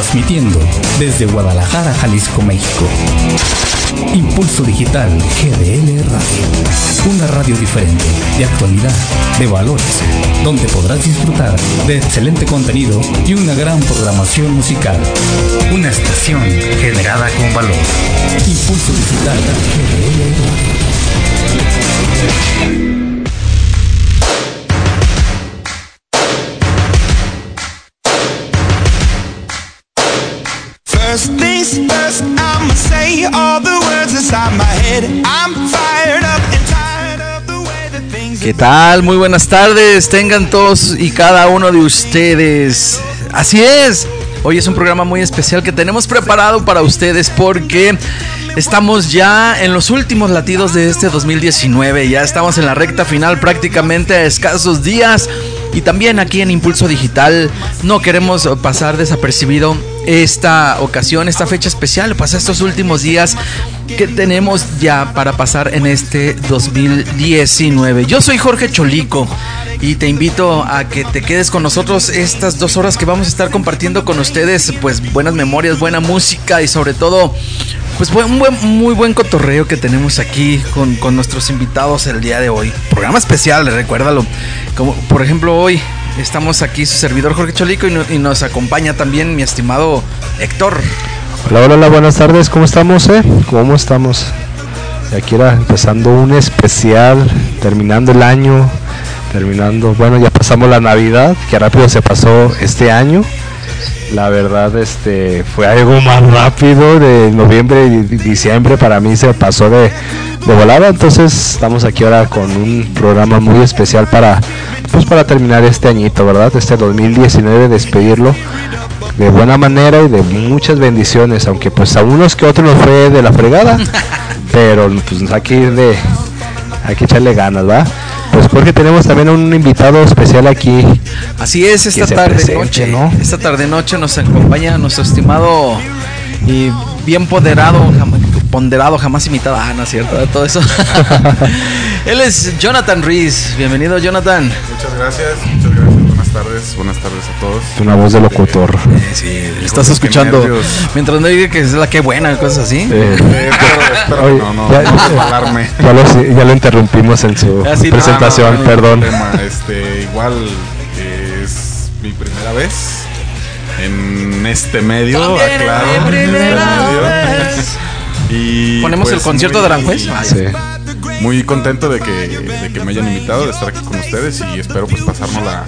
transmitiendo desde Guadalajara, Jalisco, México. Impulso Digital GDL Radio. Una radio diferente, de actualidad, de valores, donde podrás disfrutar de excelente contenido y una gran programación musical. Una estación generada con valor. Impulso Digital GDL Radio. ¿Qué tal? Muy buenas tardes, tengan todos y cada uno de ustedes. Así es, hoy es un programa muy especial que tenemos preparado para ustedes porque estamos ya en los últimos latidos de este 2019, ya estamos en la recta final prácticamente a escasos días y también aquí en Impulso Digital no queremos pasar desapercibido esta ocasión, esta fecha especial, pues estos últimos días que tenemos ya para pasar en este 2019. Yo soy Jorge Cholico y te invito a que te quedes con nosotros estas dos horas que vamos a estar compartiendo con ustedes, pues buenas memorias, buena música y sobre todo, pues un muy buen cotorreo que tenemos aquí con, con nuestros invitados el día de hoy. Programa especial, recuérdalo. Como por ejemplo hoy estamos aquí su servidor Jorge Cholico y, no, y nos acompaña también mi estimado Héctor. Hola, hola, hola, buenas tardes, ¿cómo estamos, eh? ¿Cómo estamos? Aquí era empezando un especial, terminando el año, terminando, bueno, ya pasamos la Navidad, que rápido se pasó este año. La verdad, este, fue algo más rápido de noviembre y diciembre, para mí se pasó de, de volada, entonces estamos aquí ahora con un programa muy especial para, pues para terminar este añito, ¿verdad? Este 2019, despedirlo de buena manera y de muchas bendiciones, aunque pues a unos que otros nos fue de la fregada, pero pues aquí de hay que echarle ganas, ¿va? Pues Jorge tenemos también un invitado especial aquí. Así es, esta tarde presente, noche, ¿no? esta tarde noche nos acompaña nuestro estimado y bien ponderado, jam- ponderado, jamás imitado, ah, no es cierto, todo eso. Él es Jonathan Rees, bienvenido Jonathan. Muchas gracias, muchas gracias. Buenas tardes, buenas tardes a todos. Una voz de locutor. Eh, sí, estás escuchando, mientras no diga que es la que buena, cosas así. Eh, Eh, Oye, no, no, ya- no ya, lo, ya lo interrumpimos en su Ah, presentación, No, no, no, perdón. Este, igual eh, es mi primera vez en este medio, aclaro, mi en este medio. vez. Y ¿Ponemos pues, el concierto muy- de Aranjuez? Ah, Sí. Muy contento de que, de que me hayan invitado, de estar aquí con ustedes y espero pues pasárnosla,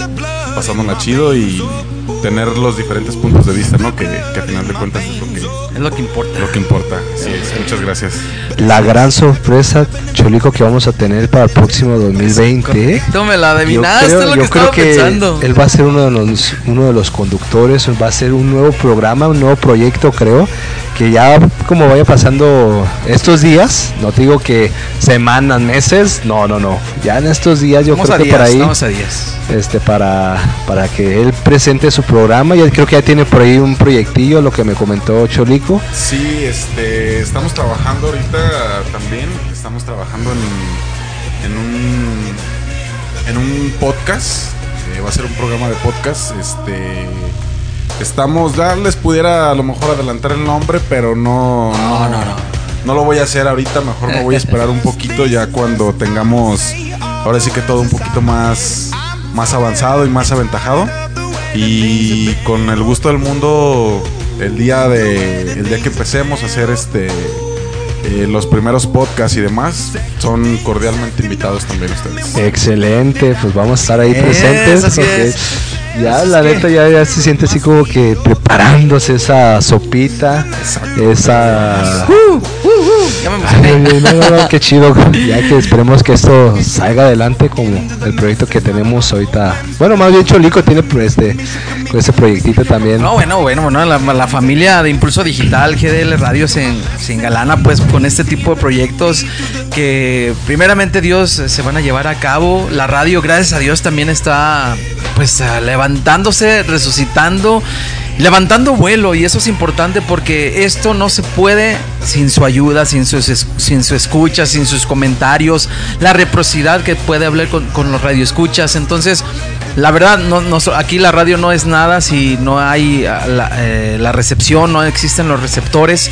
pasárnosla chido y tener los diferentes puntos de vista, ¿no? Que, que a final de cuentas es lo que, Es lo que importa. lo que importa. Así es, muchas gracias. La gran sorpresa, Cholico, que vamos a tener para el próximo 2020. ¿eh? Me la Yo adivinaste, creo, es lo yo que creo estaba que pensando. él va a ser uno de los uno de los conductores, va a ser un nuevo programa, un nuevo proyecto, creo, que ya como vaya pasando estos días, no te digo que semanas, meses, no, no, no, ya en estos días yo Vamos creo que días, por ahí vamos a días. este para para que él presente su programa, ya creo que ya tiene por ahí un proyectillo, lo que me comentó Cholico. Sí, este, estamos trabajando ahorita también, estamos trabajando en, en un en un podcast, eh, va a ser un programa de podcast, este estamos, ya les pudiera a lo mejor adelantar el nombre, pero no No, no, no. no lo voy a hacer ahorita, mejor me voy a esperar un poquito ya cuando tengamos ahora sí que todo un poquito más más avanzado y más aventajado y con el gusto del mundo el día de el día que empecemos a hacer este eh, los primeros podcasts y demás son cordialmente invitados también ustedes. Excelente, pues vamos a estar ahí Es, presentes así porque es. ya es la que- neta ya, ya se siente así como que preparándose esa sopita, esa Ya me Ay, no, no, no, qué chido, ya que esperemos que esto salga adelante como el proyecto que tenemos ahorita. Bueno, más bien Cholico tiene este con ese proyectito también. No, bueno, bueno, bueno, la, la familia de Impulso Digital, GDL Radio se, se engalana pues con este tipo de proyectos que primeramente Dios eh, se van a llevar a cabo. La radio, gracias a Dios, también está pues levantándose, resucitando levantando vuelo y eso es importante porque esto no se puede sin su ayuda, sin su, sin su escucha, sin sus comentarios, la reciprocidad que puede hablar con, con los radioescuchas. Entonces, la verdad, no, no, aquí la radio no es nada si no hay ah, eh, la recepción, no existen los receptores.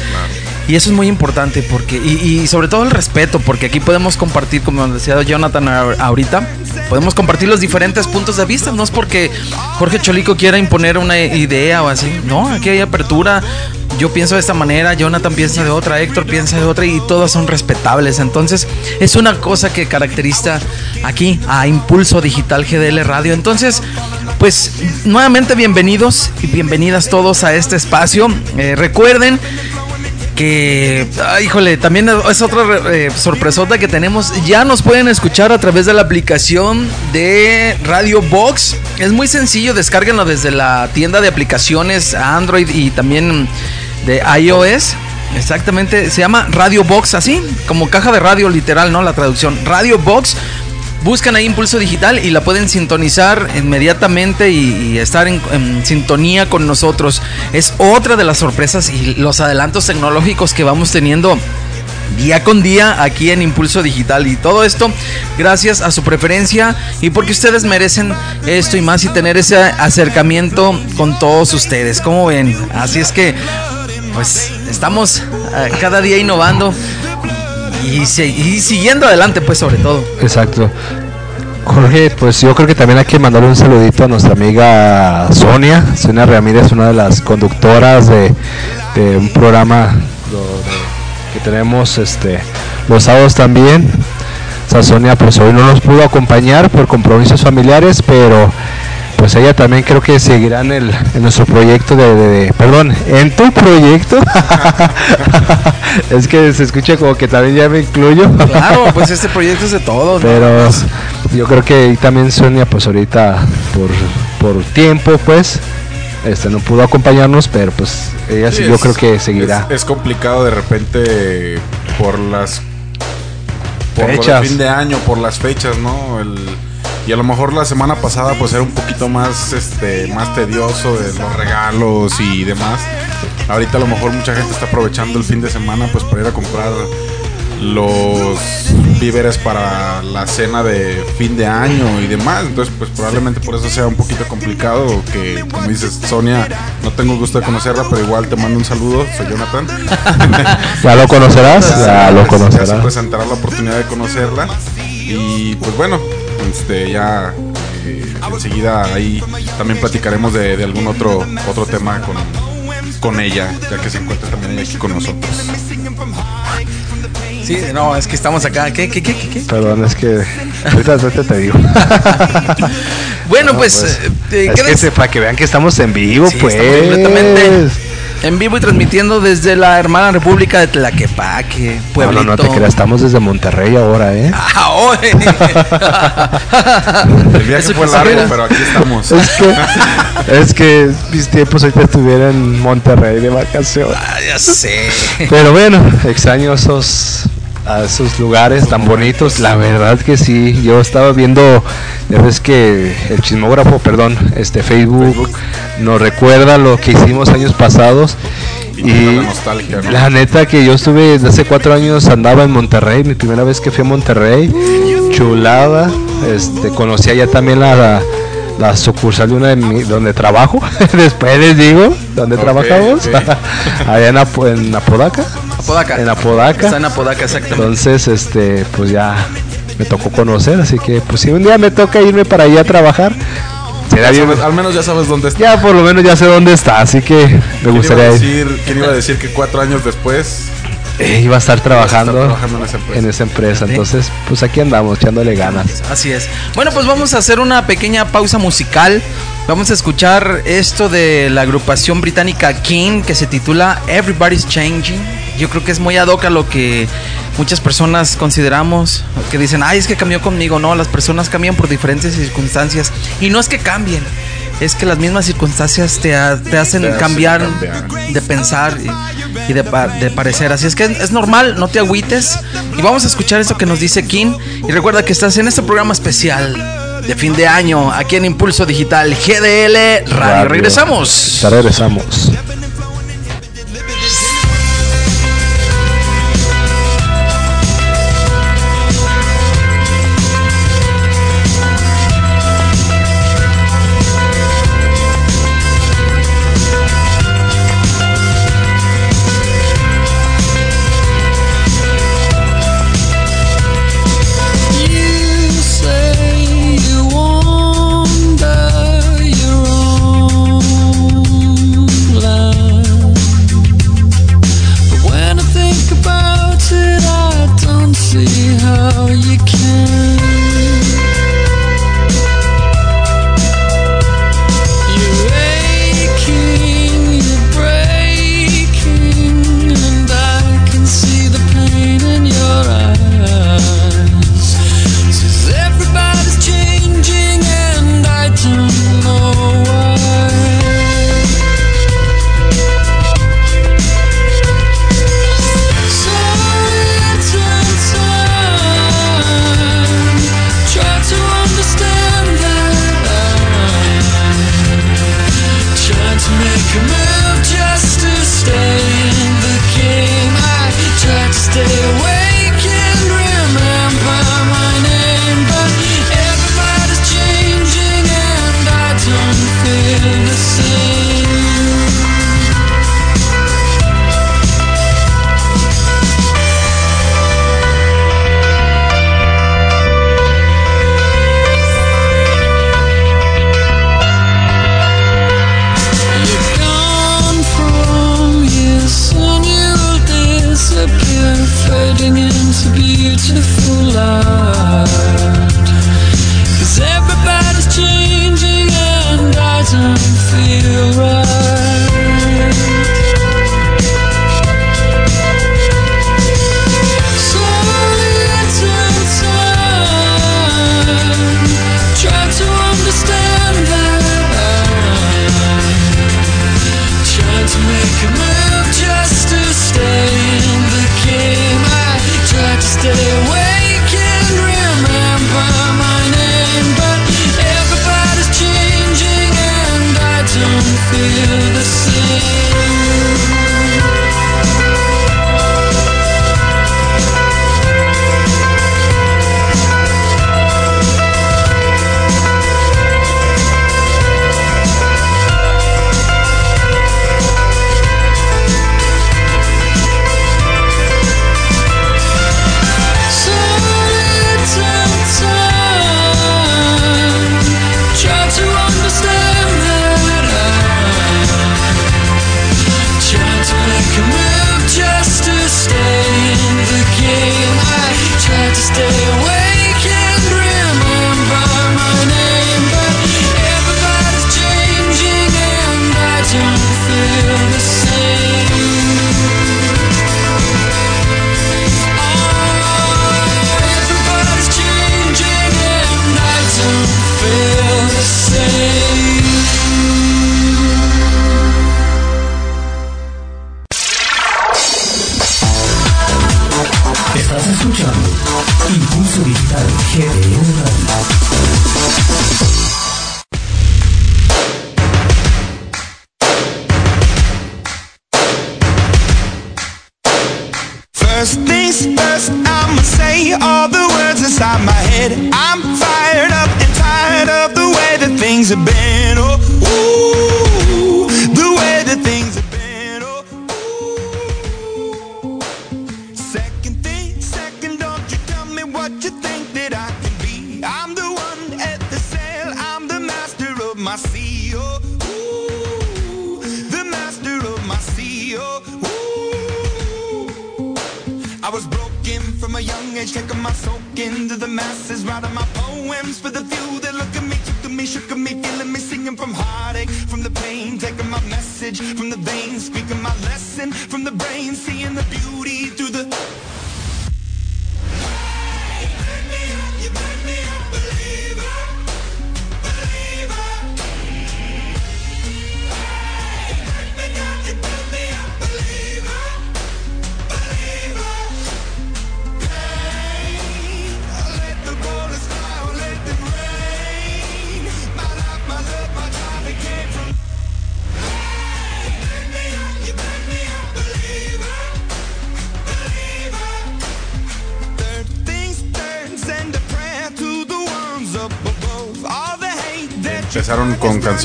Y eso es muy importante porque, y, sobre todo el respeto, porque aquí podemos compartir, como decía Jonathan ahorita, podemos compartir los diferentes puntos de vista. No es porque Jorge Cholico quiera imponer una idea o así. No, aquí hay apertura. Yo pienso de esta manera, Jonathan piensa de otra, Héctor piensa de otra y todas son respetables. Entonces, es una cosa que caracteriza aquí a Impulso Digital GDL Radio. Entonces, pues nuevamente bienvenidos y bienvenidas todos a este espacio. Eh, recuerden que, ah, híjole, también es otra eh, sorpresota que tenemos. Ya nos pueden escuchar a través de la aplicación de Radio Box. Es muy sencillo, descárguenlo desde la tienda de aplicaciones Android y también de iOS. Exactamente, se llama Radio Box, así como caja de radio literal, ¿no? La traducción. Radio Box buscan ahí Impulso Digital y la pueden sintonizar inmediatamente y, estar en, en, sintonía con nosotros. Es otra de las sorpresas y los adelantos tecnológicos que vamos teniendo día con día aquí en Impulso Digital y todo esto gracias a su preferencia y porque ustedes merecen esto y más y tener ese acercamiento con todos ustedes. como ven? Así es que pues estamos uh, cada día innovando y, y, siguiendo adelante, pues sobre todo. Exacto. Jorge, pues yo creo que también hay que mandarle un saludito a nuestra amiga Sonia, Sonia Ramírez, una de las conductoras de, de un programa que tenemos este los sábados también. O sea, Sonia pues hoy no nos pudo acompañar por compromisos familiares, pero pues ella también creo que seguirá en, el, en nuestro proyecto de, de, de, perdón, en tu proyecto. es que se escucha como que también ya me incluyo. claro, pues este proyecto es de todos. Pero ¿no? yo creo que también Sonia, pues ahorita por, por tiempo, pues, este no pudo acompañarnos, pero pues ella sí, yo creo que seguirá. Es, es, complicado de repente por las por fechas. fin de año, por las fechas, ¿no? El y a lo mejor la semana pasada pues era un poquito más este más tedioso de los regalos y demás. Ahorita a lo mejor mucha gente está aprovechando el fin de semana pues para ir a comprar los víveres para la cena de fin de año y demás. Entonces, pues probablemente por eso sea un poquito complicado. Que, como dices, Sonia, no tengo gusto de conocerla, pero igual te mando un saludo. Soy Jonathan. ya lo conocerás, ya lo conocerás. Se presentará la oportunidad de conocerla. Y pues bueno, este, ya eh, enseguida ahí también platicaremos de, de, algún otro otro tema con, con ella, ya que se encuentra también aquí con nosotros. Sí, no, es que estamos acá. ¿Qué, qué, qué, qué? Perdón, es que ahorita, ahorita te digo. bueno, no, pues, pues es que se, para que vean que estamos en vivo, sí, pues. completamente en vivo y transmitiendo desde la hermana República de Tlaquepaque, Pueblito. No, no, no te creas, estamos desde Monterrey ahora, ¿eh? Ah, hoy. El viaje fue largo, pero aquí estamos. Es que, es que mis tiempos ahorita estuviera en Monterrey de vacaciones. Ah, ya sé. Pero bueno, extraño esos a esos lugares tan bonitos. La verdad que sí, yo estaba viendo, ya ves que el chismógrafo, perdón, este Facebook, Facebook. nos recuerda lo que hicimos años pasados. Y, y la, nostalgia, ¿no? la neta que yo estuve desde hace cuatro años andaba en Monterrey, mi primera vez que fui a Monterrey, chulada, este conocía ya también la, la la sucursal de una de mi, donde trabajo, después les digo, donde okay, trabajamos, okay. allá en, Ap en Apodaca. Apodaca. En Apodaca. Está en Apodaca, exactamente. Entonces, este, pues ya me tocó conocer, así que pues si un día me toca irme para allá a trabajar, será bien. Sabes, al menos ya sabes dónde está. Ya por lo menos ya sé dónde está, así que me gustaría decir, ¿Quién iba a decir que cuatro años después iba a estar trabajando, a estar trabajando en esa empresa. En esa empresa. Entonces, pues aquí andamos, echándole ganas. Así es. Bueno, pues vamos a hacer una pequeña pausa musical. Vamos a escuchar esto de la agrupación británica King que se titula Everybody's Changing. Yo creo que es muy ad hoc a lo que muchas personas consideramos, que dicen, ay, es que cambió conmigo. No, las personas cambian por diferentes circunstancias. Y no es que cambien, es que las mismas circunstancias te, te hacen te cambiar, cambiar, de pensar y, y de, de, parecer. Así es que es normal, no te agüites. Y vamos a escuchar esto que nos dice King. Y recuerda que estás en este programa especial de fin de año aquí en Impulso Digital GDL Radio. Radio. Regresamos. Ya regresamos.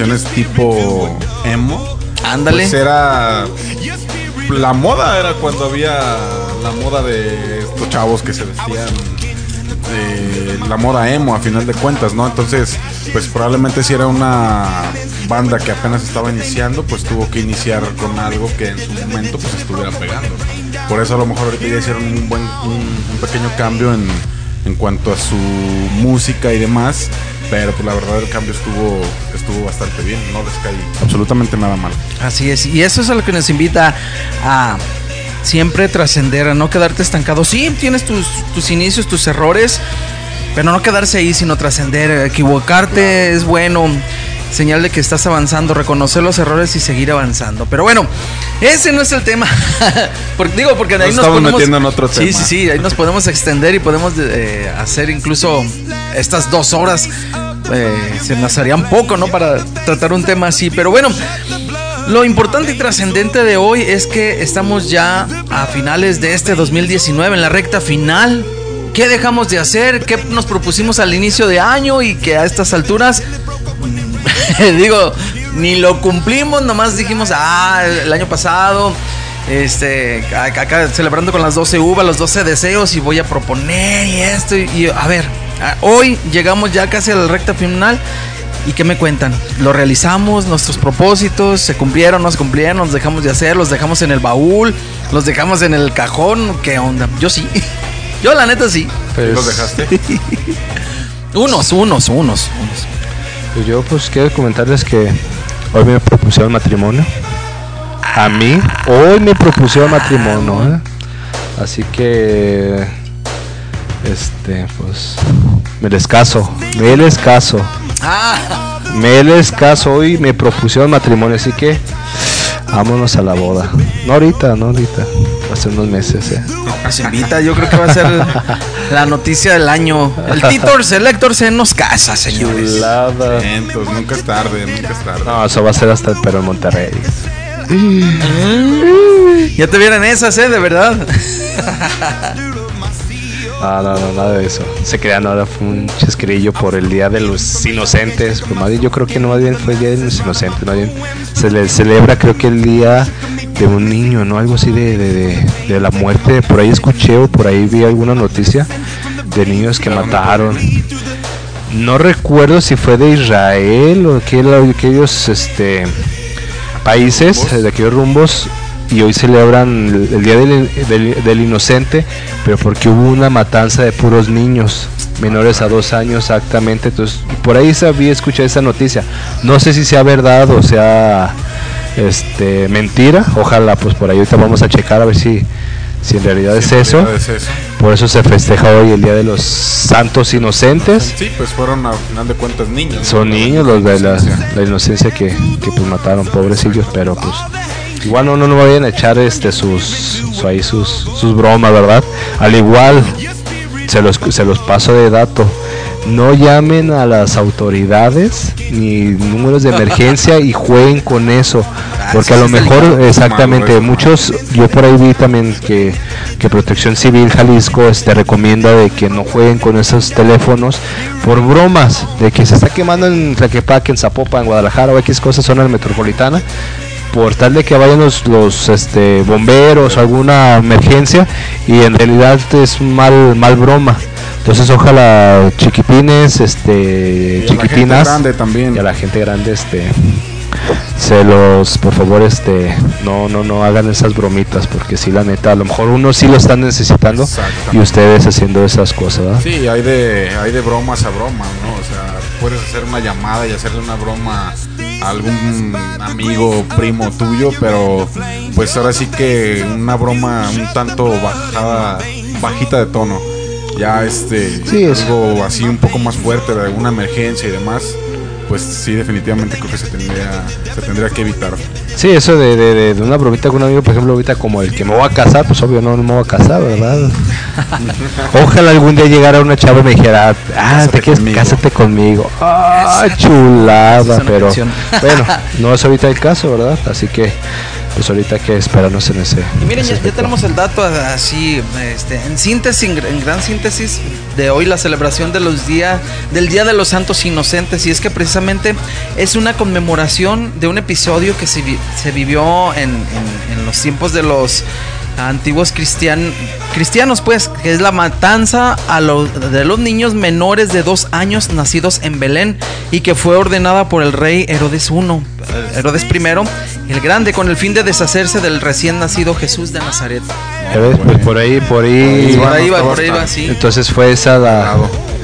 Canciones tipo emo. Ándale. Pues era la moda era cuando había la moda de estos chavos que se vestían eh, la moda emo a final de cuentas, ¿no? Entonces, pues probablemente si era una banda que apenas estaba iniciando, pues tuvo que iniciar con algo que en su momento pues estuviera pegando. Por eso a lo mejor ahorita ya hicieron un buen un, un pequeño cambio en, en cuanto a su música y demás. Pero pues la verdad el cambio estuvo estuvo bastante bien, no les cae absolutamente nada mal. Así es, y eso es a lo que nos invita a siempre trascender, a no quedarte estancado. Sí, tienes tus, tus inicios, tus errores, pero no quedarse ahí, sino trascender. Equivocarte es bueno, señal de que estás avanzando, reconocer los errores y seguir avanzando. Pero bueno, ese no es el tema. porque, digo, porque ahí Nos nos estamos podemos. metiendo en otro sí, tema. sí, sí, ahí nos podemos extender y podemos eh, hacer incluso estas dos horas. Eh, se nos harían poco, ¿no? Para tratar un tema así. Pero bueno, lo importante y trascendente de hoy es que estamos ya a finales de este 2019, en la recta final. ¿Qué dejamos de hacer? ¿Qué nos propusimos al inicio de año y que a estas alturas, digo, ni lo cumplimos, nomás dijimos, ah, el año pasado, este, acá, celebrando con las 12 uvas, los 12 deseos y voy a proponer y esto y, a ver, hoy llegamos ya casi a la recta final ¿Y qué me cuentan? ¿Lo realizamos? ¿Nuestros propósitos se cumplieron? ¿No se cumplieron? ¿Nos dejamos de hacer? ¿Los dejamos en el baúl? ¿Los dejamos en el cajón? ¿Qué onda? Yo sí. Yo la neta sí. Pues, ¿Los dejaste? Unos, unos, unos, unos. pues yo pues quiero comentarles que hoy me propusieron matrimonio. A mí, hoy me propusieron matrimonio. ¿eh? Así que, este, pues, me les caso, me les caso. Ah, Me les caso hoy me propusieron matrimonio, así que vámonos a la boda. No ahorita, no ahorita. Hace unos meses, eh. nos invita. Yo creo que va a ser la noticia del año. El Titor Selector se nos casa, señores. Chulada. Entonces, nunca es tarde, nunca es tarde. No, eso va a ser hasta el pero en Monterrey. Ya te vieron esas, ¿eh? De verdad. No, no, no, nada de eso. Se crean ahora fue un chasquerillo por el Día de los Inocentes. Pues más bien, yo creo que no más bien fue el Día de los Inocentes. Más bien se le celebra, creo que el día de un niño, ¿no? Algo así de, de, la muerte. Por ahí escuché o por ahí vi alguna noticia de niños que mataron. No recuerdo si fue de Israel o aquel- aquellos este, países, de aquellos rumbos, y hoy celebran el, el Día del, del- del Inocente, pero porque hubo una matanza de puros niños, menores a dos años exactamente. Entonces, por ahí sabía escuchar esa noticia. No sé si sea verdad o sea este mentira. Ojalá, pues por ahí ahorita vamos a checar a ver si, si en realidad es En eso. realidad es eso. Por eso se festeja hoy el Día de los Santos Inocentes. Sí, pues fueron a final de cuentas niños. Son niños los de la, la inocencia que, que, pues mataron, pobrecillos, pero pues igual no, no, no vayan a echar este sus, su- ahí sus, sus bromas, ¿verdad? Al igual, se los, se los paso de dato. No llamen a las autoridades ni números de emergencia y jueguen con eso. Porque a lo mejor, exactamente, muchos, yo por ahí vi también que, que Protección Civil Jalisco este, recomienda de que no jueguen con esos teléfonos por bromas, de que se está quemando en Tlaquepaque, en Zapopan, en Guadalajara o X cosas, zona metropolitana, por tal de que vayan los, los este, bomberos o alguna emergencia y en realidad es mal, mal broma. Entonces ojalá chiquitines, este, Y a la gente chiquitinas grande también. y a la gente grande, este, se los, por favor, este, no, no, no hagan esas bromitas, porque si la neta, a lo mejor uno sí lo están necesitando y ustedes haciendo esas cosas, ¿verdad? Sí, hay de, hay de bromas a bromas, ¿no? O sea, puedes hacer una llamada y hacerle una broma a algún amigo, primo tuyo, pero pues ahora sí que una broma un tanto bajada, bajita de tono. Ya este, Sí, algo así un poco más fuerte de alguna emergencia y demás, pues sí, definitivamente creo que se tendría, se tendría que evitar. Sí, eso de, de, de- una bromita con un amigo, por ejemplo, ahorita como el que me voy a casar, pues obvio no, no me voy a casar, ¿verdad? Ojalá algún día llegara una chava y me dijera, ah, Cásate te quieres, conmigo". cásate conmigo. Ah, chulada, pero canción. bueno, no es ahorita el caso, ¿verdad? Así que pues ahorita hay que esperarnos en ese. Y miren, ese ya, tenemos el dato así, este, en síntesis, en, gr- en gran síntesis de hoy la celebración de los días del Día de los Santos Inocentes y es que precisamente es una conmemoración de un episodio que se, vi- se vivió en, en- en los tiempos de los antiguos cristian, cristianos, pues, que es la matanza a los, de los niños menores de dos años nacidos en Belén y que fue ordenada por el rey Herodes I, eh, Herodes I, el grande, con el fin de deshacerse del recién nacido Jesús de Nazaret. Ya ves, pues por ahí, por ahí. Por ahí va, por ahí va, sí. Entonces fue esa la.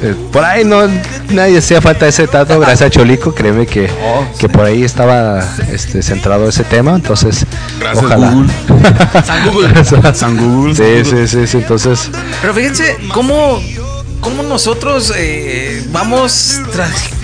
Eh, por ahí no nadie hacía falta ese dato, gracias a Cholico, créeme que, Oh, que por ahí estaba este, centrado ese tema, entonces Gracias, ojalá. Google. San Google. San Google. Sí, sí, sí, sí, entonces Pero fíjense cómo, cómo nosotros eh, vamos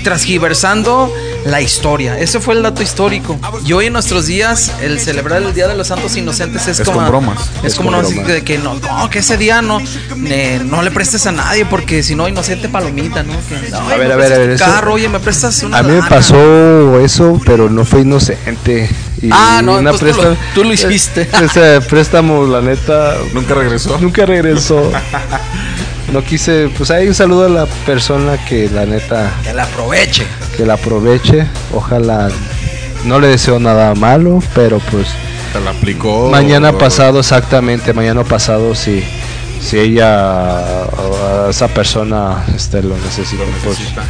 transgiversando la historia. Ese fue el dato histórico. Y hoy en nuestros días, el celebrar el Día de los Santos Inocentes es, Es como. con bromas. Es, Es como no, de que no, no, que ese día no, eh, no le prestes a nadie porque si no, inocente palomita, ¿no? Que, "Ay, A ver, a ver, a ver, eso- carro, oye, me prestas una a mí me lana". pasó eso, pero no fue inocente. Y Ah, no, una entonces tú lo- tú lo hiciste. Ese préstamo, la neta, Nunca regresó. nunca regresó. No quise, pues ahí un saludo a la persona que la neta Que la aproveche. que la aproveche. Ojalá no le deseo nada malo, pero pues Te la aplicó. mañana o- pasado exactamente, mañana pasado si si ella o esa persona este lo necesita, pues necesita.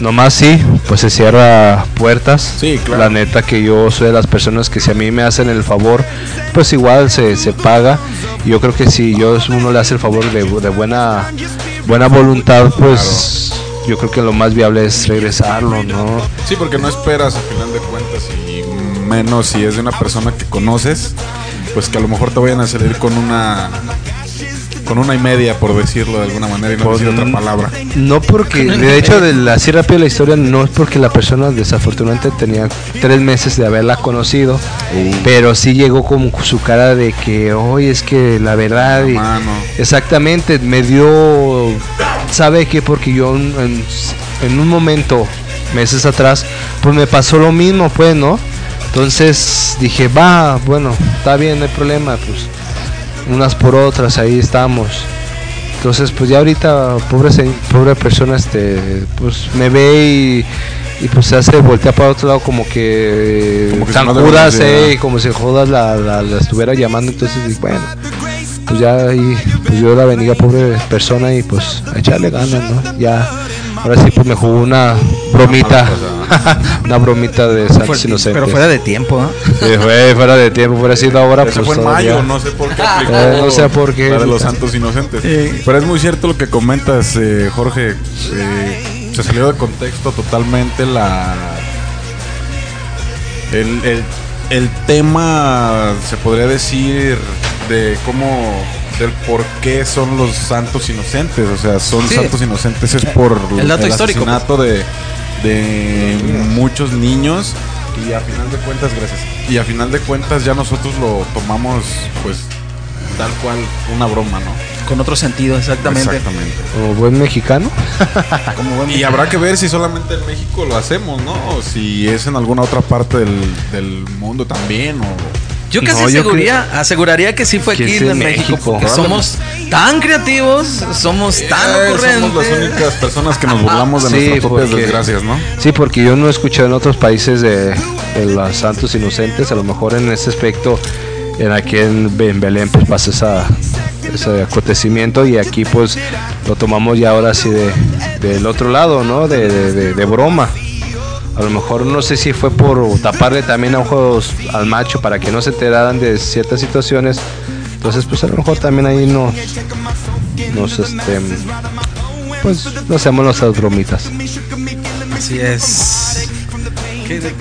Nomás sí, pues se cierra puertas. Sí, claro. La neta que yo soy de las personas que si a mí me hacen el favor, pues igual se, se paga. Yo creo que si yo uno le hace el favor de, de buena buena voluntad, pues yo creo que lo más viable es regresarlo, ¿no? Sí, porque no esperas al final de cuentas y menos si es de una persona que conoces, pues que a lo mejor te vayan a salir con una con una y media por decirlo de alguna manera y no decir otra palabra. No porque, de hecho, de la, así rápido la historia, no es porque la persona desafortunadamente tenía tres meses de haberla conocido, pero sí llegó con su cara de que, hoy es que la verdad, y- Mano. exactamente, me dio, sabe que porque yo en, en un momento, meses atrás, pues me pasó lo mismo, pues, ¿no? Entonces dije, va, bueno, está bien, no hay problema, pues unas por otras, ahí estamos. Entonces, pues ya ahorita, pobre, pobre persona, este, pues me ve y, y pues se hace voltear para otro lado como que, Como que Judas, eh, como si Judas la, la- la estuviera llamando. Entonces, bueno, pues ya ahí, pues yo la bendiga, pobre persona, y pues a echarle ganas, ¿no? Ya, ahora sí, pues me jugó una bromita, una bromita de Santos Inocentes. Pero fuera de tiempo, ¿no? Sí, fue fuera de tiempo, fuera sido ahora, Eso pues fue en todavía. mayo, no sé por qué aplicó Eh, no sé por qué. de los santos inocentes. Pero es muy cierto lo que comentas, eh, Jorge. eh, se salió de contexto totalmente la el, el, el tema, se podría decir, de cómo del por qué son los santos inocentes. O sea, son Sí. santos inocentes es por El dato histórico, pues. asesinato de, de muchos niños. Y a final de cuentas, gracias. Y a final de cuentas ya nosotros lo tomamos pues tal cual una broma, ¿no? Con otro sentido, exactamente. Exactamente. Como buen mexicano. Y habrá que ver si solamente en México lo hacemos, ¿no? O si es en alguna otra parte del, del mundo también. O... Yo casi No, yo aseguraría, aseguraría que sí fue que aquí en México, México. porque somos tan creativos, somos tan Eh, ocurrentes. somos las únicas personas que nos burlamos de Sí, nuestras propias porque- desgracias, ¿no? Sí, porque yo no he escuchado en otros países de, de los santos inocentes, a lo mejor en ese aspecto, en aquí en, Be- en Belén pues pasa esa, ese acontecimiento y aquí pues lo tomamos ya ahora sí de, del otro lado, ¿no? De, de- de- de broma. A lo mejor no sé si fue por taparle también a ojos al macho para que no se enteraran de ciertas situaciones. Entonces pues a lo mejor también ahí nos, nos este, pues no hacemos nuestras bromitas. Así es. ¿Qué de-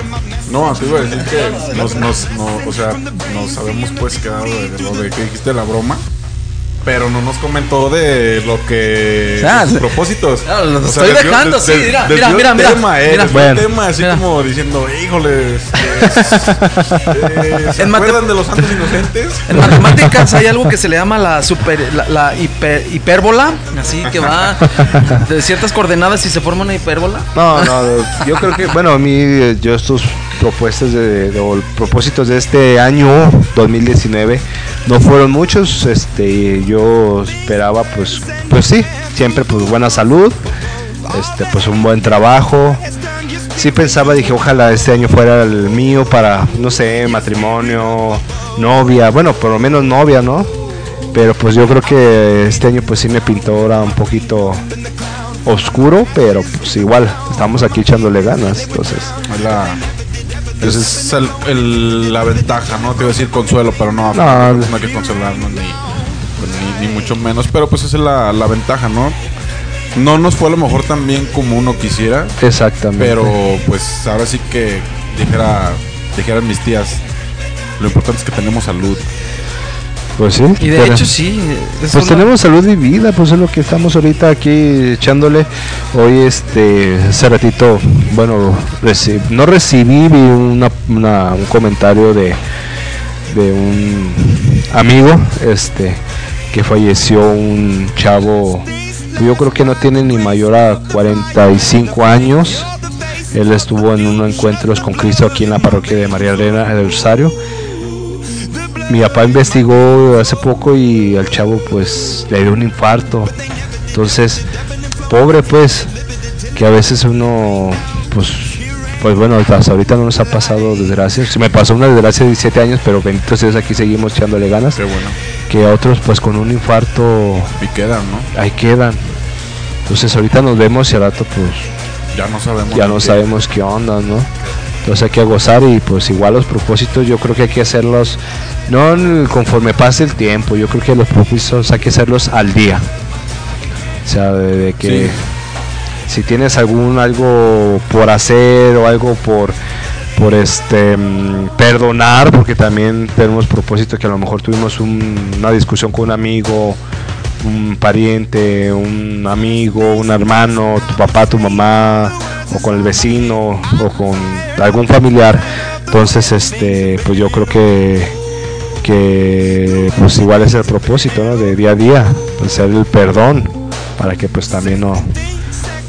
No, te iba a decir que nos, nos, no, o sea, nos habíamos pues quedado de lo de que dijiste la broma. Pero no nos comentó de lo que. Ah, sus sí. propósicos. Ah, los O estoy desvió- dejando, sí, mira, mira, el mira, tema, eh, mira. Bueno. tema así Mira. como diciendo, híjole, eh, ¿se En acuerdan de los santos inocentes? En matemáticas hay algo que se le llama la super la, la hiper- hipérbola, así que va de ciertas coordenadas y se forma una hipérbola. No, no, yo creo que, bueno, a mí, eh, yo estos propuestas de, de- propósitos de este año 2019 no fueron muchos. Este, yo esperaba, pues, pues sí, siempre pues buena salud, este, pues un buen trabajo. Sí pensaba, dije, ojalá este año fuera el mío para, no sé, matrimonio, novia, bueno, por lo menos novia, ¿no? Pero pues yo creo que este año pues sí me pintó ahora un poquito oscuro, pero pues igual estamos aquí echándole ganas, entonces. Es la, esa es el- el- la ventaja, ¿no? Te iba a decir consuelo, pero no, No. no, hay que consolarnos ni, ni, ni mucho menos. Pero pues esa es la, la ventaja, ¿no? No nos fue a lo mejor tan bien como uno quisiera, Exactamente. pero pues ahora sí que dijera, dijeran mis tías, lo importante es que tenemos salud. Pues sí. Y de hecho sí. Pues tenemos salud y vida, pues es lo que estamos ahorita aquí echándole. Hoy este hace ratito, bueno, reci- no recibí vi una, una- un comentario de, de un amigo, este, que falleció un chavo, yo creo que no tiene ni mayor a 45 años. Él estuvo en unos encuentros con Cristo aquí en la parroquia de María Elena del Rosario mi papá investigó hace poco y al chavo pues le dio un infarto. Entonces, pobre pues, que a veces uno pues pues bueno, hasta ahorita no nos ha pasado desgracias. Se me pasó una desgracia de 17 años, pero bendito sea Dios, aquí seguimos echándole ganas. Qué bueno. Que a otros pues con un infarto Y quedan, ¿no? ahí quedan. Entonces ahorita nos vemos y al rato pues Ya no sabemos. ya no qué. sabemos qué onda, ¿no? Entonces hay que gozar y pues igual los propósitos yo creo que hay que hacerlos no conforme pase el tiempo, yo creo que los propósitos hay que hacerlos al día. O sea, de, de que Sí. si tienes algún algo por hacer o algo por por este mm, perdonar, porque también tenemos propósito que a lo mejor tuvimos un- una discusión con un amigo, un pariente, un amigo, un hermano, tu papá, tu mamá, o con el vecino, o con algún familiar. Entonces, este, pues yo creo que, que pues igual es el propósito, ¿no? De día a día, hacer el perdón, para que pues también no,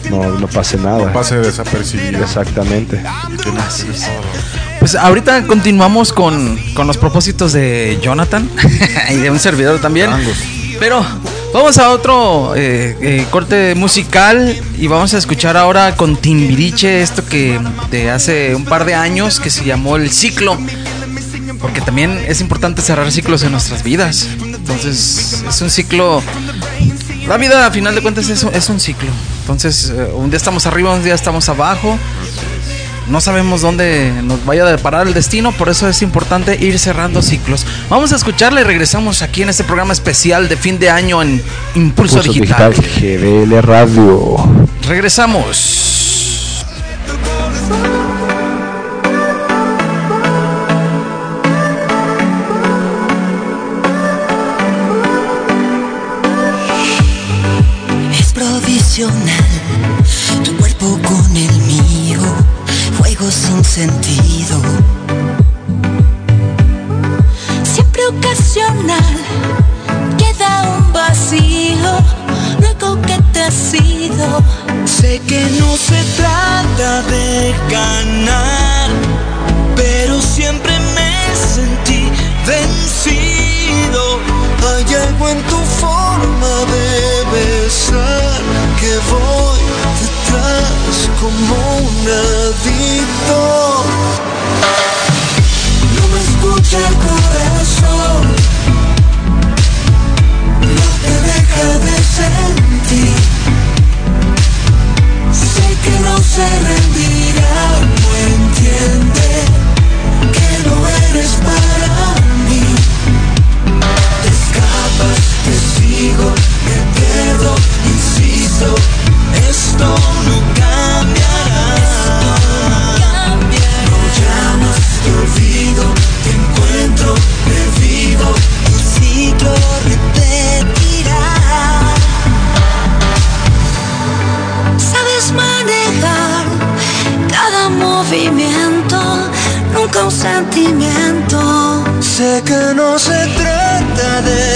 no, no pase nada. Pase desapercibido. Exactamente. Así es. Pues ahorita continuamos con, con los propósitos de Jonathan y de un servidor también. Pero vamos a otro eh, eh, corte musical y vamos a escuchar ahora con Timbiriche esto que de hace un par de años que se llamó El Ciclo. Porque también es importante cerrar ciclos en nuestras vidas. Entonces es un ciclo... La vida a final de cuentas es, un- es un ciclo. Entonces eh, un día estamos arriba, un día estamos abajo. No sabemos dónde nos vaya a deparar el destino, por eso es importante ir cerrando ciclos. Vamos a escucharla y regresamos aquí en este programa especial de fin de año en Impulso, Pulso Digital. Digital GDL Radio. Regresamos. Provisional, tu cuerpo con el mío, fuego sin sentido. Siempre ocasional, queda un vacío, luego que te has ido. Sé que no se trata de ganar, pero siempre me sentí vencido. Hay algo en tu forma como un adicto. No me escucha el corazón, no te deja de sentir. Sé que no se rendirá, sentimiento. Sé que no se trata de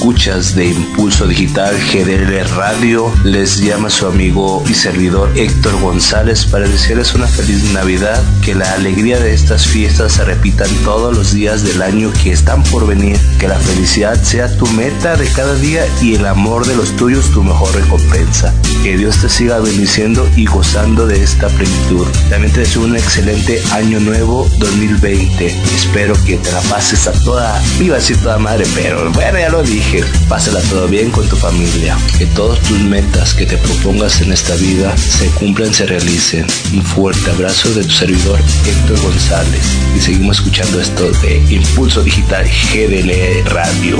radioescuchas de Impulso Digital GDL Radio. Les llama su amigo y servidor Héctor González para desearles una feliz Navidad, que la alegría de estas fiestas se repitan todos los días del año que están por venir, que la felicidad sea tu meta de cada día y el amor de los tuyos tu mejor recompensa. Que Dios te siga bendiciendo y gozando de esta plenitud. También te deseo un excelente año nuevo 2020. Espero que te la pases a toda, iba a toda madre, pero bueno, ya lo dije. Pásala todo bien con tu familia. Que todas tus metas que te propongas en esta vida se cumplan, se realicen. Un fuerte abrazo de tu servidor Héctor González. Y seguimos escuchando esto de Impulso Digital GDL Radio.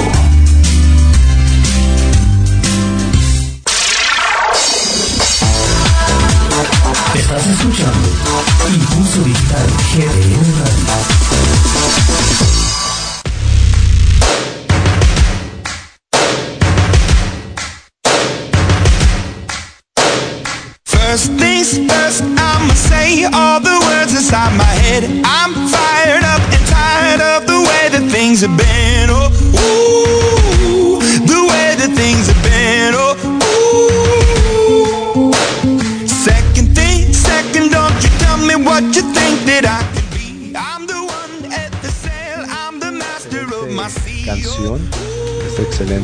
Estás escuchando Impulso Digital GDL Radio.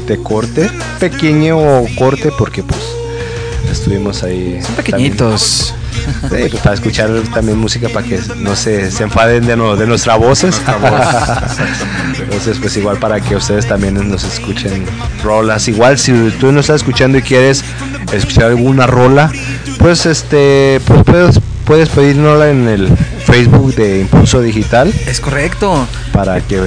Este excelente corte, pequeño corte porque pues estuvimos ahí. Son pequeñitos. también- sí, pues, para escuchar también música para que no se, se enfaden de, no- de nuestra voces. Entonces pues igual para que ustedes también nos escuchen rolas. Igual si tú nos estás escuchando y quieres escuchar alguna rola, pues este pues puedes, puedes pedirnosla en el Facebook de Impulso Digital Es correcto. para que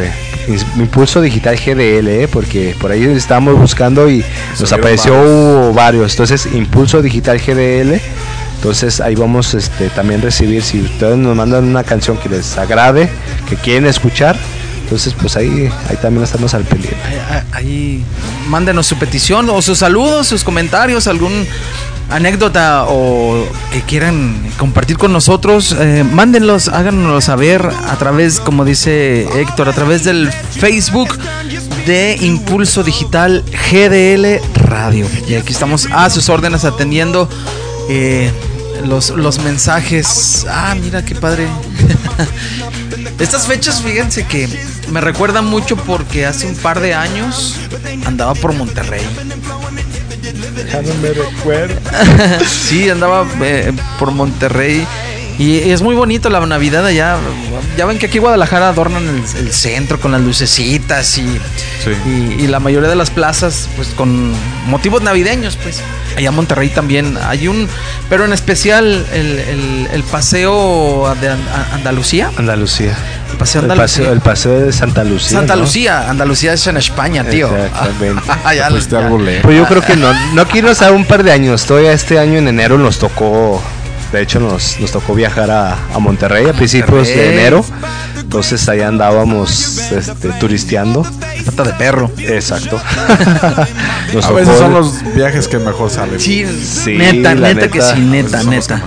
Impulso Digital GDL, ¿eh? porque por ahí estábamos buscando y nos apareció varios. Entonces, Impulso Digital GDL. Entonces ahí vamos este, también recibir, si ustedes nos mandan una canción que les agrade, que quieren escuchar, entonces pues ahí, ahí también estamos al pendiente. Ahí- Ahí mándenos su petición o sus saludos, sus comentarios, algún anécdota o que quieran compartir con nosotros, eh, mándenlos, háganoslo saber a través, como dice Héctor, a través del Facebook de Impulso Digital GDL Radio. Y aquí estamos a sus órdenes atendiendo eh, los, los mensajes. Ah, mira qué padre. Estas fechas, fíjense que me recuerdan mucho porque hace un par de años andaba por Monterrey. Sí, andaba eh, por Monterrey. Y es muy bonito la Navidad allá. Ya ven que aquí en Guadalajara adornan el, el centro con las lucecitas y, Sí. y, y la mayoría de las plazas pues con motivos navideños pues. Allá en Monterrey también hay un, pero en especial el, el- el paseo de Andalucía. Andalucía. El paseo El paseo, el paseo de Santa Lucía. Santa ¿no? Lucía, Andalucía es en España, tío. Exactamente. Ya- Fuiste ya- algo lejos. Pues yo creo que no, no quiero a un par de años. Todavía este año en enero nos tocó, de hecho nos, nos tocó viajar a, a Monterrey a principios de enero. Entonces ahí andábamos este, turisteando. Pata de perro. Exacto. Nos A veces son los viajes que mejor salen. Sí, Sí, neta, la neta, que neta. sí, neta, neta.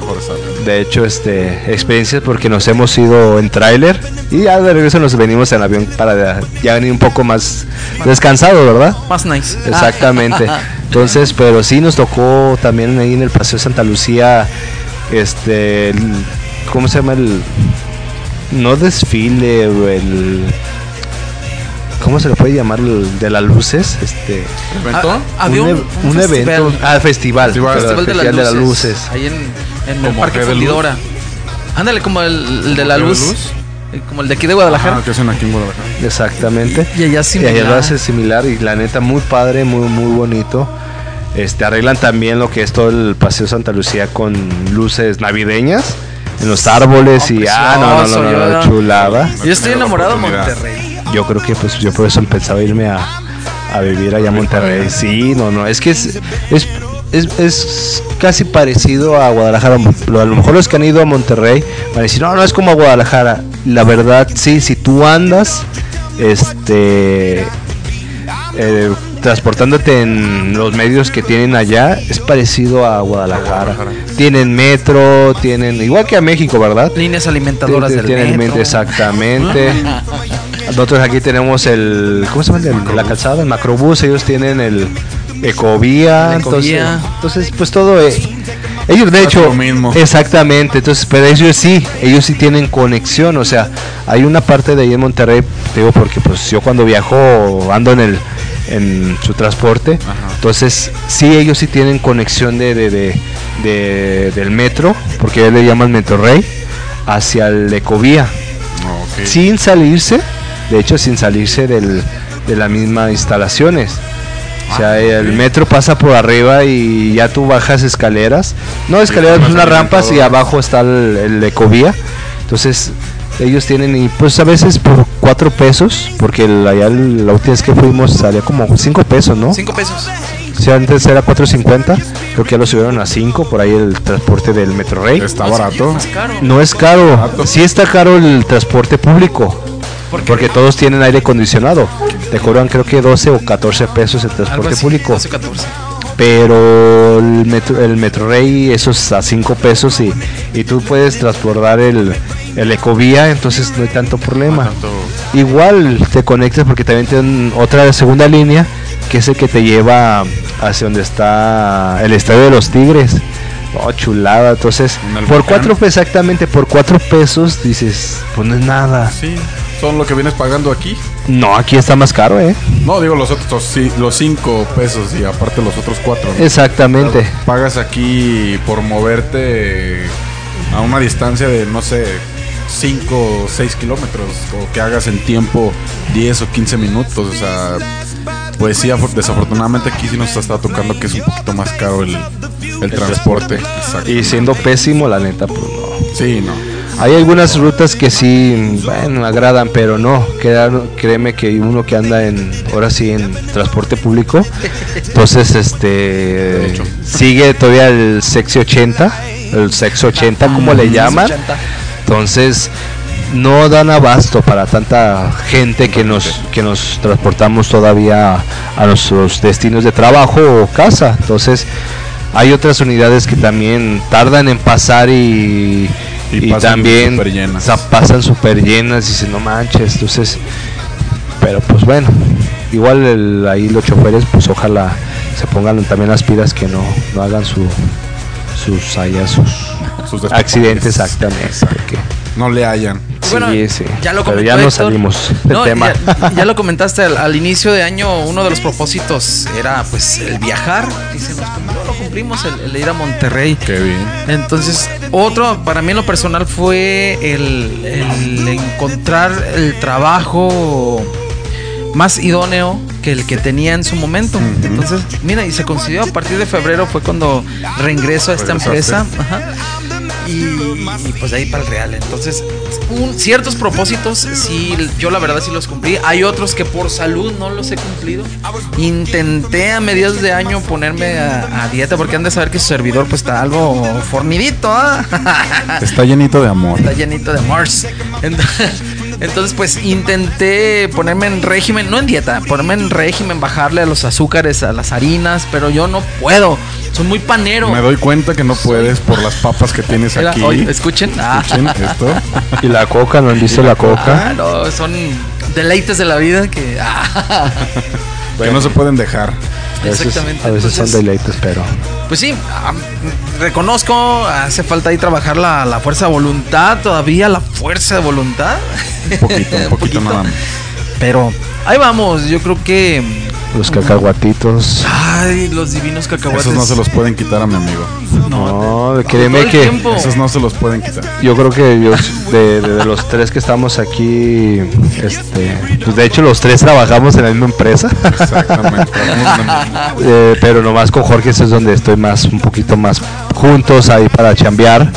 De hecho, este experiencias porque nos hemos ido en tráiler y ya de regreso nos venimos en avión para ya venir un poco más descansado, ¿verdad? Más nice. Exactamente. Entonces, pero sí nos tocó también ahí en el Paseo Santa Lucía, este, el- ¿cómo se llama el? No desfile, o el, ¿cómo se le puede llamar el de las luces? Este, ¿Evento? Ah, había un, un evento, festival, ah, festival, Festival. festival de, festival las luces, luces. ahí en, en el Parque de Luz. Fundidora. Ándale, como el, el de la G de luz, Luz. eh, como el de aquí de Guadalajara. Ah, que hacen aquí en Guadalajara. Exactamente. Y allá Y similar. allá lo hace similar y la neta muy padre, muy muy bonito. Este arreglan también lo que es todo el paseo Santa Lucía con luces navideñas en los árboles y ah no no no, no, chulada. Yo estoy enamorado de. Monterrey. Yo creo que pues yo por eso pensaba irme a, a vivir allá a Monterrey. Sí, no no, es que es es, es, es casi parecido a Guadalajara. Lo- A lo mejor los que han ido a Monterrey van a decir, no, no es como a Guadalajara. La verdad, sí, si tú andas, este, eh, transportándote en los medios que tienen allá, es parecido a Guadalajara. Tienen metro, tienen, igual que a México, ¿verdad? Líneas alimentadoras Tienen- del tienen metro. mente, exactamente. Nosotros aquí tenemos el, ¿cómo se llama? El- la calzada, el macrobús, ellos tienen el ecovía, entonces, Ecovía. entonces pues todo, eh, ellos de Es hecho, lo mismo. exactamente, entonces, pero ellos sí, ellos sí tienen conexión, o sea, hay una parte de ahí en Monterrey, te digo porque pues yo cuando viajo ando en el, en su transporte, entonces sí ellos sí tienen conexión de, de, de- de- del metro, porque le llaman Metro Rey, hacia el ecovía Ok. sin salirse, de hecho sin salirse del, de las mismas instalaciones. O sea, el metro pasa por arriba y ya tú bajas escaleras. No escaleras, tomas unas el rampas y abajo está el, el ecovía. Entonces, ellos tienen, y pues a veces por cuatro pesos, porque el- allá el- la última vez que fuimos salía como cinco pesos, ¿no? Cinco pesos. Si antes era 4.50, creo que ya lo subieron a 5 por ahí el transporte del Metro Rey. Está barato. No es caro, sí está caro el transporte público. Porque todos tienen aire acondicionado. Te cobran creo que 12 o 14 pesos el transporte así, público. 12, 14. Pero el metro, el metro Rey, eso es a 5 pesos y, y tú puedes transportar el, el ecovía, entonces no hay tanto problema. tanto- Igual te conectas porque también tienen otra segunda línea que es el que te lleva hacia donde está el estadio de los Tigres. Oh, chulada. Entonces, por cuatro exactamente, por cuatro pesos dices, pues no es nada. Sí, son lo que vienes pagando aquí. No, aquí está más caro, ¿eh? No, digo los otros, sí, los cinco pesos y aparte los otros cuatro. ¿no? Exactamente. Pagas aquí por moverte a una distancia de, no sé, 5 o 6 kilómetros. O que hagas en tiempo 10 o 15 minutos. O sea, pues sí, afor- desafortunadamente aquí sí nos está tocando que es un poquito más caro el, el transporte. Exacto. Y siendo pésimo, la neta, pues no. Sí, no. Hay algunas rutas que sí, bueno, agradan, pero no. créeme que uno que anda en, ahora sí, en transporte público, entonces, este, sigue todavía el sexy 80, el sexo 80, como le llaman. 80. Entonces, no dan abasto para tanta gente que nos, que nos transportamos todavía a nuestros destinos de trabajo o casa. Entonces, hay otras unidades que también tardan en pasar y, Y y pasan también súper llenas. pasan súper llenas y dicen, no manches. Entonces, pero pues bueno, igual el- ahí los choferes, pues ojalá se pongan también las pilas que no, no hagan su, sus, allá sus Sus accidentes exactamente. porque- No le hayan. Bueno, Sí, sí. ya lo Pero ya no Héctor. salimos del No, tema. Ya, ya lo comentaste al, al inicio de año, uno de los propósitos era pues el viajar y se nos cumplió, lo cumplimos, el, el ir a Monterrey. Qué bien. Entonces, otro, para mí en lo personal fue el, el encontrar el trabajo más idóneo que el que tenía en su momento. Entonces, mira, y se consiguió a partir de febrero fue cuando reingreso a esta empresa. Ajá. Y, y, pues de ahí para el real. Entonces, un- ciertos propósitos, sí, yo la verdad sí los cumplí. Hay otros que por salud no los he cumplido. Intenté a mediados de año ponerme a, a dieta porque han de saber que su servidor pues está algo fornidito. ¿ah? Está llenito de amor. está llenito de Mars. Entonces, entonces, pues intenté ponerme en régimen, no en dieta, ponerme en régimen, bajarle a los azúcares, a las harinas, pero yo no puedo. Soy muy panero. Me doy cuenta que no puedes por las papas que tienes Mira, aquí. oye, escuchen. Ah. Escuchen esto. Y la coca, ¿no han visto la coca? Ah, no, son deleites de la vida que. ah. Que no se pueden dejar. A veces- Exactamente. A veces son deleites, pero. Pues sí, reconozco, hace falta ahí trabajar la, la fuerza de voluntad, todavía la fuerza de voluntad. Un poquito, un poquito nada más. Pero ahí vamos, yo creo que. Los cacahuatitos. Ay, los divinos cacahuates. Esos no se los pueden quitar a mi amigo. No, créeme que tiempo. Esos no se los pueden quitar. yo creo que yo, de, de- de los tres que estamos aquí, este, pues de hecho los tres trabajamos en la misma empresa. Exactamente. Eh, pero nomás con Jorge eso es donde estoy más, un poquito más juntos ahí para chambear.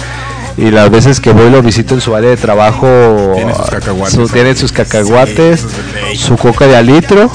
Y las veces que voy lo visito en su área de trabajo, Tiene sus cacahuates. su- tiene sus cacahuates, Sí, su coca de alitro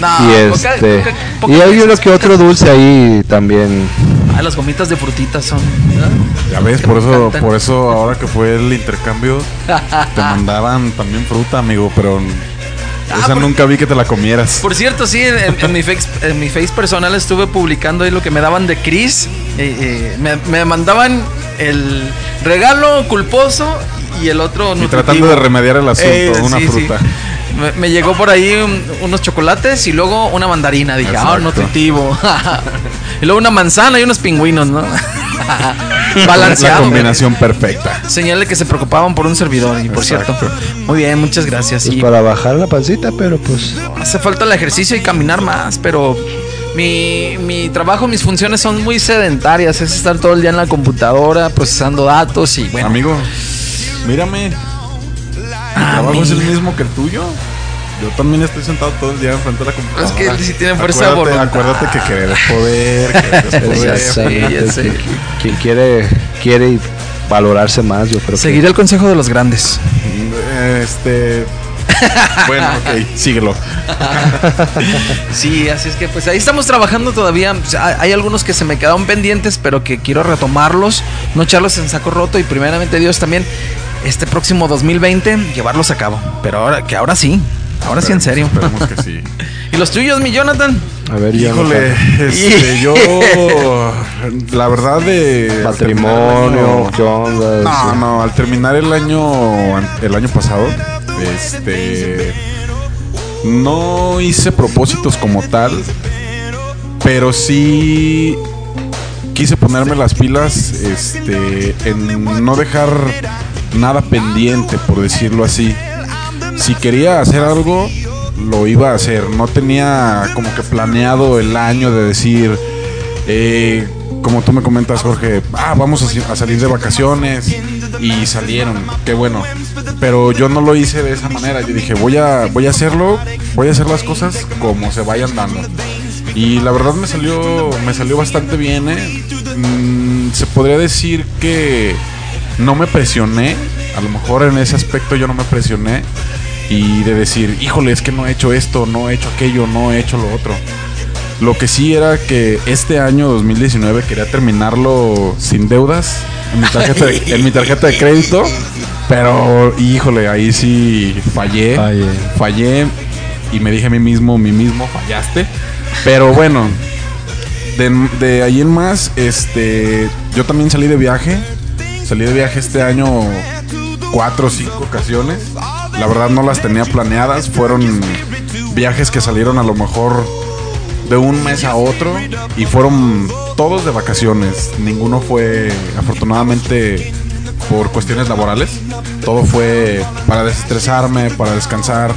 No, y este coca- y hay uno que otro dulce ahí también. Ah, las gomitas de frutitas son. ¿verdad? Ya ves, por eso, por eso ahora que fue el intercambio, te mandaban también fruta, amigo, pero esa Ah, por- nunca vi que te la comieras. Por cierto, sí, en, en mi face, en mi face personal estuve publicando ahí lo que me daban de Chris. Eh, eh, me, me mandaban el regalo culposo y el otro Y tratando de remediar el asunto, Eh, una sí, sí. fruta. Me, me llegó por ahí un- unos chocolates y luego una mandarina. Dije, ah, Exacto. nutritivo. y luego una manzana y unos pingüinos, ¿no? La Balanceado. combinación perfecta. Señal de que se preocupaban por un servidor. Y por Exacto. cierto, muy bien, muchas gracias. Pues Y para bajar la pancita, pero pues hace falta el ejercicio y caminar más, pero mi, mi trabajo, mis funciones son muy sedentarias. Es estar todo el día en la computadora procesando datos y bueno. Amigo, mírame. Mi Ah, trabajo es el mira. mismo que el tuyo. Yo también estoy sentado todo el día enfrente de la computadora. Es que él sí tiene fuerza de acuérdate, voluntad. acuérdate que querer es poder. querer es poder. Ya sé, ya sé. quien, quiere quiere valorarse más, yo creo Seguiré el consejo de los grandes. Este. Bueno, ok, síguelo. Sí, así es que pues ahí estamos trabajando todavía. Sea, hay algunos que se me quedaron pendientes, pero que quiero retomarlos, no echarlos en saco roto y primeramente Dios también este próximo 2020 llevarlos a cabo. Pero ahora que ahora sí, ahora sí en serio. Esperemos que sí. ¿Y los tuyos, mi Jonathan? A ver, ya Híjole, este, yo. La verdad de. al matrimonio, No, no, al terminar el año. El año pasado, este. No hice propósitos como tal. Pero sí. Quise ponerme las pilas. Este. En no dejar nada pendiente, por decirlo así. Si quería hacer algo, lo iba a hacer. No tenía como que planeado el año de decir, eh, como tú me comentas, Jorge, ah, vamos a, salir de vacaciones y salieron, qué bueno. Pero yo no lo hice de esa manera. Yo dije, voy a, voy a hacerlo, voy a hacer las cosas como se vayan dando. Y la verdad me salió, me salió bastante bien. ¿eh? Mm, se podría decir que no me presioné. A lo mejor en ese aspecto yo no me presioné. Y de decir, híjole, es que no he hecho esto, no he hecho aquello, no he hecho lo otro. Lo que sí era que este año 2019 quería terminarlo sin deudas en mi tarjeta de, en mi tarjeta de crédito. Pero, híjole, ahí sí fallé. Fallé. Fallé y me dije a mí mismo, mí mismo, fallaste. Pero bueno, de, de ahí en más, este, yo también salí de viaje. Salí de viaje este año cuatro o cinco ocasiones. La verdad no las tenía planeadas. Fueron viajes que salieron a lo mejor de un mes a otro y fueron todos de vacaciones. Ninguno fue, afortunadamente, por cuestiones laborales. Todo fue para desestresarme, para descansar.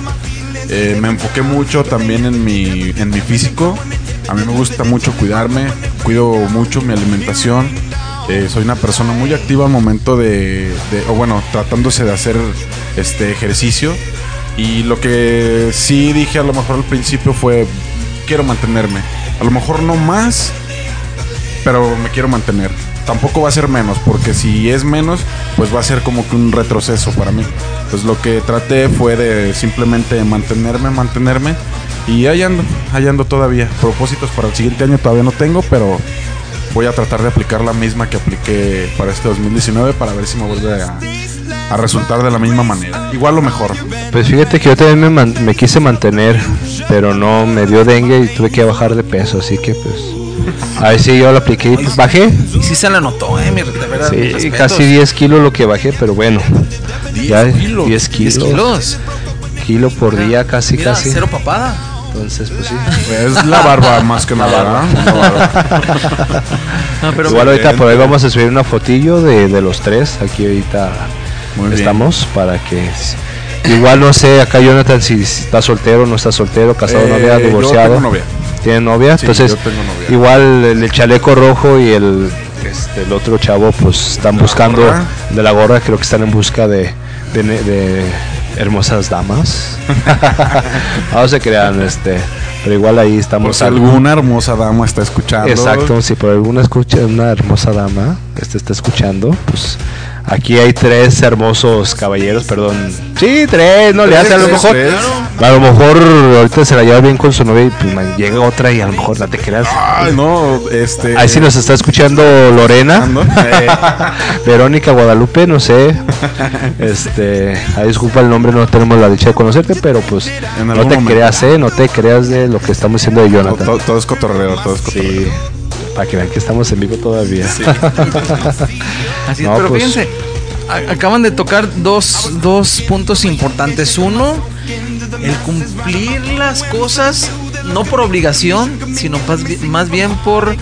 Eh, me enfoqué mucho también en mi, en mi físico. A mí me gusta mucho cuidarme, cuido mucho mi alimentación. Eh, soy una persona muy activa al momento de, de- o bueno, tratándose de hacer este ejercicio. Y lo que sí dije a lo mejor al principio fue, quiero mantenerme. A lo mejor no más, pero me quiero mantener. Tampoco va a ser menos, porque si es menos, pues va a ser como que un retroceso para mí. Pues lo que traté fue de simplemente mantenerme, mantenerme. Y ahí ando, ahí ando todavía. Propósitos para el siguiente año todavía no tengo, pero voy a tratar de aplicar la misma que apliqué para este 2019 para ver si me vuelve a, a resultar de la misma manera. Igual o mejor. Pues fíjate que yo también me, man- me quise mantener, pero no me dio dengue y tuve que bajar de peso, así que pues. A ver si yo lo apliqué y pues bajé. Y sí se la notó, eh, mi de verdad, Sí, casi 10 kilos lo que bajé, pero bueno. 10 ya kilos. 10 kilos. 10 kilos. Kilo por día, casi, Mira, casi. cero papada. Entonces, pues sí. Es la barba más que nada. ¿verdad? La barba. No, pero Igual ahorita por ahí vamos a subir una fotillo de, de los tres. Aquí ahorita Muy bien. estamos para que. Igual no sé, acá Jonathan si está soltero, no está soltero, casado, Eh, novia, yo divorciado. tengo novia. ¿Tiene novia? Sí, Entonces, yo novia. igual el, el chaleco rojo y el, este, el otro chavo, pues están ¿La buscando de la gorra, creo que están en busca de, de, de hermosas damas. no se crean, este, pero igual ahí Por estamos. si alguna hermosa dama está escuchando. Exacto, si por alguna escucha una hermosa dama este está escuchando, pues aquí hay tres hermosos caballeros, perdón. Sí, tres, no le hace a lo mejor. tres. A lo mejor ahorita se la lleva bien con su novia y pues, llega otra y a lo mejor no te creas. Ay, no, este. Ahí sí nos está escuchando Lorena, eh, Verónica Guadalupe, no sé. Este, ahí disculpa el nombre, no tenemos la dicha de conocerte, pero pues no te momento. creas, eh, no te creas de lo que estamos diciendo de Todo, Jonathan. todo- todo es cotorreo, todo es cotorreo. Sí, para que vean que estamos en vivo todavía. Así es, No, pero pues, fíjense, acaban de tocar dos, dos puntos importantes. Uno, el cumplir las cosas no por obligación, sino más, bi- más bien por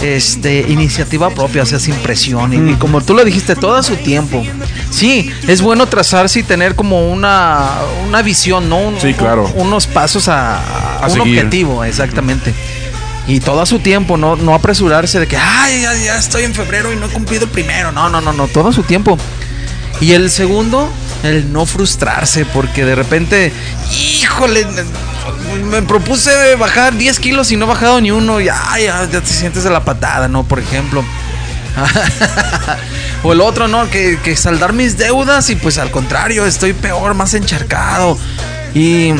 este iniciativa propia, o sea, sin presión. Y, y como tú lo dijiste, todo a su tiempo. Sí, es bueno trazarse y tener como una, una visión, ¿no? Un- Sí, claro. unos pasos a, a A un seguir. objetivo, exactamente. Y todo a su tiempo, no, no apresurarse de que, ay, ya, ya estoy en febrero y no he cumplido el primero. No, no, no, no, todo a su tiempo. Y el segundo, el no frustrarse, porque de repente, híjole, me propuse bajar 10 kilos y no he bajado ni uno, y ay, ya, ya te sientes de la patada, ¿no? Por ejemplo. o el otro, ¿no? Que, que saldar mis deudas y pues al contrario, estoy peor, más encharcado. Y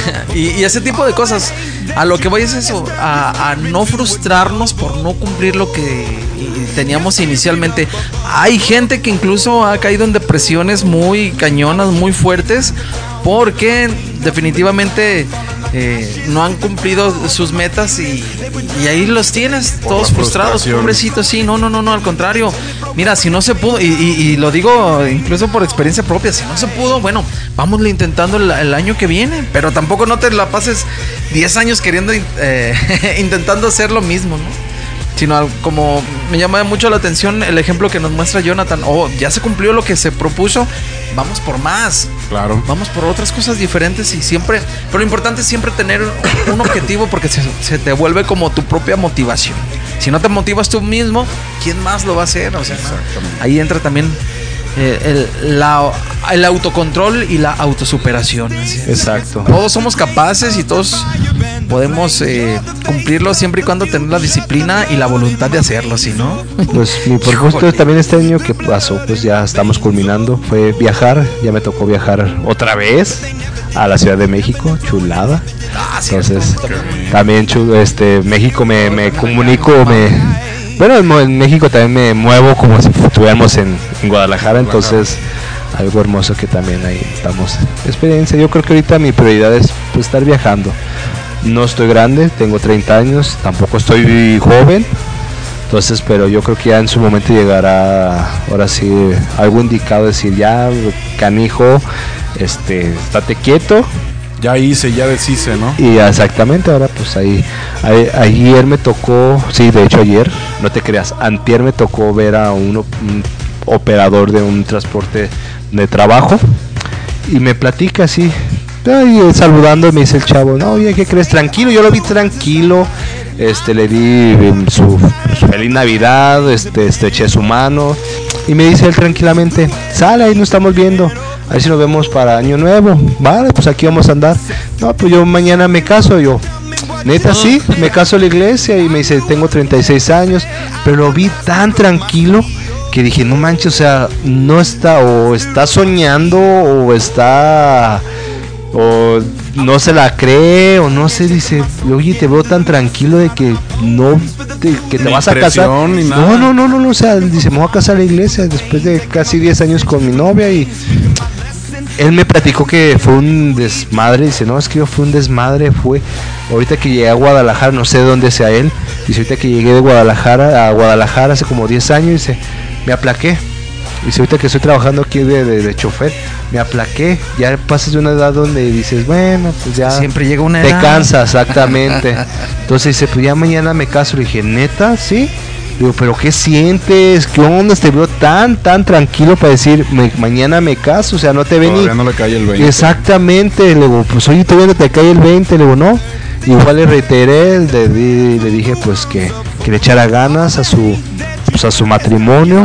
y, ese tipo de cosas. A lo que voy es eso, a no frustrarnos por no cumplir lo que teníamos inicialmente. Hay gente que incluso ha caído en depresiones muy cañonas, muy fuertes, porque definitivamente eh, no han cumplido sus metas y, y ahí los tienes, Por todos frustrados, pobrecitos. Sí, no, no, no, no, al contrario. Mira, si no se pudo, y, y- y lo digo incluso por experiencia propia, si no se pudo, bueno, vámosle intentando el, el año que viene, pero tampoco no te la pases 10 años queriendo, eh, intentando hacer lo mismo, ¿no? Sino como me llama mucho la atención el ejemplo que nos muestra Jonathan, oh, ya se cumplió lo que se propuso, vamos por más. Claro. Vamos por otras cosas diferentes y siempre, pero lo importante es siempre tener un, un objetivo porque se, se te vuelve como tu propia motivación. Si no te motivas tú mismo, ¿quién más lo va a hacer? O sea, ¿no? ahí entra también eh, el, la- el autocontrol y la autosuperación. Exacto. Todos somos capaces y todos podemos eh, cumplirlo siempre y cuando tener la disciplina y la voluntad de hacerlo, si no. Pues mi propósito también este año que pasó, pues ya estamos culminando, fue viajar, ya me tocó viajar otra vez a la Ciudad de México, chulada. Ah. Entonces, también chu- este México me, me comunico, me bueno, en México también me muevo como si estuviéramos en, en Guadalajara, entonces algo hermoso que también ahí estamos. Experiencia, yo creo que ahorita mi prioridad es pues, estar viajando. No estoy grande, tengo 30 años, tampoco estoy joven. Entonces, pero yo creo que ya en su momento llegará, ahora sí, algo indicado, decir, ya, canijo, este, estate quieto, Ya hice, ya deshice, ¿no? y exactamente, ahora pues ahí, ahí- ayer me tocó, sí, de hecho ayer, no te creas, antier me tocó ver a un, un operador de un transporte de trabajo y me platica así, ay, eh, saludando, me dice el chavo, no, oye, ¿qué crees? Tranquilo, yo lo vi tranquilo, este, le di em, su, su feliz Navidad, este, estreché su mano y me dice él tranquilamente, sale, ahí nos estamos viendo. A ver si nos vemos para año nuevo. Vale, pues aquí vamos a andar. No, pues yo mañana me caso. Yo, neta, sí, me caso en la iglesia y me dice, tengo 36 años. Pero lo vi tan tranquilo que dije, no manches, o sea, no está, o está soñando, o está, o no se la cree, o no sé, dice, oye, te veo tan tranquilo de que no, te- que te Ni vas a casar. presión, ni nada. No, no, no, no, no, o sea, dice, me voy a casar a la iglesia después de casi 10 años con mi novia y él me platicó que fue un desmadre, dice, no, es que yo fue un desmadre, fue ahorita que llegué a Guadalajara, no sé de dónde sea él, dice, ahorita que llegué de Guadalajara a Guadalajara hace como 10 años, dice, me aplaqué. Dice, ahorita que estoy trabajando aquí de, de, de chofer, me aplaqué, ya pasas de una edad donde dices, bueno, pues ya Siempre llega una te edad. cansa, exactamente. Entonces dice, pues ya mañana me caso. Le dije, neta, sí. Digo, pero ¿qué sientes? ¿Qué onda? Te veo tan, tan tranquilo para decir, "Me- mañana me caso. O sea, no te ven Todavía no le cae el 20. Exactamente. Le digo, pues oye, todavía no te cae el 20. Le digo, no. Igual le reiteré, le, di- le dije pues que, que le echara ganas a su, pues, a su matrimonio,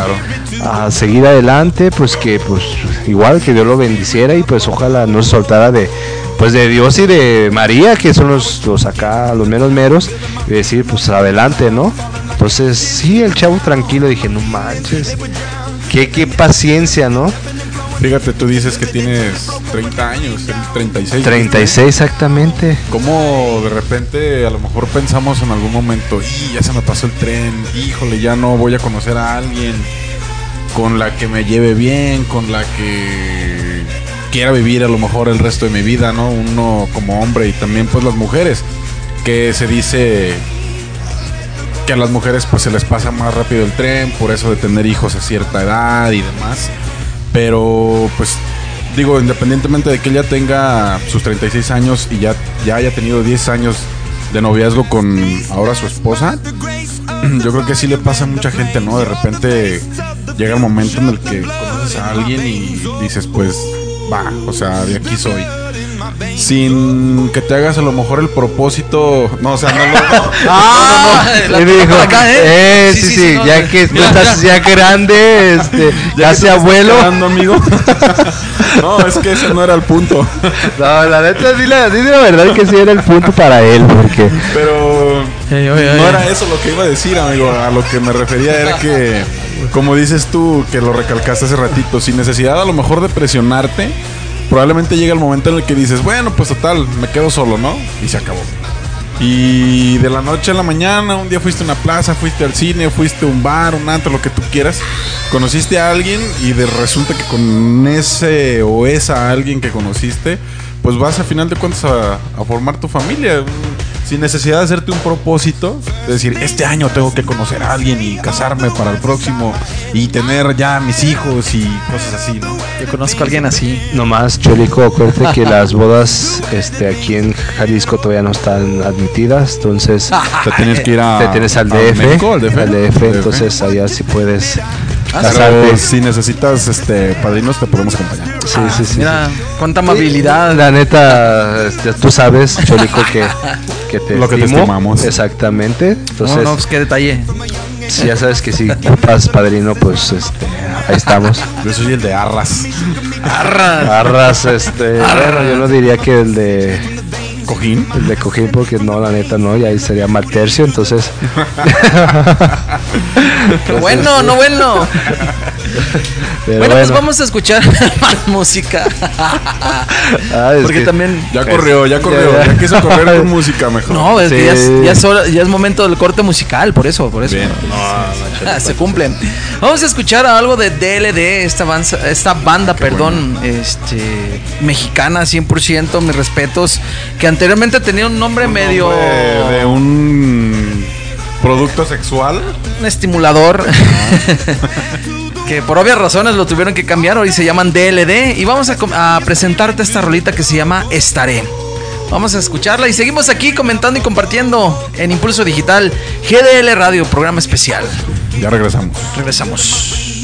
a seguir adelante, pues que pues igual que Dios lo bendiciera y pues ojalá no se soltara de pues de Dios y de María, que son los, los acá, los menos meros, y decir pues adelante, ¿no? Entonces sí, el chavo tranquilo, dije, no manches, qué, qué paciencia, ¿no? Fíjate, tú dices que tienes 30 años, el 36. 36 exactamente. ¿Cómo de repente a lo mejor pensamos en algún momento, y ya se me pasó el tren, híjole, ya no voy a conocer a alguien con la que me lleve bien, con la que quiera vivir a lo mejor el resto de mi vida, ¿no? Uno como hombre y también pues las mujeres, que se dice que a las mujeres pues se les pasa más rápido el tren, por eso de tener hijos a cierta edad y demás. Pero pues digo, independientemente de que ella tenga sus 36 años y ya, ya haya tenido 10 años de noviazgo con ahora su esposa, yo creo que sí le pasa a mucha gente, ¿no? De repente llega el momento en el que conoces a alguien y dices, pues, va, o sea, de aquí soy. Sin que te hagas a lo mejor el propósito. No, o sea, no lo. Ah, Y dijo, acá, ¿eh? eh, sí, sí, no, ya no. que tú Mira, estás mira. ya grande, este, ya sea abuelo. quedando, amigo. no, es que ese no era el punto. No, la neta, sí, la, sí, la verdad que sí era el punto para él, porque Pero Ey, oye, oye. no era eso lo que iba a decir, amigo. A lo que me refería era que, como dices tú, que lo recalcaste hace ratito, sin necesidad a lo mejor de presionarte, probablemente llega el momento en el que dices, bueno, pues total, me quedo solo, ¿no? Y se acabó. Y de la noche a la mañana, un día fuiste a una plaza, fuiste al cine, fuiste a un bar, un antro, lo que tú quieras. Conociste a alguien y de resulta que con ese o esa alguien que conociste, pues vas a final de cuentas a, a formar tu familia. Sin necesidad de hacerte un propósito, de decir, este año tengo que conocer a alguien y casarme para el próximo y tener ya mis hijos y cosas así, ¿no? Yo conozco a alguien así. nomás, Cholico, acuérdate que las bodas este, aquí en Jalisco todavía no están admitidas, entonces Te tienes que ir a. te tienes al a DF, México, al DF, al DF, DF. entonces allá sí puedes Pero casarte. si necesitas este padrinos, te podemos acompañar. Sí, sí, sí. Mira, sí. cuánta amabilidad. La neta, este, tú sabes, Cholico, que, que te Lo que te estimamos. Exactamente. Entonces, no, no, pues qué detalle. si ya sabes que si ocupas padrino, pues este, ahí estamos. Yo soy el de Arras. Arra. Arras, este, bueno, yo no diría que el de Cojín. el de cojín porque no, la neta no, y ahí sería mal tercio, entonces. Bueno, no bueno. pero Bueno, pues vamos a escuchar más música. Ah, es Porque que- también. Ya corrió, ya corrió. ya. Ya quiso correr con música mejor. No, es que ya, es, ya es hora- ya es momento del corte musical, por eso, por eso. Bien. Se cumplen. Vamos a escuchar algo de DLD, esta banda, esta banda perdón, este mexicana 100%, mis respetos, que anteriormente tenía un nombre medio De, de un producto sexual. un estimulador. que por obvias razones lo tuvieron que cambiar, hoy se llaman DLD y vamos a, a presentarte esta rolita que se llama Estaré. Vamos a escucharla y seguimos aquí comentando y compartiendo en Impulso Digital GDL Radio, programa especial. Ya regresamos. Regresamos.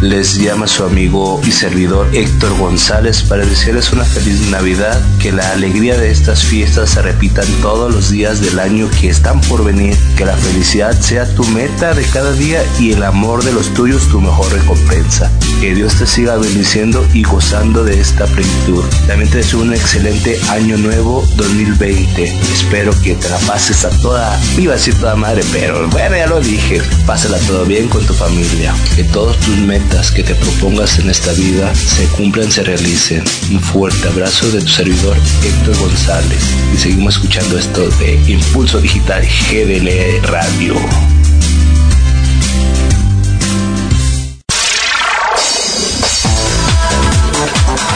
Les llama su amigo y servidor Héctor González para desearles una feliz Navidad, que la alegría de estas fiestas se repitan todos los días del año que están por venir, que la felicidad sea tu meta de cada día y el amor de los tuyos tu mejor recompensa. Que Dios te siga bendiciendo y gozando de esta plenitud. También te deseo un excelente año nuevo 2020. Espero que te la pases a toda, iba a decir toda madre, pero bueno, ya lo dije. Pásala todo bien con tu familia. Que todas tus metas que te propongas en esta vida se cumplan, se realicen. Un fuerte abrazo de tu servidor Héctor González. Y seguimos escuchando esto de Impulso Digital GDL Radio.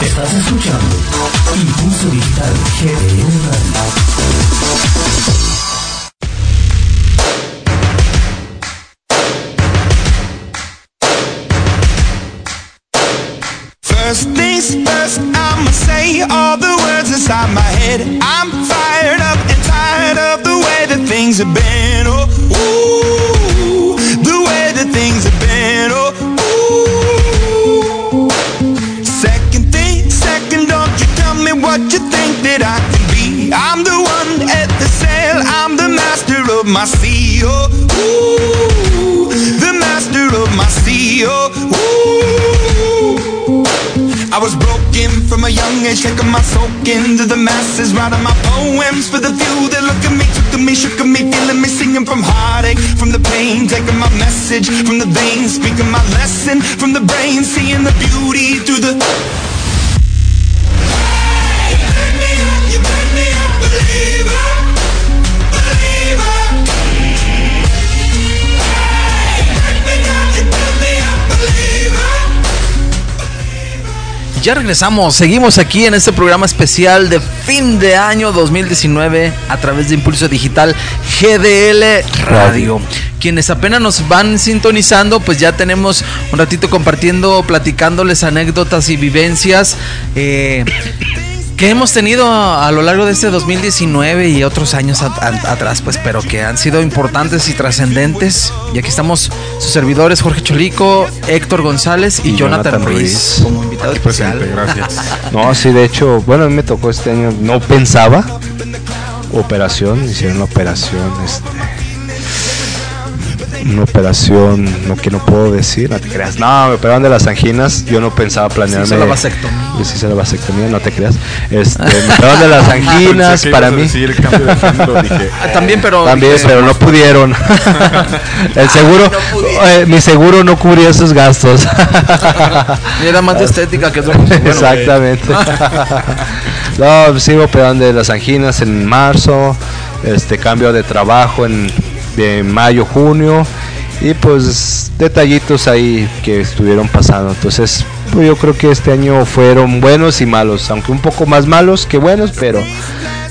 Estás escuchando Impulso Digital GDL Radio. Ooh. I was broken from a young age, taking my soak into the masses, writing my poems for the few that look at me, took to me, shook at me, feeling me, singing from heartache, from the pain, taking my message from the veins, speaking my lesson from the brain, seeing the beauty through the. Ya regresamos, seguimos aquí en este programa especial de fin de año 2019 a través de Impulso Digital GDL Radio. Quienes apenas nos van sintonizando, pues ya tenemos un ratito compartiendo, platicándoles anécdotas y vivencias eh, que hemos tenido a lo largo de este 2019 y otros años a- a- atrás, pues, pero que han sido importantes y trascendentes. Y aquí estamos sus servidores Jorge Cholico, Héctor González y, Y Jonathan, Jonathan Ruiz Ruiz. como invitado Aquí especial. presente, gracias. No, sí, de hecho, bueno, a mí me tocó este año, no pensaba. Operación, hicieron una operación, este. Una operación, no que no puedo decir, no te creas. No, me operaron de las anginas, yo no pensaba planearme. hizo la vasectomía. Yo sí hice la vasectomía, no te creas. Este, me operaron de las anginas, que para mí. decir cambio de género, dije, Ah, También, pero. También, dije, pero no pudieron. El seguro, eh, mi seguro no cubría esos gastos. Era más de estética que. Bueno, Exactamente. no, sigo operando de las anginas en marzo, este cambio de trabajo en de mayo, junio y pues detallitos ahí que estuvieron pasando. Entonces, pues yo creo que este año fueron buenos y malos, aunque un poco más malos que buenos, pero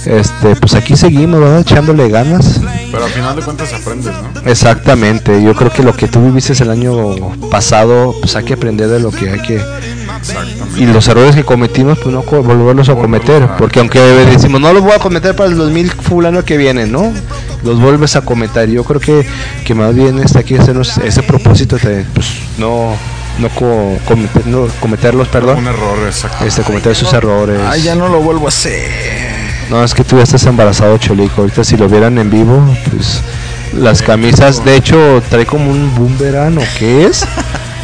este pues aquí seguimos, ¿verdad? Echándole ganas. pero al final de cuentas aprendes, ¿no? Exactamente, yo creo que lo que tú viviste el año pasado, pues hay que aprender de lo que hay que y los errores que cometimos, pues no volverlos a cometer. Porque aunque decimos, no los voy a cometer para el 2000 fulano que viene, ¿no? Los vuelves a cometer. Yo creo que, que más bien está aquí hacernos ese propósito de, pues, no, no, co- cometer, no cometerlos, Un perdón. error, exacto. Este, cometer esos errores. Ay, ya no lo vuelvo a hacer. No, es que tú ya estás embarazado, Cholico. Ahorita si lo vieran en vivo, pues las camisas, de hecho, trae como un boomerang, ¿o qué es?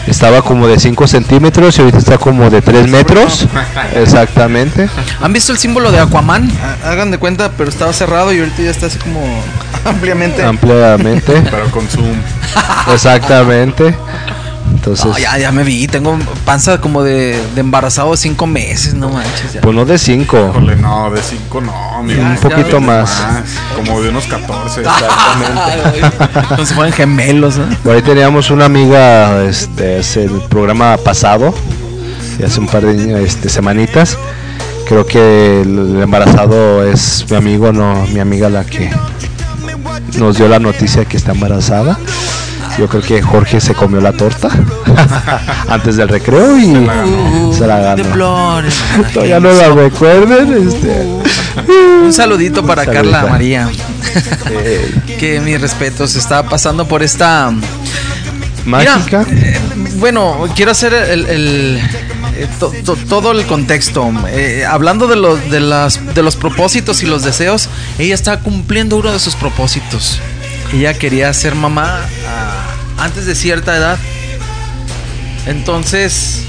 Estaba como de 5 centímetros y ahorita está como de 3 metros. Exactamente. ¿Han visto el símbolo de Aquaman? Há- Hagan de cuenta, pero estaba cerrado y ahorita ya está así como ampliamente. Ampliamente. Pero con Zoom. Exactamente. Entonces, No, ya, ya me vi, tengo panza como de, de embarazado de cinco meses, no manches. Ya. pues no de 5. Híjole, no, de 5 no, amigo. Un poquito más. Como de unos 14. Como si fueran gemelos, ¿no? Por ahí teníamos una amiga, este, es el programa pasado, y hace un par de este, semanitas. Creo que el embarazado es mi amigo, no mi amiga la que nos dio la noticia que está embarazada. Yo creo que Jorge se comió la torta antes del recreo y se la ganó. flores. Todavía no la recuerden. Este. Un saludito para. Carla María. Que mi respeto se está pasando por esta mágica. Mira, eh, bueno, quiero hacer el, el- eh, to- to- todo el contexto. Eh, hablando de los, de, las, de los propósitos y los deseos, ella está cumpliendo uno de sus propósitos. Ella quería ser mamá ah, antes de cierta edad. Entonces,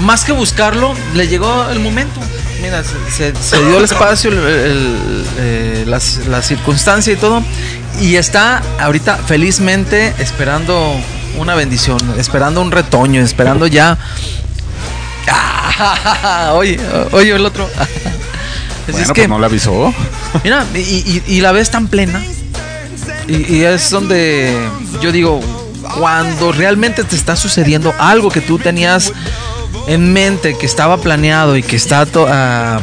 más que buscarlo, le llegó el momento. Mira, se, se- se dio el espacio, el- el- eh, las- la circunstancia y todo. Y está ahorita felizmente esperando una bendición, esperando un retoño, esperando ya. Ah, oye, oye, el otro. Así Bueno, es pues que, no le avisó. mira, y, y- y la ves tan plena. Y, y es donde yo digo, cuando realmente te está sucediendo algo que tú tenías en mente, que estaba planeado y que está to- ah,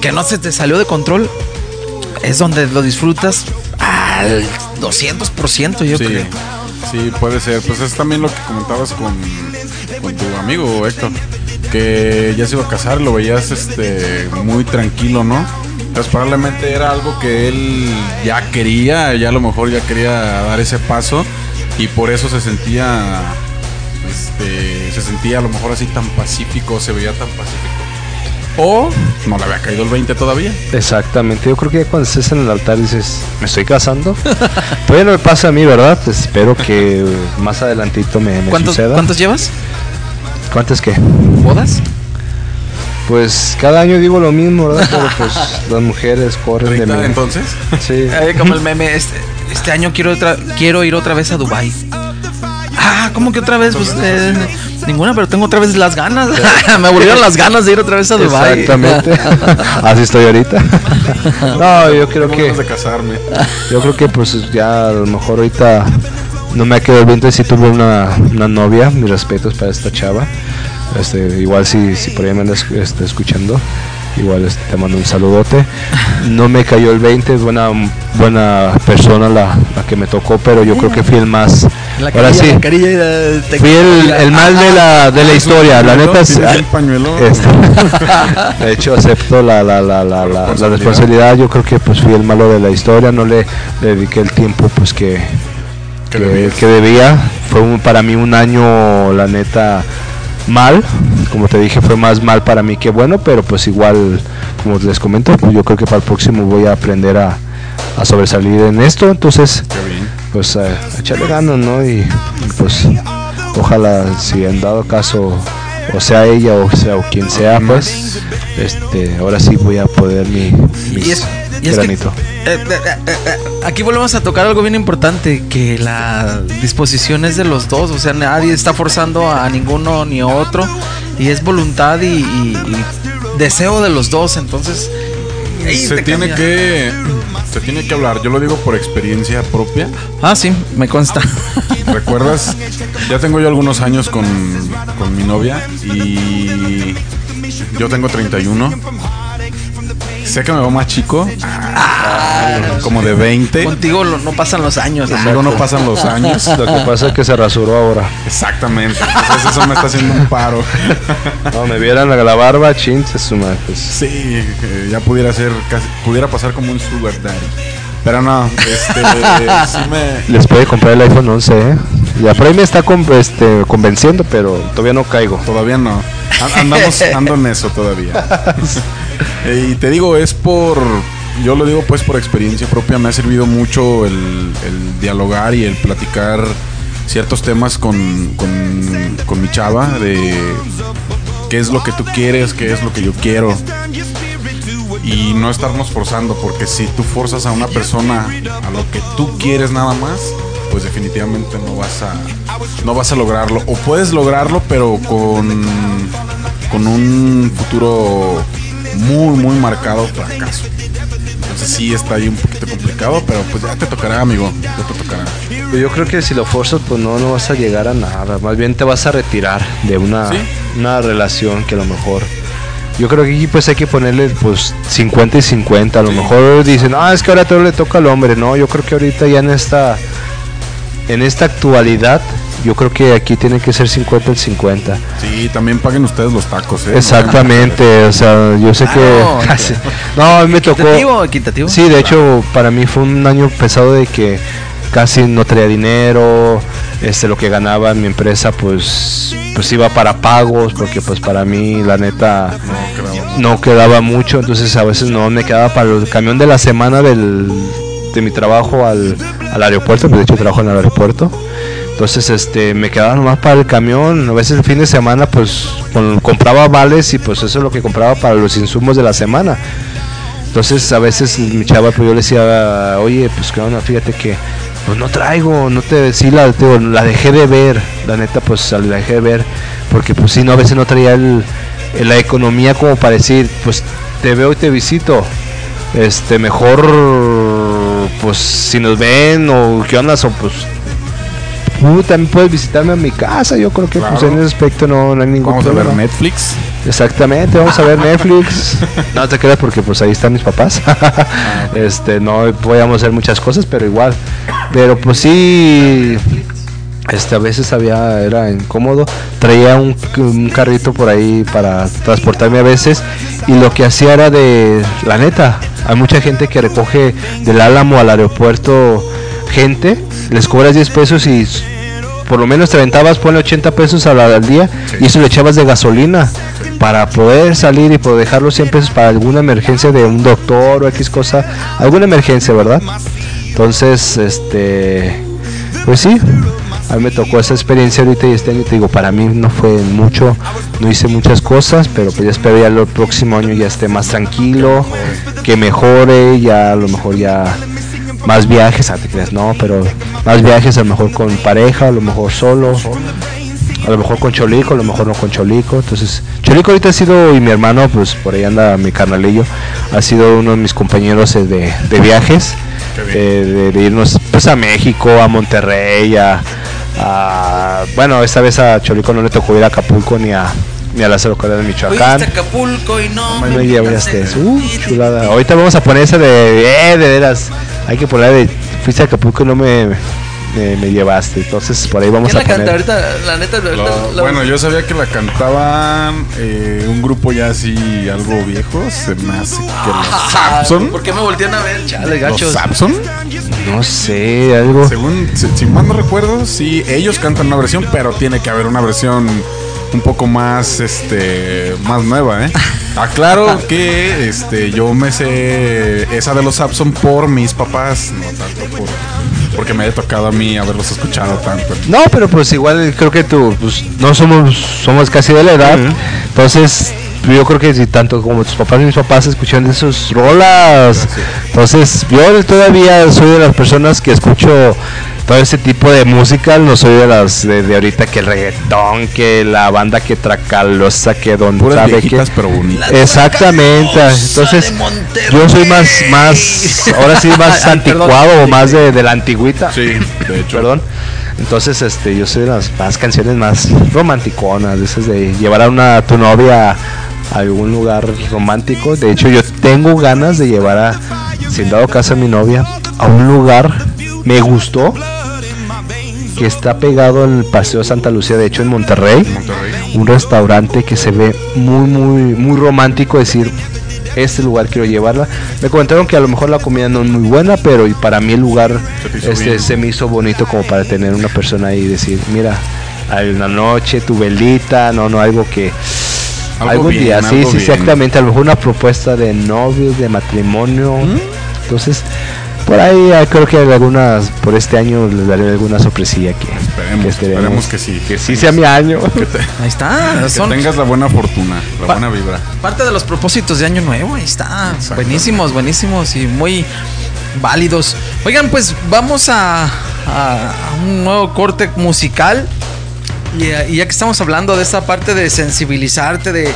que no se te salió de control, es donde lo disfrutas al 200%, yo sí, creo. sí, puede ser. Pues es también lo que comentabas con, con tu amigo Héctor, que ya se iba a casar, lo veías este muy tranquilo, ¿no? Entonces probablemente era algo que él ya quería, ya a lo mejor ya quería dar ese paso y por eso se sentía, este, se sentía a lo mejor así tan pacífico, se veía tan pacífico. O no le había caído el 20 todavía. Exactamente, yo creo que ya cuando estés en el altar dices, ¿me estoy casando? Todavía no me pasa a mí, ¿verdad? Pues espero que más adelantito me, me ¿Cuántos, suceda. ¿Cuántos llevas? ¿Cuántos qué? ¿Bodas? Pues cada año digo lo mismo, ¿verdad? Pero pues las mujeres corren de ¿30 mí. entonces? Sí. Eh, como el meme, este, este año quiero otra, quiero ir otra vez a Dubai. Ah, ¿cómo que otra vez? Pues eh, ninguna, pero tengo otra vez las ganas. Me volvieron las ganas de ir otra vez a Dubai. Exactamente. Así estoy ahorita. No, yo creo Tengo que de casarme. yo creo que pues ya a lo mejor ahorita no me ha quedado bien si tuve una, una novia, mis respetos para esta chava. Este, igual si, si por ahí me andas este, escuchando, igual este, te mando un saludote. No me cayó el 20, es buena buena persona la, la que me tocó, pero yo creo que fui el más La ahora carilla, sí. la carilla y la- te- Fui el, el mal de la, de la historia, la neta es, ¿Tienes el pañuelo? este, de hecho acepto la, la, la, la, la- la Responsabilidad. yo creo que pues fui el malo de la historia, no le, le dediqué el tiempo pues que, Que que debía, fue un- para mí un año la neta mal, como te dije fue más mal para mí que bueno, pero pues igual como les comento, pues yo creo que para el próximo voy a aprender a, a sobresalir en esto, entonces pues eh, echarle ganas, ¿no? Y, y, pues ojalá si han dado caso o sea ella o sea o quien sea, pues este ahora sí voy a poder mi, mis Y es, que, eh, eh, eh, aquí volvemos a tocar algo bien importante, que la disposición es de los dos, o sea, nadie está forzando a ninguno ni a otro, y es voluntad y, y- y deseo de los dos, entonces... Se tiene cambia. que se tiene que hablar. Yo lo digo por experiencia propia. Ah, sí, me consta. ¿Recuerdas? Ya tengo yo algunos años con, con mi novia y yo tengo 31. Sé que me va más chico, como de 20. Contigo lo- no pasan los años. Conmigo no pasan los años. Lo que pasa es que se rasuró ahora. Exactamente. Entonces eso me está haciendo un paro. No, me vieran la, la barba, chin, se suma, pues. Sí, eh, ya pudiera ser, casi, pudiera pasar como un sugar daddy. Pero no, este, sí me, Les puede comprar el iPhone 11, ¿eh? Ya por ahí me está con- este, convenciendo, pero todavía no caigo. Todavía no. An- Andamos, ando en eso todavía. Eh, y te digo, es por. Yo lo digo pues por experiencia propia. Me ha servido mucho el, el dialogar y el platicar ciertos temas con, con, con mi chava. De qué es lo que tú quieres, qué es lo que yo quiero. Y no estarnos forzando, porque si tú forzas a una persona a lo que tú quieres nada más, pues definitivamente no vas a no vas a lograrlo. O puedes lograrlo, pero con, con un futuro muy, muy marcado fracaso. Entonces sí está ahí un poquito complicado, pero pues ya te tocará, amigo. Ya te tocará. Yo creo que si lo forzas, pues no, no vas a llegar a nada. Más bien te vas a retirar de una, Sí. una relación que a lo mejor. Yo creo que aquí pues hay que ponerle pues 50 y 50. A lo Sí. mejor dicen, ah, es que ahora todo le toca al hombre. No, yo creo que ahorita ya en esta en esta actualidad yo creo que aquí tiene que ser 50 el 50. Sí, también paguen ustedes los tacos, ¿eh? Exactamente, o sea, yo sé que... Sí. No, a mí me tocó... ¿Equitativo? ¿Equitativo? Sí, de hecho, para mí fue un año pesado de que casi no traía dinero, este, lo que ganaba en mi empresa, pues, pues iba para pagos, porque pues para mí, la neta, no quedaba mucho, entonces a veces no me quedaba para el camión de la semana del, de mi trabajo al, al aeropuerto, pues de hecho trabajo en el aeropuerto. Entonces, este, me quedaba nomás para el camión. A veces el fin de semana, pues, compraba vales y pues eso es lo que compraba para los insumos de la semana. Entonces, a veces mi chava, pues yo le decía, oye, pues que onda, fíjate que pues no traigo, no te sí la, te la dejé de ver, la neta, pues la dejé de ver, porque pues sí, no, a veces no traía el, la economía como para decir, pues te veo y te visito. Este, mejor, pues si nos ven o qué onda, o pues tú también puedes visitarme a mi casa. Yo creo que pues, en ese aspecto no, no hay ningún Vamos a ver problema. Netflix. Exactamente, vamos a ver Netflix. No te creas porque pues ahí están mis papás. este, no podíamos hacer muchas cosas, pero igual. Pero pues sí, este a veces había era incómodo. Traía un, un carrito por ahí para transportarme a veces y lo que hacía era de la neta. Hay mucha gente que recoge del Álamo al aeropuerto gente, les cobras 10 pesos y por lo menos te aventabas, ponle 80 pesos al, al día y eso le echabas de gasolina para poder salir y poder dejar los 100 pesos para alguna emergencia de un doctor o X cosa, alguna emergencia, ¿verdad? Entonces, este, pues sí, a mí me tocó esa experiencia ahorita y este año te digo, para mí no fue mucho, no hice muchas cosas, pero pues ya espero ya el próximo año ya esté más tranquilo, que mejore, ya a lo mejor ya más viajes, ah, te creas, no, pero más viajes a lo mejor con pareja, a lo mejor solo, a lo mejor con Cholico, a lo mejor no con Cholico. Entonces, Cholico ahorita ha sido, y mi hermano, pues por ahí anda mi carnalillo, ha sido uno de mis compañeros eh, de, de viajes, eh, de, de irnos pues a México, a Monterrey, a, a- bueno, esta vez a Cholico no le tocó ir a Acapulco ni a ni a Cárdenas de Michoacán. Fuiste a Acapulco y no. No me. Uh, chulada. Ahorita vamos a poner esa de, eh, de veras. Hay que poner de, fuiste a Acapulco y no me, me, me llevaste. Entonces por ahí vamos ¿Quién a la canta poner. ahorita? La neta, ahorita Lo- la- bueno, yo sabía que la cantaban eh, un grupo ya así, algo viejo. Se me hace que los Samson. ¿Por qué me voltean a ver? Chale, ¿Los gachos. Samson? No sé, algo. Según, si, si mal no recuerdo, sí, ellos cantan una versión, pero tiene que haber una versión un poco más, este, más nueva, ¿eh? Aclaro que, este, yo me sé esa de los Samson por mis papás, no tanto por, porque me haya tocado a mí haberlos escuchado tanto. No, pero pues igual creo que tú, pues no somos, somos casi de la edad. Entonces, yo creo que si tanto como tus papás y mis papás escuchan de sus rolas. Entonces, yo todavía soy de las personas que escucho todo ese tipo de música. No soy de las de, de ahorita que el reggaetón, que la banda que tracalosa, que don Puras sabe viejitas, que. pero bonitas. Exactamente. Entonces, yo soy más, más, ahora sí más anticuado o más de, de la antigüita. Sí, de hecho. Perdón. Entonces, este, yo soy de las más canciones más romanticonas, de esas de llevar a una a tu novia algún lugar romántico. De hecho, yo tengo ganas de llevar a, si en dado caso a mi novia, a un lugar. Me gustó que está pegado al Paseo Santa Lucía, de hecho en Monterrey, Monterrey. un restaurante que se ve muy, muy, muy romántico. Decir, este lugar quiero llevarla. Me comentaron que a lo mejor la comida no es muy buena, pero y para mí el lugar Se este, se me hizo bonito como para tener una persona ahí y decir, mira, hay una noche, tu velita, no, no, algo que... Algo algún bien, día, sí, algo sí, bien. exactamente, a lo mejor una propuesta de novios, de matrimonio. ¿Mm? Entonces, por ahí ah, creo que algunas, por este año les daré alguna sorpresilla que, Esperemos, que esperemos esperemos que sí. Que sí sea mi año. Que, te- Ahí está. que Son tengas la buena fortuna, la Pa- buena vibra. parte de los propósitos de Año Nuevo. Ahí está. Buenísimos, buenísimos y muy válidos. Oigan, pues vamos a, a- a un nuevo corte musical. Y, eh, y ya que estamos hablando de esta parte de sensibilizarte, de,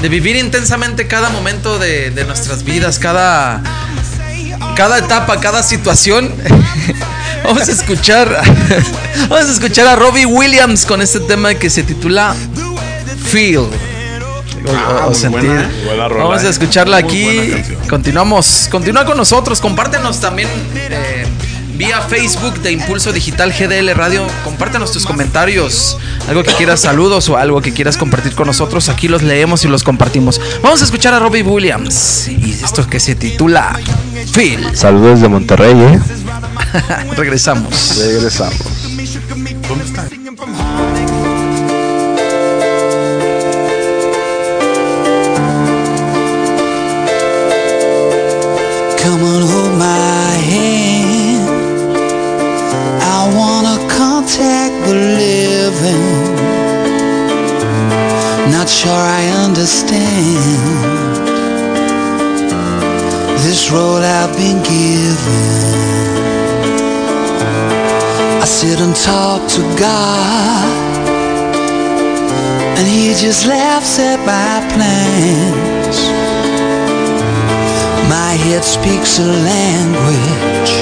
de vivir intensamente cada momento de, de nuestras vidas, cada, cada etapa, cada situación. vamos a escuchar. vamos a escuchar a Robbie Williams con este tema que se titula Feel. O- Ah, o muy sentir. buena, buena rola, Vamos a eh. escucharla aquí. Continuamos. Continúa con nosotros. Compártenos también eh, vía Facebook de Impulso Digital GDL Radio. Compártanos tus comentarios, algo que quieras, saludos o algo que quieras compartir con nosotros. Aquí los leemos y los compartimos. Vamos a escuchar a Robbie Williams y esto que se titula Phil. Saludos de Monterrey, ¿eh? Regresamos. Regresamos. ¿Dónde está? Come on, hold my contact the living. Not sure I understand this role I've been given. I sit and talk to God, and He just laughs at my plans. My head speaks a language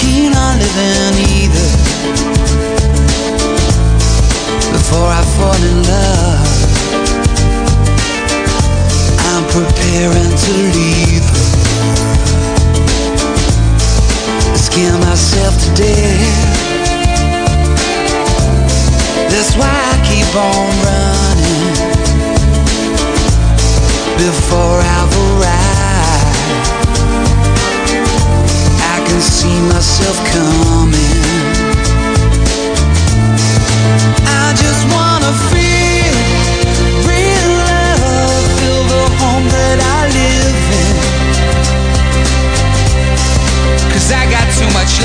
keen on living either. Before I fall in love, I'm preparing to leave. Scare myself to death. That's why I keep on running before I've arrived. See myself coming. I just wanna feel real love, feel the home that I live in. Cause I got too much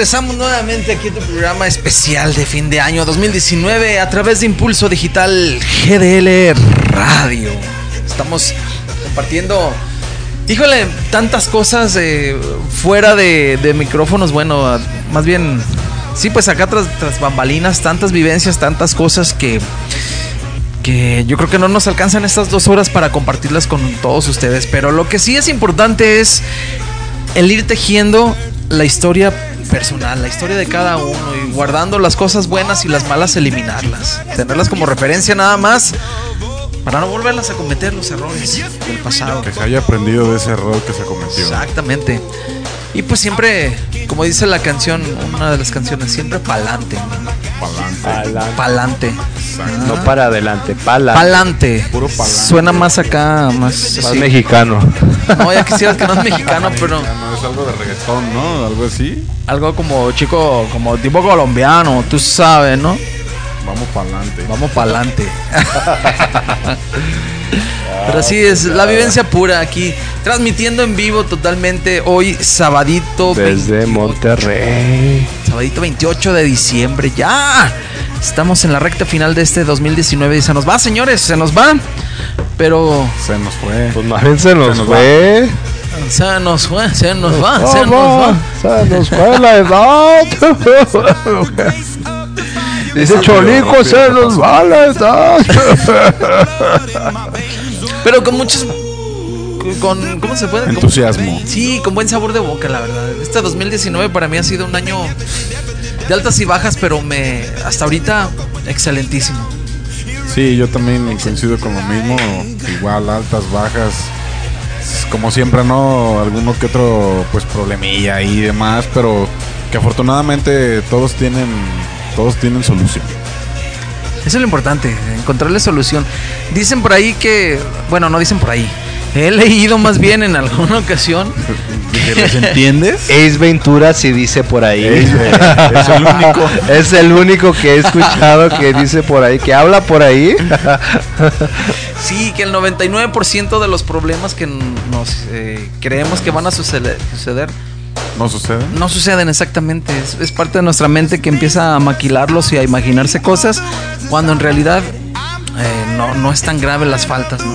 regresamos nuevamente aquí a tu programa especial de fin de año 2019 a través de Impulso Digital GDL Radio. Estamos compartiendo, híjole, tantas cosas eh, fuera de, de micrófonos, bueno, más bien, sí, pues acá tras, tras bambalinas, tantas vivencias, tantas cosas que, que yo creo que no nos alcanzan estas dos horas para compartirlas con todos ustedes, pero lo que sí es importante es el ir tejiendo la historia personal, la historia de cada uno y guardando las cosas buenas y las malas eliminarlas, tenerlas como referencia nada más para no volverlas a cometer los errores del pasado. Que se haya aprendido de ese error que se cometió. Exactamente. Y pues siempre, como dice la canción, una de las canciones, siempre pa'lante. Pa'lante. Pa'lante. No para adelante, pala. Pa'lante. Puro pa'lante. Suena más acá, más. Más sí. mexicano. No, ya quisieras que no es mexicano, pero es algo de reggaetón, ¿no? Algo así. algo como chico, como tipo colombiano, tú sabes, ¿no? Vamos para adelante. Vamos para adelante. Pero así es, la vivencia pura aquí, transmitiendo en vivo totalmente hoy, sabadito, Desde 28 Monterrey. sabadito 28 de diciembre, ya. Estamos en la recta final de este 2019 y se nos va, señores, se nos va. Pero Se nos fue. Pues más bien se nos, Se nos fue. Se nos fue, se nos va, se nos va. Se nos fue la edad. Dice Cholico, se nos va la edad. Pero con muchos con ¿cómo se puede? Con- Entusiasmo. Sí, con buen sabor de boca, la verdad. Este 2019 para mí ha sido un año de altas y bajas, pero me hasta ahorita excelentísimo. Sí, yo también coincido con lo mismo. Igual, altas, bajas. Como siempre, ¿no? Alguno que otro, pues, problemilla y demás. Pero que afortunadamente todos tienen, todos tienen solución. Eso es lo importante, encontrarle solución. Dicen por ahí que, bueno, no dicen por ahí. He leído más bien en alguna ocasión. ¿Les entiendes? Ace Ventura sí dice por ahí. es el único. Es el único que he escuchado que dice por ahí, que habla por ahí. Sí, que el 99% de los problemas que nos eh, creemos que van a suceder, suceder ¿No sucede? no suceden exactamente. Es, es parte de nuestra mente que empieza a maquilarlos y a imaginarse cosas cuando en realidad eh, no, no es tan grave las faltas, ¿no?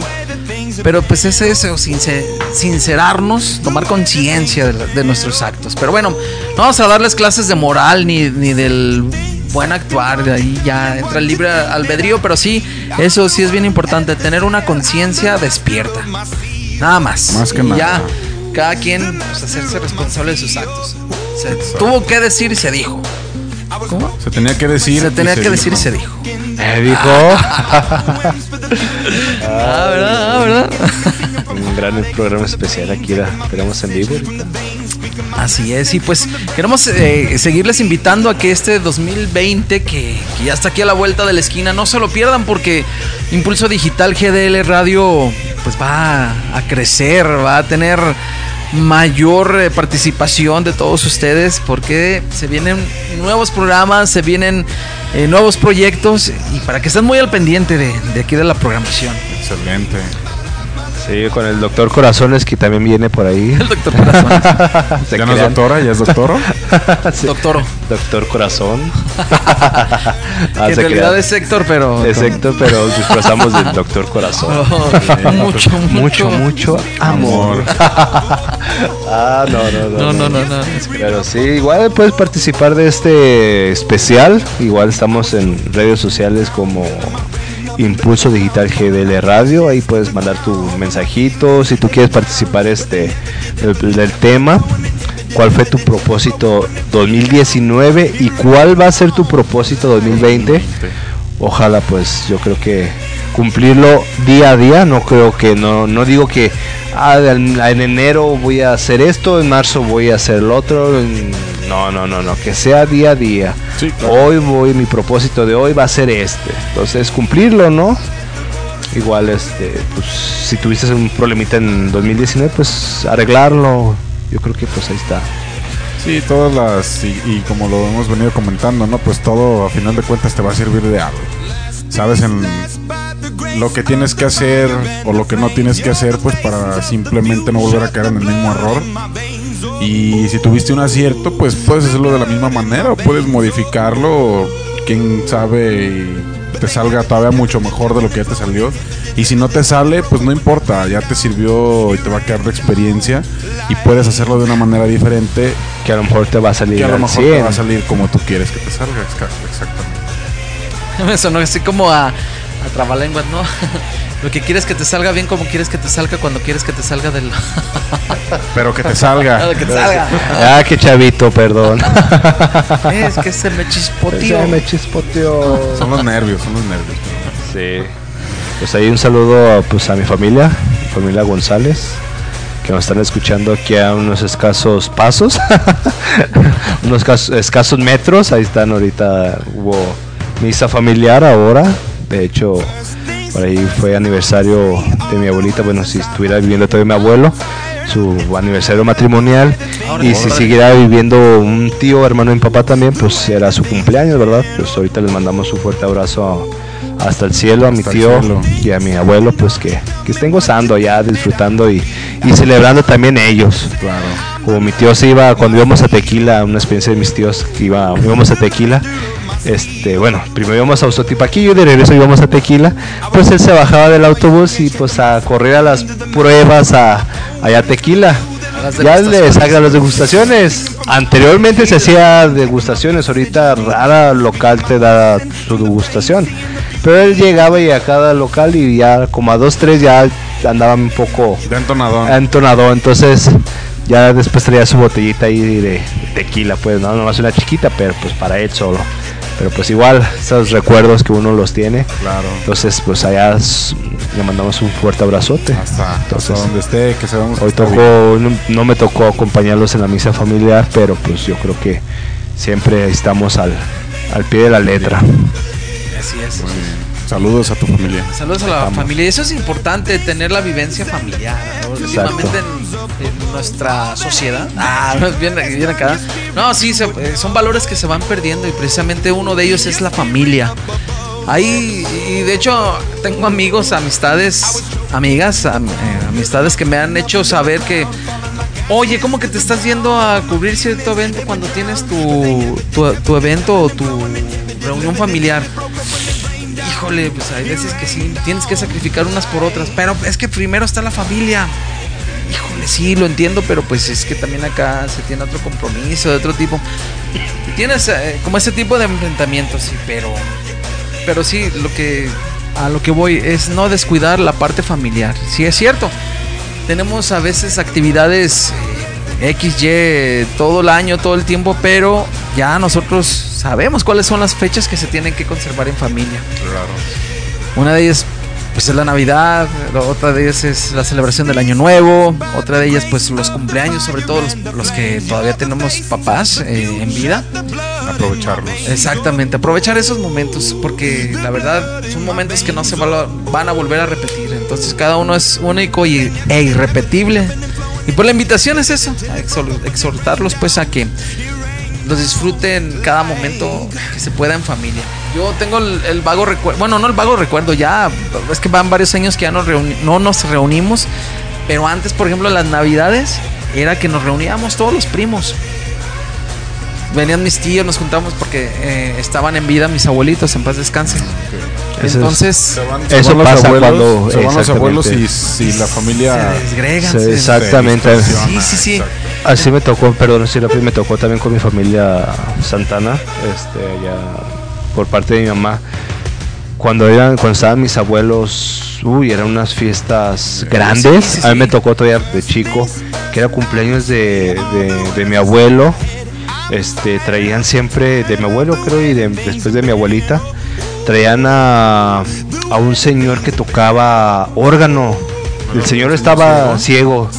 Pero pues es eso, sincer- sincerarnos, tomar conciencia de, nuestros actos. Pero bueno, no vamos a darles clases de moral ni, ni del buen actuar, de ahí ya entra el libre albedrío, pero sí, eso sí es bien importante, tener una conciencia despierta. Nada más. Más que Y nada. Ya, cada quien pues, hacerse responsable de sus actos. Se tuvo que decir y se dijo. ¿Cómo? Se tenía que decir. Se tenía que decir y se dijo. Eh, dijo. Ah, ¿verdad? Ah, ¿verdad? Un gran programa especial aquí, la tenemos en vivo. ahorita. Así es, y pues queremos eh, seguirles invitando a que este 2020, que, que ya está aquí a la vuelta de la esquina, no se lo pierdan porque Impulso Digital GDL Radio pues va a crecer, va a tener mayor eh, participación de todos ustedes porque se vienen nuevos programas, se vienen eh, nuevos proyectos y para que estén muy al pendiente de, de aquí de la programación. Excelente. Sí, con el doctor Corazones que también viene por ahí. El doctor Corazón, Se ¿Ya no es doctora? ¿Ya es doctoro? Sí. doctoro, Doctor Corazón. que Ah, en realidad crean. es Héctor, pero... Es Héctor, pero disfrazamos del Doctor Corazón. Oh, mucho, mucho, mucho amor. ah, no, no, no. No, no, no, no. Pero sí, igual puedes participar de este especial. Igual estamos en redes sociales como Impulso Digital GDL Radio. Ahí puedes mandar tu mensajito. Si tú quieres participar este del, del tema. ¿Cuál fue tu propósito 2019 y cuál va a ser tu propósito 2020? Ojalá pues yo creo que cumplirlo día a día. No creo que, no, no digo que ah, en, en enero voy a hacer esto, en marzo voy a hacer lo otro. No, no, no, no, que sea día a día. Sí, claro. Hoy voy, mi propósito de hoy va a ser este. Entonces, cumplirlo, ¿no? Igual, este, pues, si tuviste un problemita en 2019, pues arreglarlo. Yo creo que pues ahí está. Sí, todas las. Y, y como lo hemos venido comentando, ¿no? Pues todo a final de cuentas te va a servir de algo. Sabes en lo que tienes que hacer o lo que no tienes que hacer, pues para simplemente no volver a caer en el mismo error. Y si tuviste un acierto, pues puedes hacerlo de la misma manera o puedes modificarlo. O quién sabe y te salga todavía mucho mejor de lo que ya te salió. Y si no te sale, pues no importa, ya te sirvió y te va a quedar de experiencia y puedes hacerlo de una manera diferente Que a lo mejor te va a salir que a lo mejor 100. te va a salir como tú quieres que te salga. exa- Exactamente. Me sonó así como a, a trabalenguas, ¿no? Lo que quieres que te salga bien, como quieres que te salga cuando quieres que te salga del. Pero que te salga. que te salga. Ah, qué chavito, perdón. Es que se me chispoteó. Se me chispoteó. Son los nervios, son los nervios. Sí. Pues ahí un saludo pues, a mi familia, mi familia González, que nos están escuchando aquí a unos escasos pasos, unos cas- escasos metros. Ahí están ahorita, hubo misa familiar ahora. De hecho, por ahí fue aniversario de mi abuelita. Bueno, si estuviera viviendo todavía mi abuelo, su aniversario matrimonial. Y si siguiera viviendo un tío, hermano de mi papá también, pues era su cumpleaños, ¿verdad? Pues ahorita les mandamos un fuerte abrazo hasta el cielo a mi Hasta tío y a mi abuelo, pues que, que estén gozando allá, disfrutando y, y celebrando también ellos. Claro. Como mi tío se iba, cuando íbamos a Tequila, una experiencia de mis tíos que iba, íbamos a Tequila, este, bueno, primero íbamos a Usotipaquillo y de regreso íbamos a Tequila, pues él se bajaba del autobús y pues a correr a las pruebas a, allá a Tequila. Ya le sacan las degustaciones. Anteriormente se hacía degustaciones, ahorita rara local te da su degustación. Pero él llegaba y a cada local y ya como a dos, tres ya andaba un poco De entonadón. entonado, entonces ya después traía su botellita ahí de tequila, pues no, nomás una chiquita, pero pues para él solo. Pero pues igual, esos recuerdos que uno los tiene. Claro. Entonces, pues allá le mandamos un fuerte abrazote. Hasta, donde esté, que sabemos Hoy tocó, no, no me tocó acompañarlos en la misa familiar, pero pues yo creo que siempre estamos al, al pie de la letra. Así es. Muy bien. Saludos a tu familia. Saludos a la familia. Y eso es importante, tener la vivencia familiar. ¿no? Últimamente en, en nuestra sociedad. Ah, no, bien, bien acá. No, sí, se- eh, son valores que se van perdiendo y precisamente uno de ellos es la familia. Ahí, y de hecho, tengo amigos, amistades, amigas, am- eh, amistades que me han hecho saber que, oye, ¿cómo que te estás yendo a cubrir cierto evento cuando tienes tu, tu, tu evento o tu reunión familiar? Híjole, pues hay veces que sí, tienes que sacrificar unas por otras, pero es que primero está la familia. Híjole, sí, lo entiendo, pero pues es que también acá se tiene otro compromiso de otro tipo. Tienes eh, como ese tipo de enfrentamientos, sí, pero pero sí, lo que a lo que voy es no descuidar la parte familiar. Sí es cierto. Tenemos a veces actividades eh, XY todo el año, todo el tiempo, pero ya nosotros sabemos cuáles son las fechas que se tienen que conservar en familia. Claro. Una de ellas pues es la Navidad, otra de ellas es la celebración del Año Nuevo, otra de ellas pues los cumpleaños, sobre todo los, los que todavía tenemos papás eh, en vida. Aprovecharlos. Exactamente, aprovechar esos momentos porque la verdad son momentos que no se van a volver a repetir. Entonces cada uno es único y, e irrepetible. Y pues la invitación es eso, a exhortarlos pues a que los disfruten cada momento que se pueda en familia. Yo tengo el, el vago recuerdo, bueno, no el vago recuerdo, ya es que van varios años que ya nos no nos reunimos, pero antes, por ejemplo, las navidades era que nos reuníamos todos los primos. Venían mis tíos, nos juntamos porque eh, estaban en vida mis abuelitos, en paz descansen. Entonces, Se van, se Eso van los pasa abuelos, cuando- se van los abuelos y si la familia se desgregan. Se- se- exactamente. Sí, sí, sí. Exacto. Así me tocó, perdón, sí, me tocó también con mi familia Santana, este, allá por parte de mi mamá. Cuando eran, cuando estaban mis abuelos, uy, eran unas fiestas grandes. sí, sí, A mí me tocó todavía de chico, que era cumpleaños de, de- de mi abuelo. Este, traían siempre de mi abuelo, creo, y de- después de mi abuelita. traían a, a un señor que tocaba órgano. El señor estaba ciego.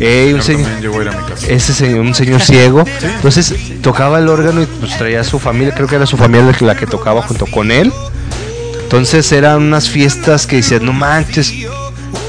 Ey, un Yo señor, también llego a ir a mi casa. ese señor, un señor ciego. Entonces tocaba el órgano y pues traía a su familia, creo que era su familia la que- tocaba junto con él. Entonces eran unas fiestas que dices, no manches,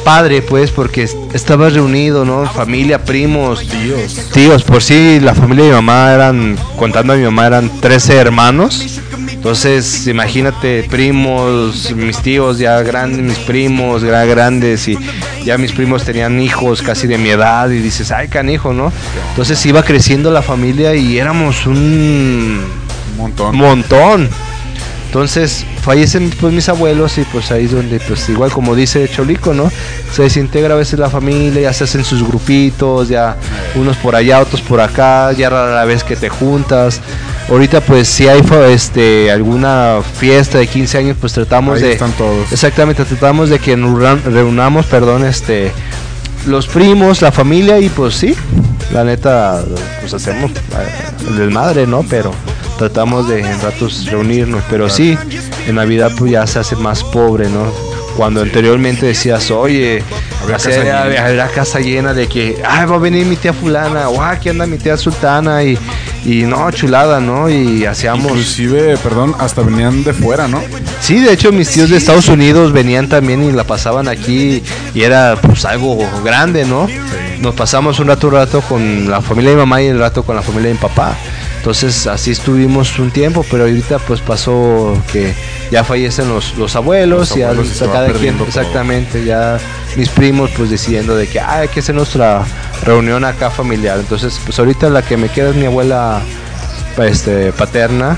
padre pues, porque es- estaba reunido, ¿no? Familia, primos, Tíos. tíos, por sí, la familia de mi mamá eran, contando a mi mamá, eran 13 hermanos. Entonces, imagínate, primos, mis tíos ya grandes, mis primos ya grandes y ya mis primos tenían hijos casi de mi edad y dices, ay, canijo, ¿no? Entonces iba creciendo la familia y éramos un montón. montón. Entonces fallecen pues mis abuelos y pues ahí es donde pues igual como dice Cholico, ¿no? Se desintegra a veces la familia, ya se hacen sus grupitos, ya unos por allá, otros por acá, ya rara la vez que te juntas. Ahorita pues si hay este alguna fiesta de 15 años pues tratamos Ahí de están todos. Exactamente, tratamos de que nos reunamos, perdón, este los primos, la familia y pues sí, la neta pues hacemos eh, el desmadre, ¿no? Pero tratamos de en ratos reunirnos, pero sí, en Navidad pues ya se hace más pobre, ¿no? Cuando anteriormente decías, oye, así casa era- llena. casa llena de que, ay, va a venir mi tía fulana, o aquí anda mi tía sultana, y, y no, chulada, ¿no? Y hacíamos... Inclusive, perdón, hasta venían de fuera, ¿no? Sí, de hecho mis tíos de Estados Unidos venían también y la pasaban aquí y era pues algo grande, ¿no? Nos pasamos un rato, un rato con la familia de mi mamá y el rato con la familia de mi papá. Entonces así estuvimos un tiempo, pero ahorita pues pasó que ya fallecen los, los abuelos Los ya abuelos y se va cada quien, todo. exactamente, ya mis primos pues decidiendo de que "Ah, hay que hacer nuestra reunión acá familiar. Entonces pues ahorita la que me queda es mi abuela este, paterna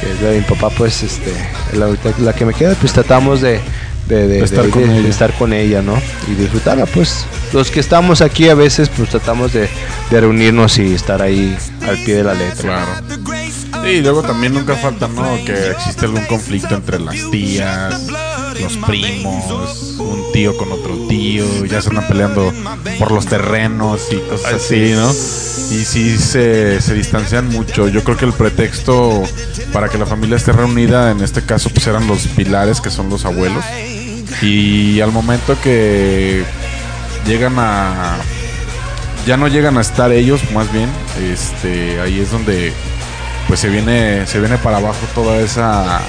que es de mi papá, pues, este, la, la que me queda, pues tratamos de, de, de- estar de- con de- ella. estar con ella, ¿no? Y disfrutarla, pues, los que estamos aquí a veces, pues tratamos de, de reunirnos y estar ahí al pie de la letra. Claro. Y luego también nunca falta, ¿no? Que existe algún conflicto entre las tías, los primos, un tío con otro tío, ya se andan peleando por los terrenos y cosas así, ¿no? Y sí se, se distancian mucho. Yo creo que el pretexto para que la familia esté reunida, en este caso, pues eran los pilares, que son los abuelos. Y al momento que llegan a ya no llegan a estar ellos más bien este ahí es donde pues se viene se viene para abajo toda esa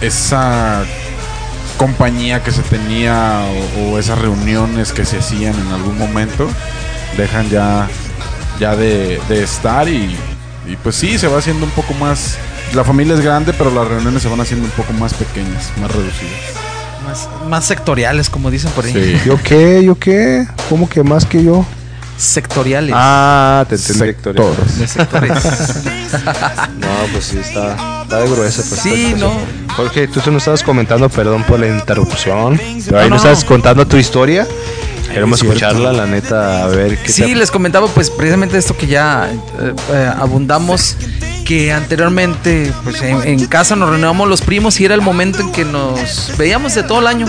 esa compañía que se tenía o, esas reuniones que se hacían en algún momento dejan ya ya de, de estar y pues sí se va haciendo un poco más la familia es grande pero las reuniones se van haciendo un poco más pequeñas más reducidas Más, más sectoriales, como dicen por ahí. Sí. ¿Yo qué? ¿Yo qué? ¿Cómo que más que yo? Sectoriales. Ah, te entendí. De sectores. No, pues sí, está, está de gruesa. Pues, Sí, pues, no. Jorge, tú te nos estabas comentando, perdón por la interrupción, pero ahí No, nos no. estabas contando tu historia. Queremos es escucharla, la neta, a ver qué Sí, te- les comentaba pues precisamente esto que ya eh, eh, abundamos, que anteriormente pues en, en casa nos reuníamos los primos y era el momento en que nos veíamos de todo el año.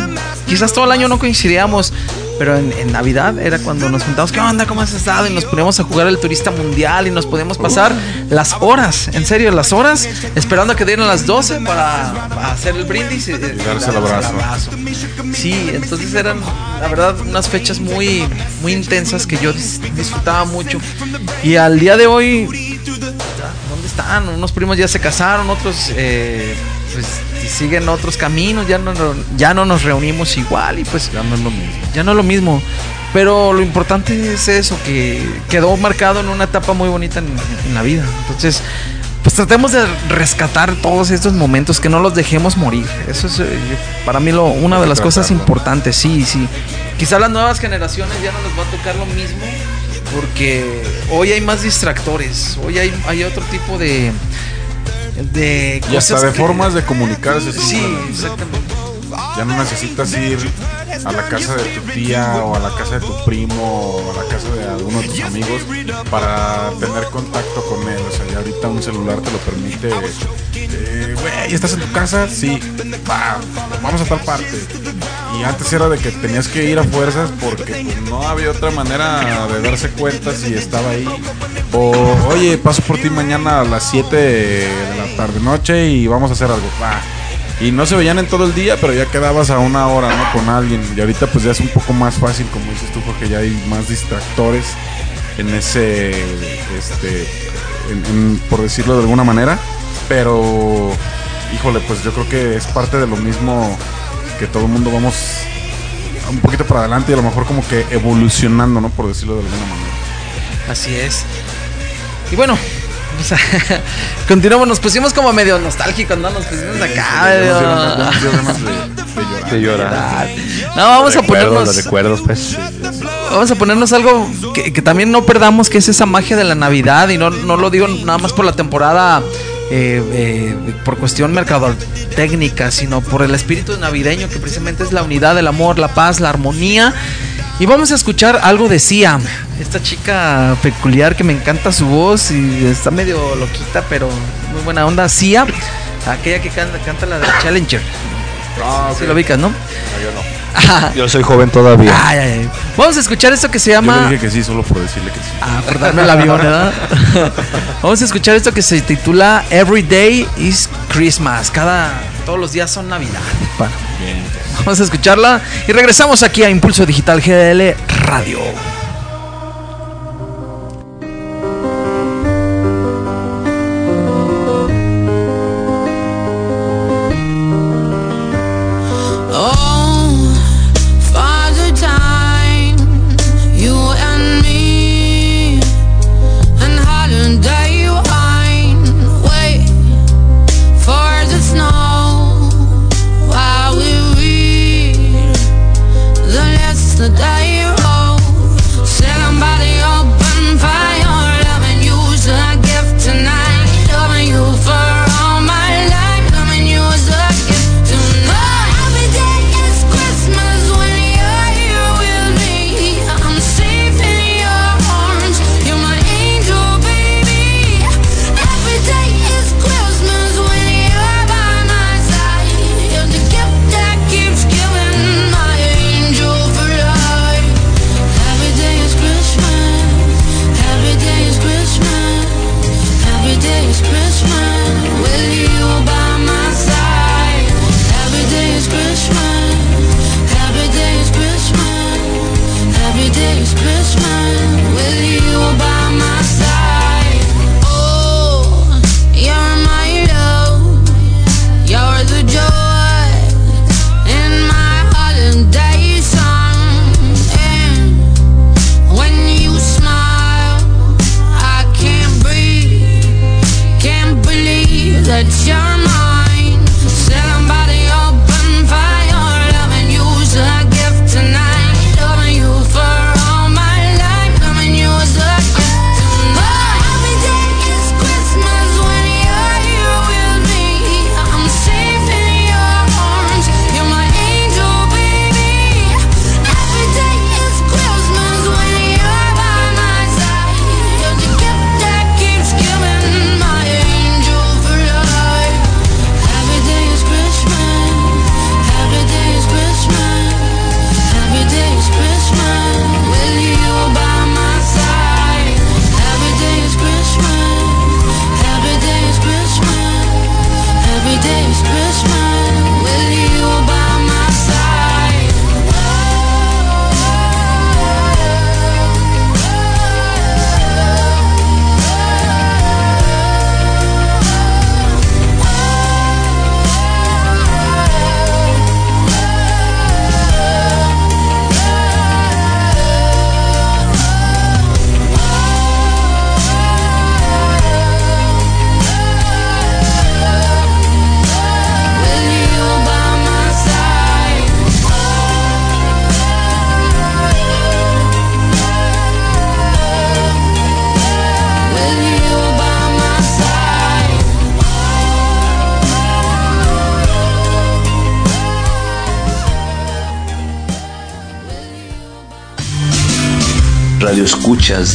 Quizás todo el año no coincidíamos, pero en, en Navidad era cuando nos juntábamos, ¿qué onda? ¿Cómo has estado? Y nos poníamos a jugar al turista mundial y nos podíamos pasar las horas, en serio, las horas, esperando a que dieran las 12 para, para hacer el brindis y, y darse el abrazo. Sí, entonces eran, la verdad, unas fechas muy, muy intensas que yo dis- disfrutaba mucho. Y al día de hoy, ¿dónde están? Unos primos ya se casaron, otros eh, pues siguen otros caminos, ya no, ya no nos reunimos igual y pues ya no es lo mismo ya no es lo mismo. Pero lo importante es eso, que quedó marcado en una etapa muy bonita en, en la vida. Entonces, pues tratemos de rescatar todos estos momentos, que no los dejemos morir. Eso es eh, para mí lo, una de las cosas importantes, sí, sí. Quizá las nuevas generaciones ya no les va a tocar lo mismo, porque hoy hay más distractores, hoy hay, hay otro tipo de... de y hasta cosas de que- formas de comunicarse Sí, exactamente. Ya no necesitas ir a la casa de tu tía o a la casa de tu primo o a la casa de alguno de tus amigos para tener contacto con él. O sea, ya ahorita un celular te lo permite. Eh, Güey, ¿estás en tu casa? Sí. Va, vamos a tal parte. Y antes era de que tenías que ir a fuerzas porque no había otra manera de darse cuenta si estaba ahí. O, oye, paso por ti mañana a las 7 de la tarde noche y vamos a hacer algo. Va. Y no se veían en todo el día, pero ya quedabas a una hora, ¿no? Con alguien. Y ahorita pues ya es un poco más fácil, como dices tú, porque ya hay más distractores en ese, este, por decirlo de alguna manera. Pero, híjole, pues yo creo que es parte de lo mismo que todo el mundo vamos un poquito para adelante y a lo mejor como que evolucionando, ¿no? Por decirlo de alguna manera. Así es. Y bueno, o sea, continuamos, nos pusimos como medio nostálgicos, ¿no? Nos pusimos acá. De- llorar. No, vamos a Recuerdos, ponernos. los recuerdos, pues. Vamos a ponernos algo que, que también no perdamos, que es esa magia de la Navidad. Y no, no lo digo nada más por la temporada, eh, eh, por cuestión mercadotécnica, sino por el espíritu navideño, que precisamente es la unidad, el amor, la paz, la armonía. Y vamos a escuchar algo de Sia, esta chica peculiar que me encanta su voz y está medio loquita, pero muy buena onda. Sia, aquella que canta, canta la de Challenger. Si lo ubicas, ¿no? Yo soy joven todavía. Ay, ay, ay. Vamos a escuchar esto que se Yo llama. le dije que sí, solo por decirle que sí. Ah, por darme el avión, ¿verdad? Vamos a escuchar esto que se titula Every Day is Christmas. Cada, todos los días son Navidad. pa. Vamos a escucharla y regresamos aquí a Impulso Digital GDL Radio.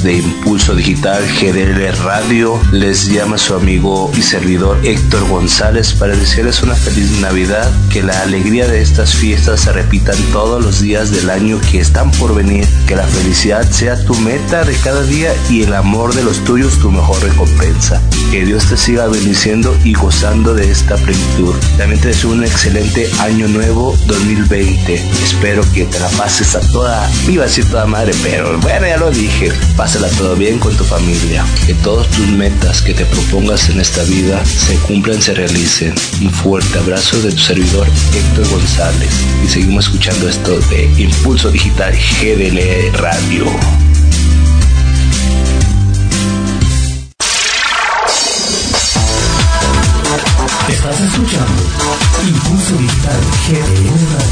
Radioescuchas de Digital GDL Radio, les llama su amigo y servidor Héctor González para desearles una feliz Navidad, que la alegría de estas fiestas se repitan todos los días del año que están por venir, que la felicidad sea tu meta de cada día y el amor de los tuyos tu mejor recompensa. Que Dios te siga bendiciendo y gozando de esta plenitud. También te deseo un excelente año nuevo 2020. Espero que te la pases a toda, iba a decir toda madre, pero bueno, ya lo dije. Pásala todo bien con tu familia. Que todas tus metas que te propongas en esta vida se cumplan, se realicen. Un fuerte abrazo de tu servidor Héctor González. Y seguimos escuchando esto de Impulso Digital GDL Radio. Estás escuchando Impulso Digital GDL Radio.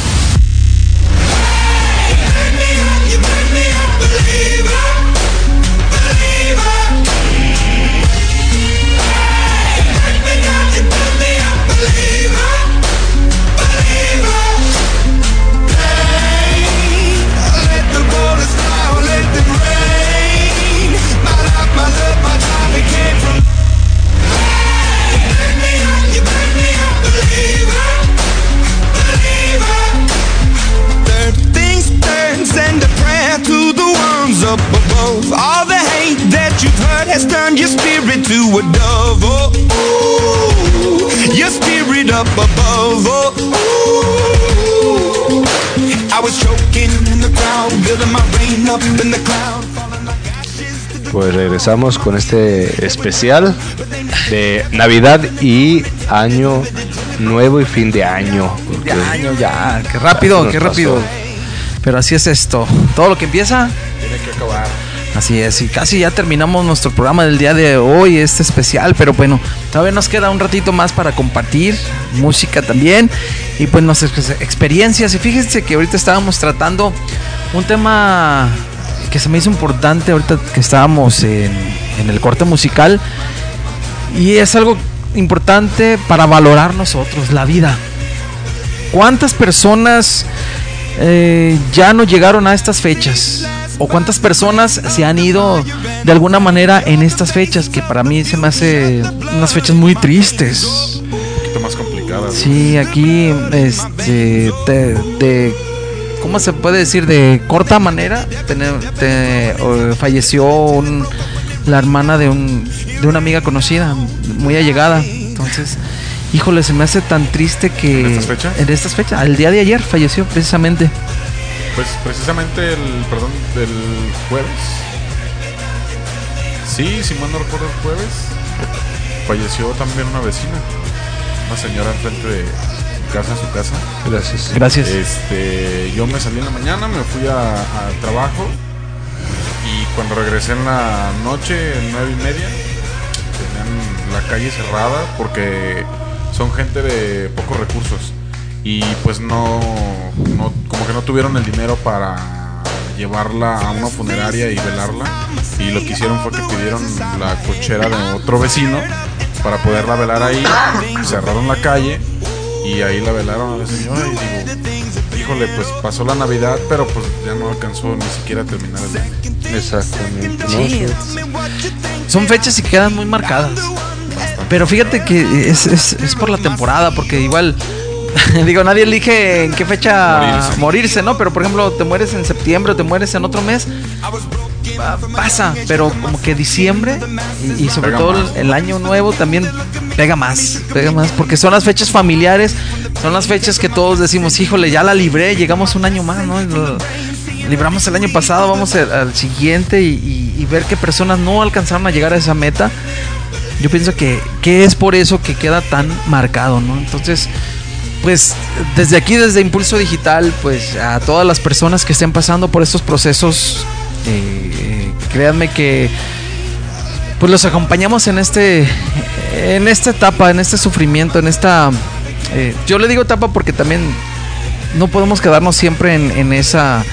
Your spirit to a dove. Oh, ooh, your spirit up above. Oh, ooh. I was choking in the crowd, building my rain up in the cloud, falling like ashes to the Pues regresamos con este especial de Navidad y Año Nuevo y fin de año. Ya, año, ya. Qué rápido, qué rápido. pasó. Pero así es esto. Todo lo que empieza. Así es. Y casi ya terminamos nuestro programa del día de hoy, este especial. Pero bueno, todavía nos queda un ratito más para compartir música también. Y pues nuestras ex- experiencias. Y fíjense que ahorita estábamos tratando un tema que se me hizo importante ahorita que estábamos en, en el corte musical. Y es algo importante para valorar nosotros, la vida. ¿Cuántas personas eh, ya no llegaron a estas fechas? ¿O cuántas personas se han ido de alguna manera en estas fechas? Que para mí se me hace unas fechas muy tristes. Un poquito más complicada. Sí, aquí, este, de, de- ¿cómo se puede decir? De corta manera, te- o falleció un- la hermana de, un, de una amiga conocida, muy allegada. Entonces, híjole, se me hace tan triste que... ¿En estas fechas? En estas fechas, al día de ayer falleció precisamente. Pues precisamente el, perdón, del jueves. Sí, si mal no recuerdo el jueves. Falleció también una vecina. Una señora enfrente de su casa, su casa. Gracias. Gracias. Este, yo me salí en la mañana, me fui a, a trabajo y cuando regresé en la noche, nueve y media, tenían la calle cerrada porque son gente de pocos recursos y pues no, no como que no tuvieron el dinero para llevarla a una funeraria y velarla y lo que hicieron fue que pidieron la cochera de otro vecino para poderla velar ahí, cerraron la calle y ahí la velaron a la señora y digo, híjole, pues pasó la Navidad, pero pues ya no alcanzó ni siquiera a terminar el año. Exactamente. ¿no? Sí, son fechas y quedan muy marcadas. Pero fíjate que es, es- es por la temporada, porque igual, digo, nadie elige en qué fecha morirse. Morirse. ¿no? Pero por ejemplo, te mueres en septiembre o te mueres en otro mes. pasa, pero como que diciembre y, y sobre Pega todo más. el año nuevo también pega más, pega más, porque son las fechas familiares, son las fechas que todos decimos, híjole, ya la libré, llegamos un año más, ¿no? Libramos el año pasado, vamos al, al siguiente y, y- y ver qué personas no alcanzaron a llegar a esa meta. Yo pienso que, que es por eso que queda tan marcado, ¿no? Entonces, pues desde aquí, desde Impulso Digital, pues a todas las personas que estén pasando por estos procesos, eh, créanme que pues los acompañamos en este, en esta etapa, en este sufrimiento, en esta, eh, yo le digo etapa porque también no podemos quedarnos siempre en, en esa,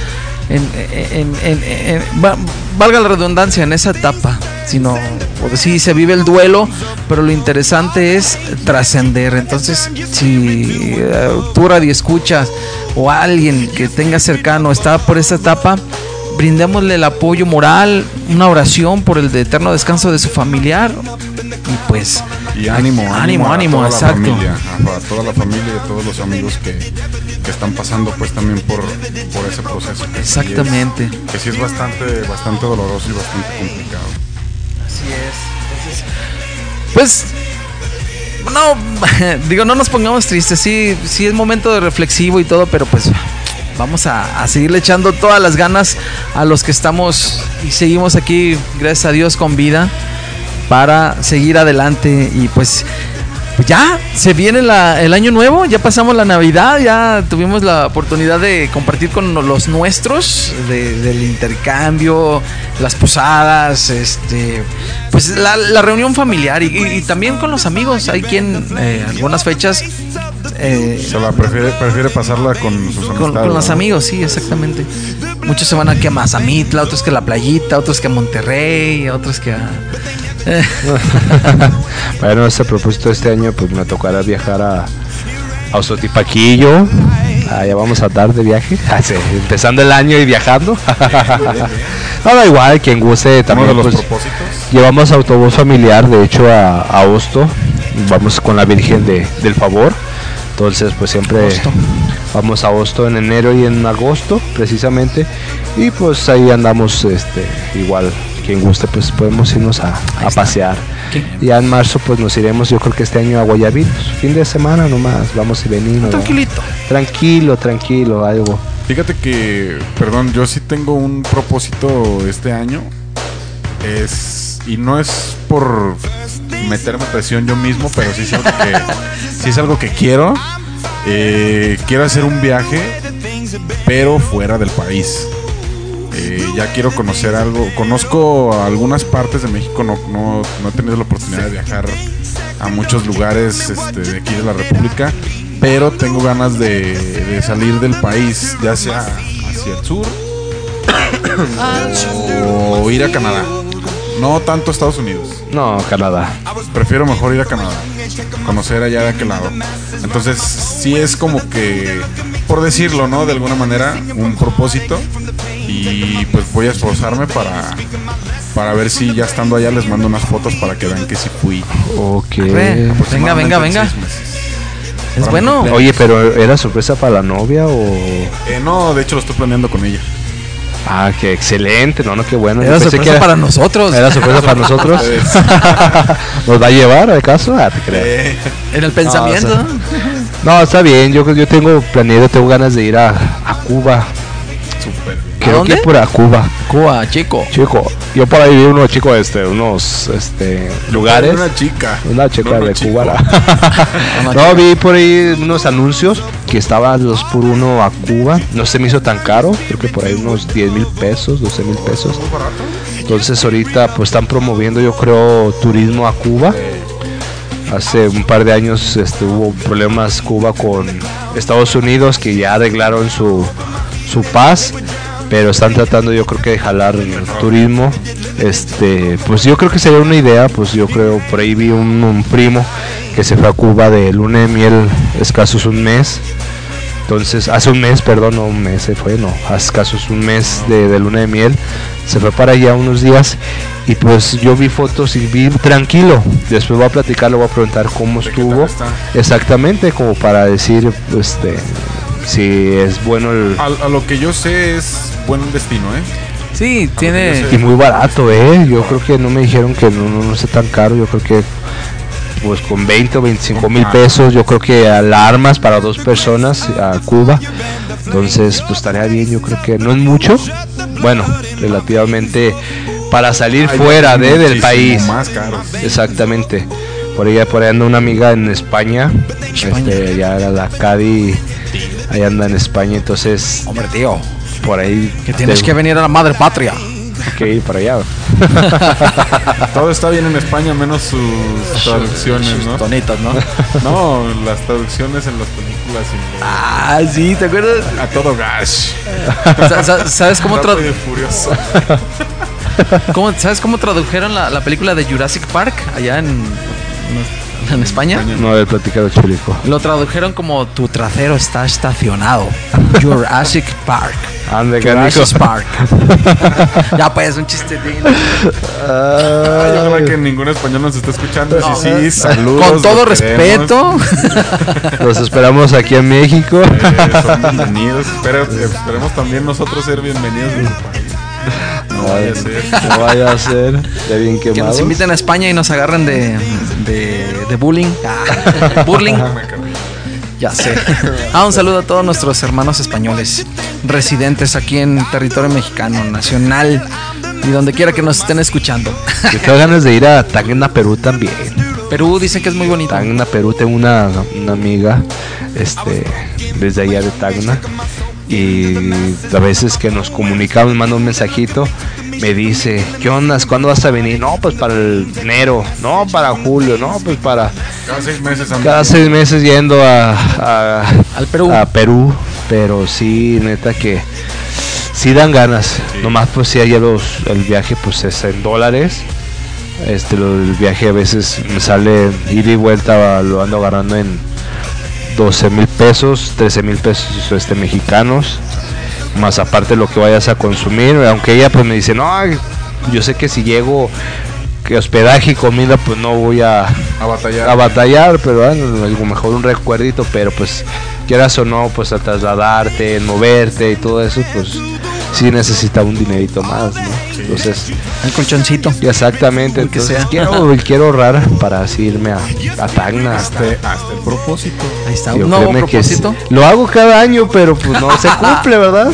en, en- en- en- va- valga la redundancia, en esa etapa, sino, porque sí, se vive el duelo, pero lo interesante es trascender. Entonces, si eh, tú radio escuchas o alguien que tenga cercano está por esa etapa, brindémosle el apoyo moral, una oración por el eterno descanso de su familiar y pues Y ánimo, ánimo, ánimo, toda exacto. La familia, a- toda la familia y a todos los amigos que, que están pasando pues también por, por ese proceso. Que sí es- Exactamente. que sí es bastante, bastante doloroso y bastante complicado. Así es. Pues, no, digo, no nos pongamos tristes. Sí, sí es momento de reflexivo y todo, pero pues vamos a, a seguirle echando todas las ganas a los que estamos y seguimos aquí, gracias a Dios, con vida para seguir adelante y pues ya se viene la- el año nuevo, ya pasamos la Navidad, ya tuvimos la oportunidad de compartir con los nuestros, de- del intercambio, las posadas, este, pues la, la reunión familiar y, y- y también con los amigos. Hay quien eh, algunas fechas eh, Se la prefiere, prefiere pasarla con sus amistades. con, con los ¿no? amigos, sí, exactamente. Muchos se van aquí a Mazamitla, otros que a la playita, otros que a Monterrey, otros que a... Bueno, este propósito este año, pues me tocará viajar a, a Ozotipaquillo. Ah, ya vamos a andar de viaje. Ah, sí, empezando el año y viajando. no, da igual, quien guste también. los pues, propósitos. llevamos autobús familiar, de hecho, a, a Hosto. Vamos con la Virgen de, del Favor. Entonces, pues siempre Hosto. vamos a Hosto en enero y en agosto, precisamente. Y pues ahí andamos, este, igual, quien guste, pues podemos irnos a, a pasear. Ya en marzo pues nos iremos, yo creo que este año a Guayabitos, fin de semana nomás, vamos y venimos. Tranquilito. Tranquilo, tranquilo, algo. Fíjate que, perdón, yo sí tengo un propósito este año. Es. Y no es por meterme presión yo mismo, pero sí es algo que, sí es algo que quiero. Eh, quiero hacer un viaje, pero fuera del país. Eh, ya quiero conocer algo. Conozco algunas partes de México, no, no, no he tenido la oportunidad de viajar a muchos lugares este, de aquí de la República, pero tengo ganas de, de salir del país, ya sea hacia el sur o ir a Canadá. No tanto a Estados Unidos. No, Canadá. Prefiero mejor ir a Canadá. Conocer allá de aquel lado. Entonces, sí es como que, por decirlo, ¿no? De alguna manera, un propósito. Y pues voy a esforzarme para, para ver si ya estando allá les mando unas fotos para que vean que sí fui. Ok. Ve, venga, venga, venga. Es bueno. Oye, pero ¿era sorpresa para la novia o...? Eh, no, de hecho lo estoy planeando con ella. Ah, qué excelente, no, no, qué bueno. Era sorpresa que era- para nosotros. Era sorpresa para nosotros. ¿Nos va a llevar acaso? Ah, te creo. Eh, En el pensamiento. No, o No, está bien, yo, yo tengo planeado, tengo ganas de ir a, a Cuba. Súper. Creo dónde? que por a Cuba. Cuba, chico. Chico, yo por ahí vi unos chicos, este, unos este, lugares. Una chica. Una chica No, no, de chico. Cuba. no, vi por ahí unos anuncios que estaba dos por uno a Cuba. No se me hizo tan caro, creo que por ahí unos 10 mil pesos, 12 mil pesos. Entonces ahorita pues están promoviendo yo creo turismo a Cuba. Hace un par de años este, hubo problemas Cuba con Estados Unidos que ya arreglaron su, su paz, pero están tratando yo creo que de jalar turismo. Este, pues yo creo que sería una idea, pues yo creo por ahí vi un, un primo que se fue a Cuba de luna de miel escasos un mes. Entonces, hace un mes, perdón, no un mes se fue, no, hace escasos un mes de, de luna de miel. Se fue para allá unos días y pues yo vi fotos y vi tranquilo. Después voy a platicar, le voy a preguntar cómo ¿De qué estuvo. Exactamente, como para decir, este, si es bueno el... A, a lo que yo sé es buen destino, ¿eh? Sí, tiene. Y muy barato, ¿eh? Yo creo que no me dijeron que no, no, no sea tan caro. Yo creo que pues con 20 o 25 mil pesos, yo creo que alarmas para dos personas a Cuba. Entonces, pues estaría bien. Yo creo que no es mucho. Bueno, relativamente para salir Ay, fuera de, del muchísimo país. Más. Exactamente. Por ahí, por ahí anda una amiga en España. Este, ya era la Cadi. Ahí anda en España. Entonces, Hombre, tío. por ahí. Que tienes te- que venir a la madre patria. que ir para allá. Todo está bien en España, menos sus traducciones, ¿no? Tonitas, ¿no? No, las traducciones en las películas y ah, sí, ¿te acuerdas? a todo gas. Sa- sa- ¿Sabes furioso. cómo- ¿Sabes cómo tradujeron la, la película de Jurassic Park allá en, en España? No, del platicado chulico. Lo tradujeron como tu trasero está estacionado. Jurassic Park. Ande, Jurassic. Park. ya pues, un chistetín. Ay, ojalá que ningún español nos esté escuchando. Sí, sí, saludos. Con todo respeto. Los esperamos aquí en México. Eh, son bienvenidos. Espero- esperemos también nosotros ser bienvenidos en su país. No vaya a ser. No vaya a ser de bien Que nos inviten a España y nos agarren de, de, de bullying. Ah, burling. Ya sé. Ah, un saludo a todos nuestros hermanos españoles residentes aquí en territorio mexicano, nacional y donde quiera que nos estén escuchando. Yo tengo ganas de ir a Tacna, Perú también. Perú dicen que es muy bonito. Tacna, Perú, tengo una, una amiga este, desde allá de Tacna. Y a veces que nos comunicamos, manda un mensajito, me dice, ¿qué onda? ¿Cuándo vas a venir? No, pues para el enero, no, para julio, no, pues para Cada seis meses cada seis meses yendo a, a- Al Perú. a Perú, pero sí, neta que sí dan ganas. Nomás pues si allá los, el viaje pues es en dólares. Este el viaje a veces me sale ir y vuelta lo ando agarrando en 12 mil pesos, 13 mil pesos este, mexicanos. Más aparte lo que vayas a consumir, aunque ella pues me dice, no, yo sé que si llego que hospedaje y comida pues no voy a, A batallar. a batallar, pero bueno, a lo mejor un recuerdito, pero pues quieras o no, pues a trasladarte, moverte y todo eso, pues sí necesita un dinerito más, ¿no? Entonces, El colchoncito. exactamente, que entonces sea. quiero, quiero ahorrar para así irme a, a Tacna. Hasta, hasta el propósito. Ahí está. Yo Un nuevo que propósito. sí. lo hago cada año, pero pues no se cumple, ¿verdad?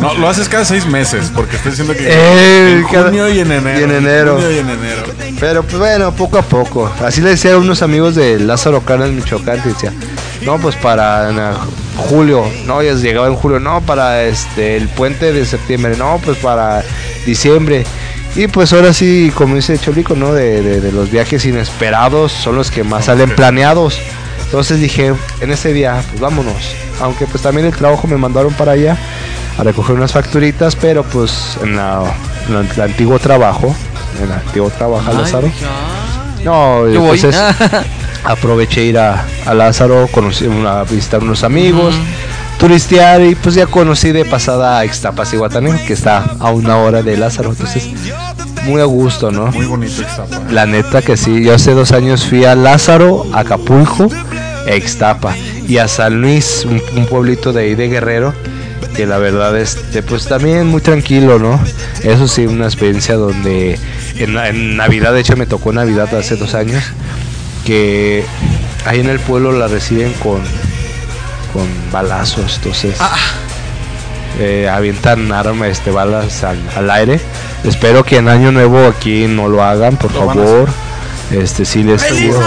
No, lo haces cada seis meses, porque estoy diciendo que Eh, en cada- junio y en enero. y en enero. junio y en enero. Pero pues bueno, poco a poco. Así le decía a unos amigos de Lázaro Cárdenas, Michoacán, que decía, no, pues para na- julio, no, ya llegaba en julio, no, para este el puente de septiembre, no, pues para diciembre. Y pues ahora sí, como dice Cholico, ¿no? De, de- de los viajes inesperados son los que más salen planeados. Entonces dije, en ese día, pues vámonos. Aunque pues también el trabajo me mandaron para allá a recoger unas facturitas, pero pues en, la, en la- el antiguo trabajo, en el antiguo trabajo, Lázaro. No, Yo voy. entonces aproveché ir a, a Lázaro, conocí a visitar unos amigos, turistear y pues ya conocí de pasada a Ixtapas y Guatanejo, que está a una hora de Lázaro, entonces muy a gusto, ¿no? Muy bonito Ixtapa. La neta que sí, yo hace dos años fui a Lázaro, Acapulco, e Ixtapa y a San Luis, un, un pueblito de ahí de Guerrero, que la verdad este pues también muy tranquilo, ¿no? Eso sí, una experiencia donde en, en Navidad, de hecho me tocó Navidad hace dos años, que ahí en el pueblo la reciben con, con balazos, entonces eh, avientan armas, este, balas al, al aire. Espero que en Año Nuevo aquí no lo hagan, por Lo favor. Este sí les pido.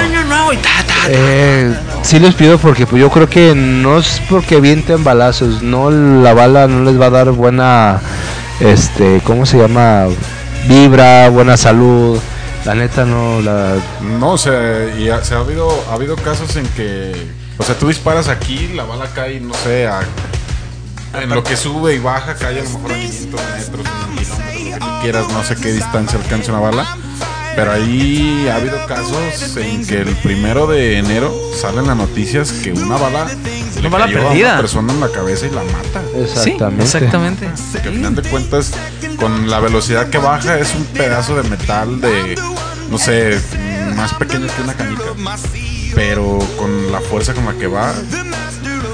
Eh, sí les pido porque pues, yo creo que no es porque vienten balazos, no la bala no les va a dar buena, este, ¿cómo se llama? Vibra, buena salud. La neta no, la, No, o sea, y ha, se ha habido, ha habido casos en que, o sea, tú disparas aquí, la bala cae, no sé, a- en lo que sube y baja, cae a lo mejor a 500 metros, quieras, no sé qué distancia alcance una bala. Pero ahí ha habido casos en que el primero de enero salen las noticias que una bala le Una bala cayó a perdida. una persona en la cabeza y la mata. exactamente. Sí, exactamente. Que al final de cuentas, con la velocidad que baja, es un pedazo de metal de, no sé, más pequeño que una canica. Pero con la fuerza con la que va,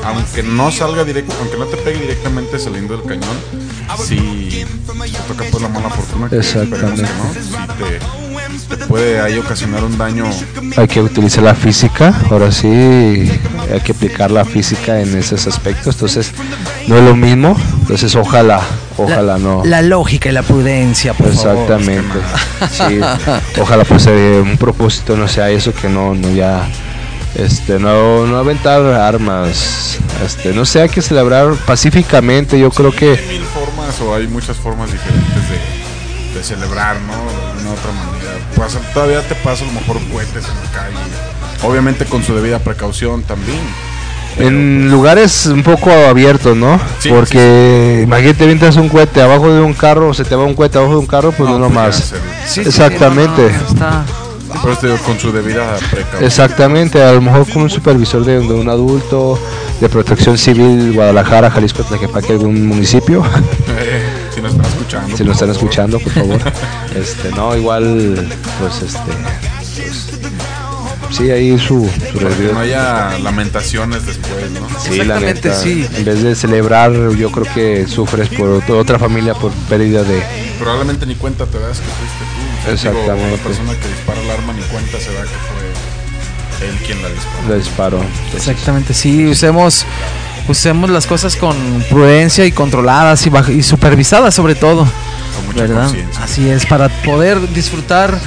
aunque no salga directo, aunque no te pegue directamente saliendo del cañón, sí te toca pues la mala fortuna que Exactamente. no, sí te, te puede ahí ocasionar un daño Hay que utilizar la física, ahora sí hay que aplicar la física en esos aspectos, entonces no es lo mismo, entonces ojalá, ojalá no. La lógica y la prudencia, por favor. Exactamente. Sí, ojalá pues eh, un propósito no sea eso que no, no ya este no, no aventar armas, este no sé, hay que celebrar pacíficamente, yo creo que formas o hay muchas formas diferentes de, de celebrar, ¿no? De alguna otra manera. Pasa- todavía te paso a lo mejor cohetes en la calle. Obviamente con su debida precaución también. en lugares un poco abiertos, ¿no? Sí, Porque imagínate vientas un cohete abajo de un carro, se te va un cohete abajo de un carro, pues no, No, pues Sí, sí, Exactamente. no, no, está- Con su debida precaución. Exactamente, a lo mejor con un supervisor de, de un adulto, de protección civil, Guadalajara, Jalisco, Tlaquepaque, algún municipio, si nos están escuchando. si nos están favor. escuchando, por favor. Este, no, igual, pues este, pues, sí, ahí su, su Para que no haya lamentaciones después, ¿no? Sí, la neta, sí. En vez de celebrar, yo creo que sufres por otro- otra familia por pérdida de. Probablemente ni cuenta te das que fuiste tú. O sea, digo, Exactamente. la persona que dispara el arma ni cuenta se da que fue él quien la disparó. disparo. Entonces, Exactamente, sí, usemos, usemos las cosas con prudencia y controladas y, y supervisadas sobre todo. Con mucha ¿verdad? conciencia. Así es, para poder disfrutar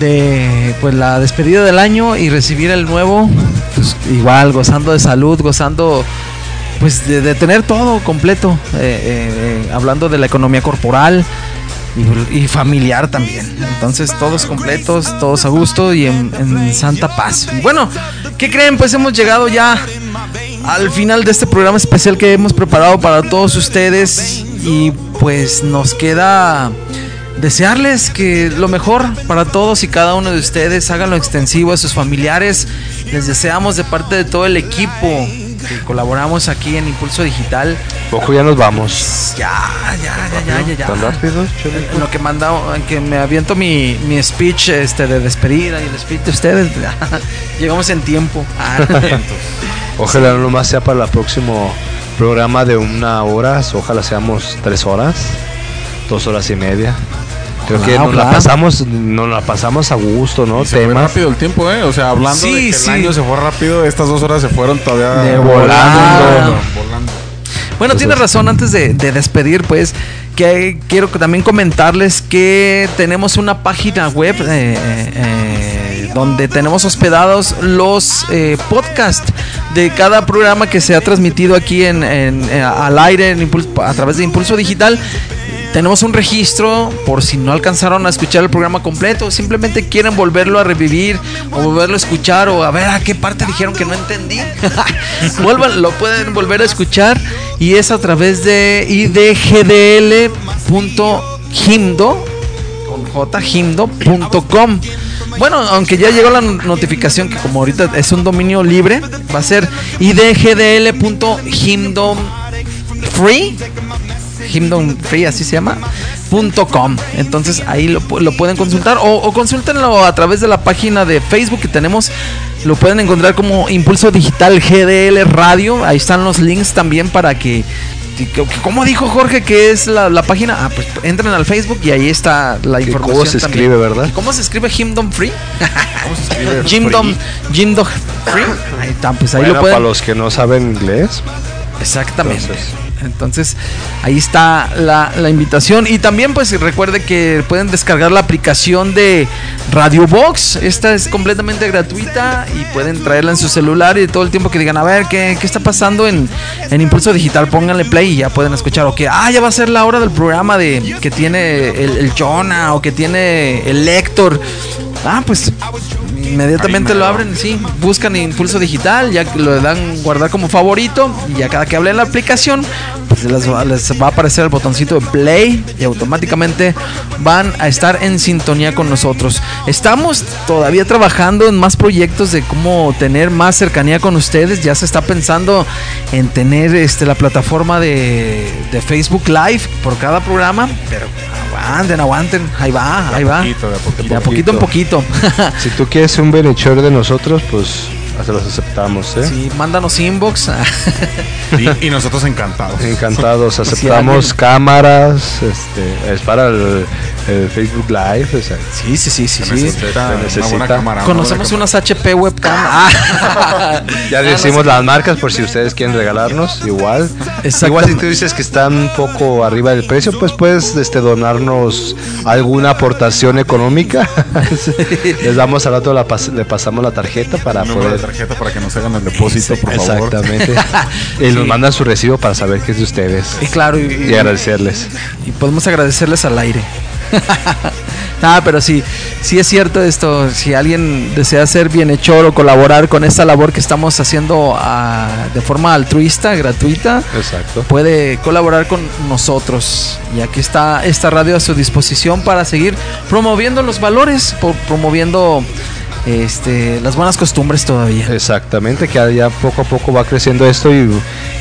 de pues la despedida del año y recibir el nuevo, pues igual, gozando de salud, gozando pues de, tener todo completo, eh, eh, eh, hablando de la economía corporal y, familiar también. Entonces todos completos, todos a gusto y en, santa paz. Bueno, ¿qué creen? Pues hemos llegado ya al final de este programa especial que hemos preparado para todos ustedes y pues nos queda desearles que lo mejor para todos y cada uno de ustedes háganlo extensivo a sus familiares. Les deseamos de parte de todo el equipo que colaboramos aquí en Impulso Digital. poco ya nos vamos. Ya, ya, ya, ya, ya, ya. ¿Tan rápido? En lo que manda, en que me aviento mi, mi speech este de despedida y el speech de ustedes, llegamos en tiempo. Ojalá no nomás sea para el próximo programa de una hora, ojalá seamos tres horas, dos horas y media. Creo que nos la pasamos, nos la pasamos a gusto, ¿no? Y se fue rápido el tiempo, ¿eh? O sea, hablando Sí, de que sí. el año se fue rápido, estas dos horas se fueron todavía De volando. volando. Bueno, tiene razón, antes de, de despedir, pues, que quiero también comentarles que tenemos una página web eh, eh, eh, donde tenemos hospedados los eh, podcasts de cada programa que se ha transmitido aquí en, en- eh, al aire en Impulso- a través de Impulso Digital. Tenemos un registro por si no alcanzaron a escuchar el programa completo, simplemente quieren volverlo a revivir o volverlo a escuchar o a ver a qué parte dijeron que no entendí. Vuelvan, lo pueden volver a escuchar y es a través de idgdl.himdo con jhimdo.com. Bueno, aunque ya llegó la notificación que como ahorita es un dominio libre, va a ser idgdl.himdo.free Himdom Free, así se llama, punto .com. Entonces ahí lo, pu- lo pueden consultar o, o consúltenlo a través de la página de Facebook que tenemos. Lo pueden encontrar como Impulso Digital GDL Radio. Ahí están los links también para que... ¿Cómo dijo Jorge que es la, la página? Ah, pues entren al Facebook y ahí está la información. cómo se también. escribe, ¿verdad? ¿Cómo se escribe Himdom Free? ¿Cómo se escribe? Jimdom, Jimdom Free. Ahí está, pues ahí Bueno, lo pueden. para los que no saben inglés, Exactamente. Entonces. Entonces, ahí está la, invitación. Y también, pues recuerde que pueden descargar la aplicación de Radio Box. Esta es completamente gratuita y pueden traerla en su celular y todo el tiempo que digan, a ver, ¿qué, qué está pasando en, en Impulso Digital? Pónganle play y ya pueden escuchar. O que, ah, ya va a ser la hora del programa de que tiene el, el Jonah o que tiene el Héctor. Ah, pues inmediatamente lo abren, sí, buscan Impulso Digital, ya lo dan guardar como favorito y ya cada que hablen la aplicación, pues les va, les va a aparecer el botoncito de play y automáticamente van a estar en sintonía con nosotros. Estamos todavía trabajando en más proyectos de cómo tener más cercanía con ustedes, ya se está pensando en tener este la plataforma de, de Facebook Live por cada programa, pero aguanten, aguanten, ahí va, ahí va. poquito, de a poquito. De a poquito en poquito. si tú quieres ser un benechor de nosotros, pues hasta los aceptamos, ¿eh? Sí, mándanos inbox. Y, y nosotros encantados. Encantados, aceptamos cámaras, este, es para el, el Facebook Live, o sea, sí, sí, sí, sí. Se sí. necesita se cámara, Conocemos unas HP webcam. Ah. ya decimos las marcas por si ustedes quieren regalarnos, igual. Exacto. Igual si tú dices que están un poco arriba del precio, pues puedes este, donarnos alguna aportación económica. Les damos al rato, la pas- le pasamos la tarjeta para poder... tarjeta para que nos hagan el depósito, por favor. Exactamente. y nos mandan su recibo para saber que es de ustedes. Y claro, y, Y agradecerles. y podemos agradecerles al aire. ah, pero sí, sí es cierto esto. Si alguien desea ser bienhechor o colaborar con esta labor que estamos haciendo ah, de forma altruista, gratuita, Exacto. puede colaborar con nosotros. Y aquí está esta radio a su disposición para seguir promoviendo los valores, promoviendo este, las buenas costumbres todavía. Exactamente, que ya poco a poco va creciendo esto y,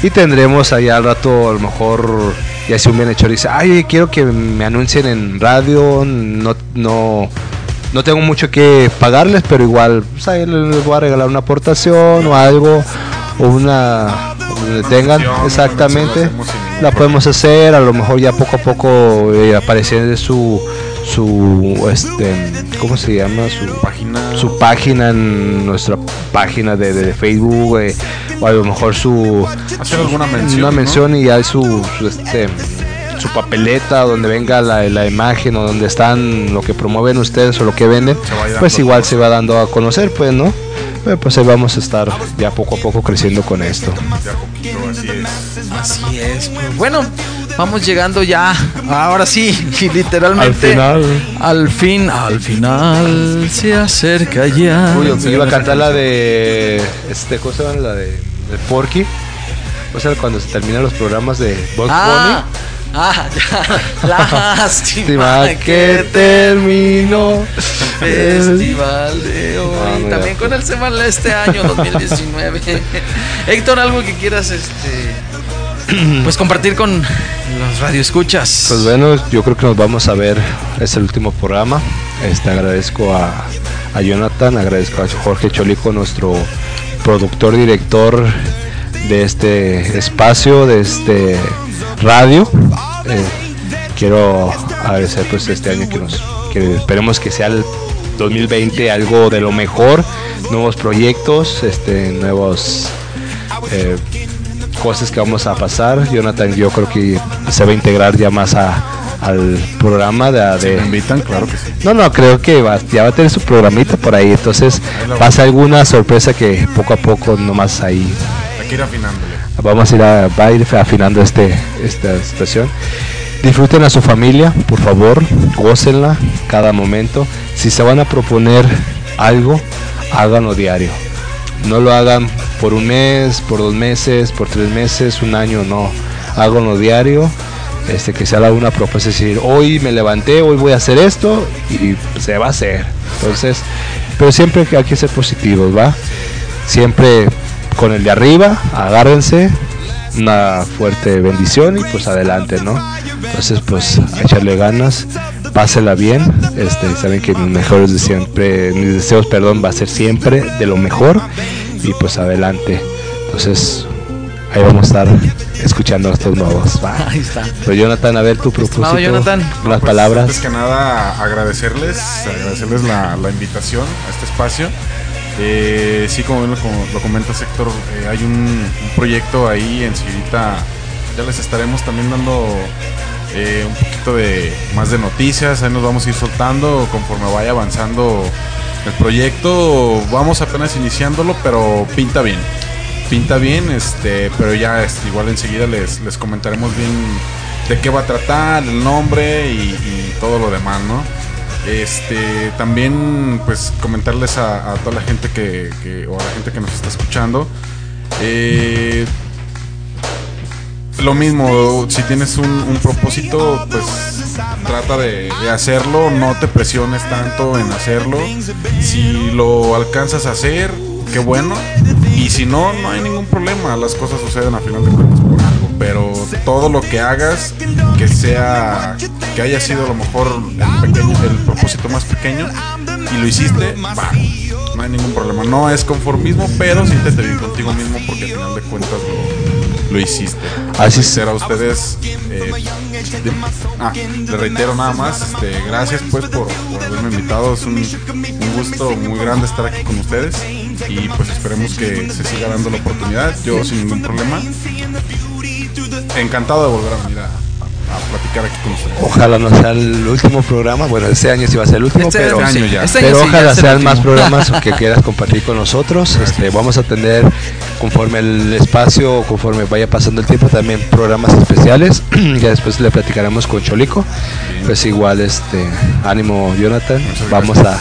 y tendremos allá al rato a lo mejor ya si un bienhechor dice, ay, quiero que me anuncien en radio, no, no, no tengo mucho que pagarles, pero igual pues, ahí les voy a regalar una aportación o algo, o una donde tengan, exactamente, la podemos hacer, a lo mejor ya poco a poco eh, aparecer su su este ¿cómo se llama? su Página. su página en nuestra página de, de Facebook eh, o a lo mejor su Hacer alguna mención. una ¿no? mención y hay su, su, este su papeleta donde venga la, la imagen o donde están lo que promueven ustedes o lo que venden pues igual se va dando a conocer pues no Pero, pues ahí vamos a estar ya poco a poco creciendo con esto así es. Así es. pues, bueno, vamos llegando ya. Ahora sí, literalmente. Al final. Al fin, al final se acerca ya. Uy, yo iba a cantar la de este ¿cómo se llama? la de, de Porky o sea cuando se terminan los programas de Bugs ah, Bunny ah, ya. Lástima que terminó Festival de hoy. Ah, mira. También con el Semal este año 2019. Héctor, algo que quieras este pues compartir con los radioescuchas. Pues bueno, yo creo que nos vamos a ver. Es el último programa. Este agradezco a, a Jonathan, agradezco a Jorge Cholico, nuestro productor, director de este espacio, de este radio. Eh, quiero agradecer pues este año que nos que esperemos que sea el 2020 algo de lo mejor, nuevos proyectos, este nuevos eh, cosas que vamos a pasar. Jonathan yo creo que se va a integrar ya más a- al programa de, de- ¿Me invitan? Claro que sí. no, no, creo que va- ya va a tener su programita por ahí, entonces pasa alguna sorpresa que poco a poco nomás ahí Hay que ir afinándole. vamos a ir a, va a ir afinando este esta situación. Disfruten a su familia, por favor, gócenla cada momento. Si se van a proponer algo, háganlo diario. No lo hagan por un mes, por dos meses, por tres meses, un año, no. Háganlo diario. Este, que sea la una propuesta, es decir, hoy me levanté, hoy voy a hacer esto y se va a hacer. Entonces, pero siempre hay que ser positivos, ¿va? Siempre con el de arriba, agárrense, una fuerte bendición y pues adelante, ¿no? Entonces, pues a echarle ganas, pásela bien, este, saben que mis mejores de siempre, mis deseos, perdón, va a ser siempre de lo mejor y pues adelante. Entonces, ahí vamos a estar escuchando a estos nuevos. ¿va? Ahí está. Pues Jonathan, a ver tu propósito, Jonathan. unas Pues, palabras. Antes que nada, agradecerles, agradecerles la, la invitación a este espacio. Eh, sí, como bien lo, lo comentas, Héctor, eh, hay un, proyecto ahí en Ciudadita. Ya les estaremos también dando eh, un poquito de más de noticias. Ahí nos vamos a ir soltando conforme vaya avanzando el proyecto. Vamos apenas iniciándolo, pero pinta bien. Pinta bien, este, pero ya este, igual enseguida les, les comentaremos bien de qué va a tratar, el nombre y todo lo demás, ¿no? Este, también pues comentarles a, toda la gente que, o a la gente que nos está escuchando. eh, lo mismo, si tienes un, propósito, pues trata de, de hacerlo, no te presiones tanto en hacerlo. Si lo alcanzas a hacer, qué bueno. Y si no, no hay ningún problema, las cosas suceden a final de cuentas. Pero todo lo que hagas, que sea, que haya sido a lo mejor el, pequeño, el propósito más pequeño, y lo hiciste, va. No hay ningún problema. No es conformismo, pero siéntete bien contigo mismo porque al final de cuentas lo, lo hiciste. Así a ustedes. eh, de- ah, le reitero nada más. Este, gracias pues por, por haberme invitado. Es un, un gusto muy grande estar aquí con ustedes. Y pues esperemos que se siga dando la oportunidad. Yo sin ningún problema. Encantado de volver a venir a, a- a platicar aquí con ustedes. Ojalá no sea el último programa. Bueno, este año sí va a ser el último, Este, pero, año ya. este año pero sí, ya ojalá sean más programas que quieras compartir con nosotros. Este, vamos a tener, conforme el espacio, conforme vaya pasando el tiempo, también programas especiales. ya después le platicaremos con Cholico. Pues igual, este, ánimo, Jonathan. Muchas Vamos a,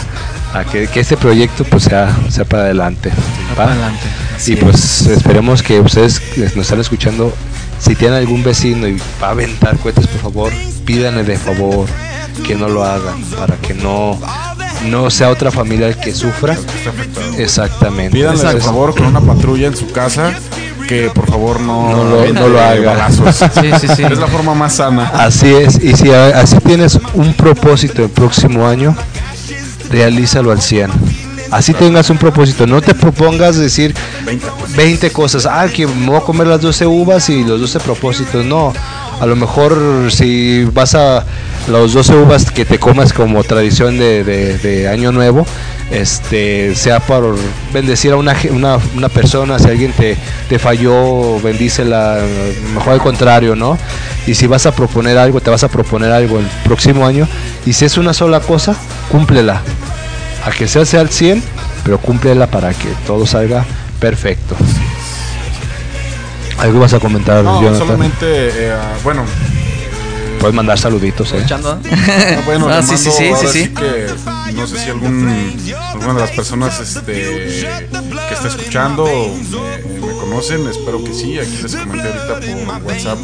a que, que este proyecto pues sea, sea para adelante. Para adelante. Y es. pues esperemos que ustedes nos están escuchando, si tienen algún vecino y va a aventar cohetes, por favor, pídanle de favor que no lo hagan, para que no, no sea otra familia el que sufra. Exactamente. Pídanle de favor con una patrulla en su casa que por favor no, No lo- no lo haga. Sí, sí, sí. Es la forma más sana. Así es, y si así tienes un propósito el próximo año, realízalo al 100. Así tengas un propósito, no te propongas decir 20 cosas. 20 cosas, ah, que me voy a comer las 12 uvas y los 12 propósitos, no. A lo mejor si vas a los 12 uvas que te comas como tradición de, de- de año nuevo, este sea por bendecir a una, una persona, si alguien te, te falló, bendícela, mejor al contrario, ¿no? Y si vas a proponer algo, te vas a proponer algo el próximo año, y si es una sola cosa, cúmplela. A que sea sea al 100, pero cúmplela para que todo salga perfecto. ¿Algo vas a comentar, No, Jonathan? solamente, eh, bueno, Puedes mandar saluditos, ¿eh? Escuchando, ah, bueno, Ah, sí, sí, sí, sí, que no sé si algún, alguna de las personas este, que está escuchando me, me conocen, espero que sí. Aquí les comenté ahorita por WhatsApp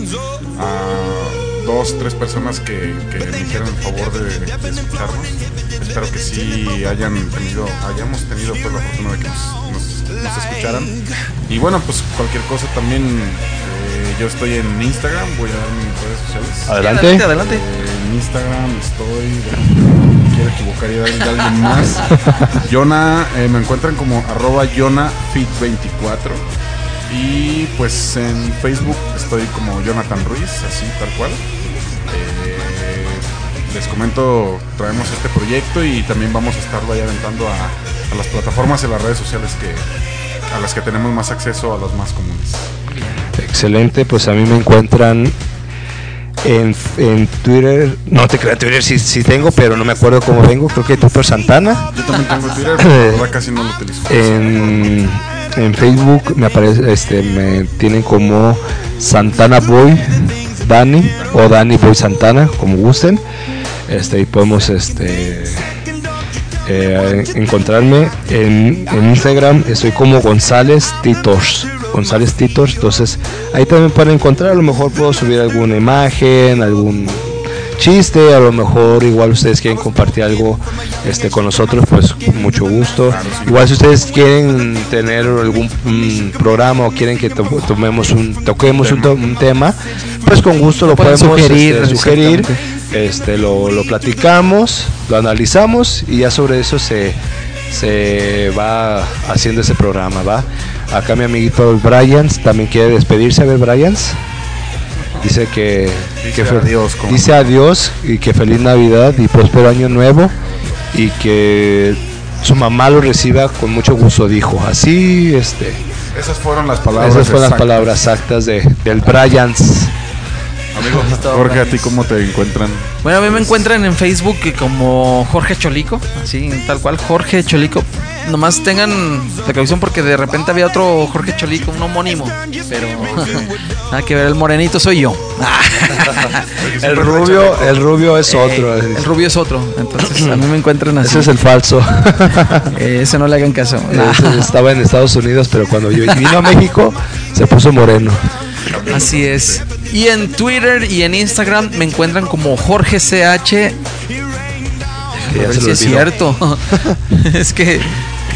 a dos, tres personas que, que me hicieron el favor de, de escucharnos. Espero que sí hayan tenido, hayamos tenido pues, la fortuna de que nos, nos- nos escucharan. Y bueno, pues cualquier cosa también, eh, yo estoy en Instagram, voy a dar mis redes sociales. Adelante. Adelante, adelante. Eh, en Instagram estoy. bueno, me quiero equivocar y dar de alguien más. Yona, eh, me encuentran como arroba YonaFit24. Y pues en Facebook estoy como Jonathan Ruiz, así tal cual. Eh, les comento, traemos este proyecto y también vamos a estarlo ahí aventando a, a las plataformas y las redes sociales que a las que tenemos más acceso a las más comunes. Excelente, pues a mí me encuentran en, en Twitter. No te creas, Twitter sí, sí tengo, pero no me acuerdo cómo vengo. Creo que Twitter Santana. Yo también tengo Twitter, pero la verdad casi no lo utilizo. En, en Facebook me aparece, este, me tienen como Santana Boy Dani o Dani Boy Santana, como gusten. Este, y podemos este, eh, encontrarme en, en Instagram. Estoy como González Titors. González Titors. Entonces ahí también pueden encontrar. A lo mejor puedo subir alguna imagen, algún chiste, a lo mejor igual ustedes quieren compartir algo este con nosotros, pues con mucho gusto. Igual si ustedes quieren tener algún mm, programa o quieren que to- tomemos un toquemos un, to- un tema, pues con gusto lo podemos sugerir, este, sugerir, este lo, lo platicamos, lo analizamos y ya sobre eso se se va haciendo ese programa, ¿va? Acá mi amiguito Bryans también quiere despedirse, a ver Bryans. Dice que, Dice que fe- adiós, dice adiós y que feliz Navidad y próspero año nuevo y que su mamá lo reciba con mucho gusto, dijo. Así, este, Esas fueron las palabras. esas fueron las exactas. palabras exactas de, del Bryans. Amigo, Jorge, ¿a ti cómo te encuentran? Bueno, a mí me encuentran en Facebook como Jorge Cholico, así tal cual, Jorge Cholico. Nomás tengan precaución porque de repente había otro Jorge Cholico, un homónimo, pero nada que ver, el morenito soy yo. El rubio, el rubio es otro. Eh, el rubio es otro, entonces a mí me encuentran así. Ese es el falso. Eh, ese no le hagan caso. Ese estaba en Estados Unidos, pero cuando yo vino a México se puso moreno. Así es. Y en Twitter y en Instagram me encuentran como Jorge CH. Se si es cierto. es que,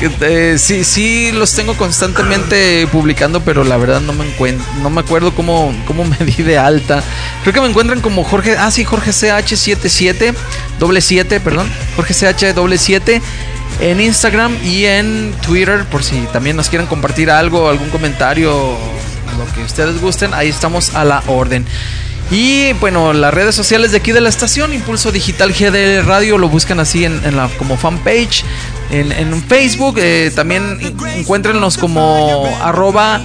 eh, sí, sí los tengo constantemente publicando, pero la verdad no me encuentro, no me acuerdo cómo, cómo me di de alta. Creo que me encuentran como Jorge, ah sí, Jorge CH77, doble 7, perdón, Jorge CH doble 7 en Instagram y en Twitter por si también nos quieren compartir algo, algún comentario, lo que ustedes gusten, ahí estamos a la orden. Y bueno, las redes sociales de aquí de la estación, Impulso Digital GDL Radio, lo buscan así en, la como fanpage, en, en Facebook, eh, también en- encuéntrenos como arroba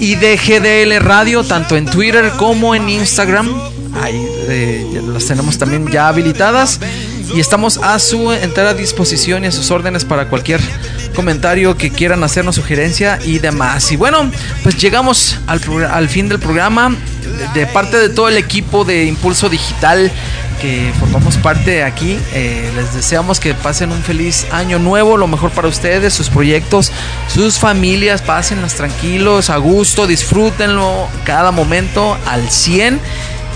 IDGDL Radio, tanto en Twitter como en Instagram. Ahí eh, las tenemos también ya habilitadas y estamos a su entera disposición y a sus órdenes para cualquier comentario que quieran hacernos, sugerencia y demás. Y bueno, pues llegamos al, al fin del programa. De, parte de todo el equipo de Impulso Digital que formamos parte aquí, eh, les deseamos que pasen un feliz año nuevo, lo mejor para ustedes, sus proyectos, sus familias, pásenlas tranquilos, a gusto, disfrútenlo cada momento al 100.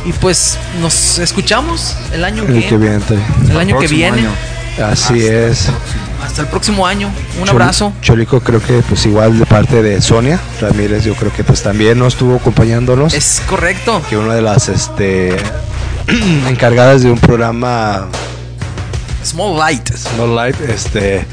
Y pues nos escuchamos el año El que, que viene. el año que viene. año. Así es. Hasta el próximo año. Un Chol- abrazo. Cholico creo que pues igual de parte de Sonia Ramírez, yo creo que pues también nos estuvo acompañándonos. Es correcto. que una de las este encargadas de un programa Small Light. No Live, este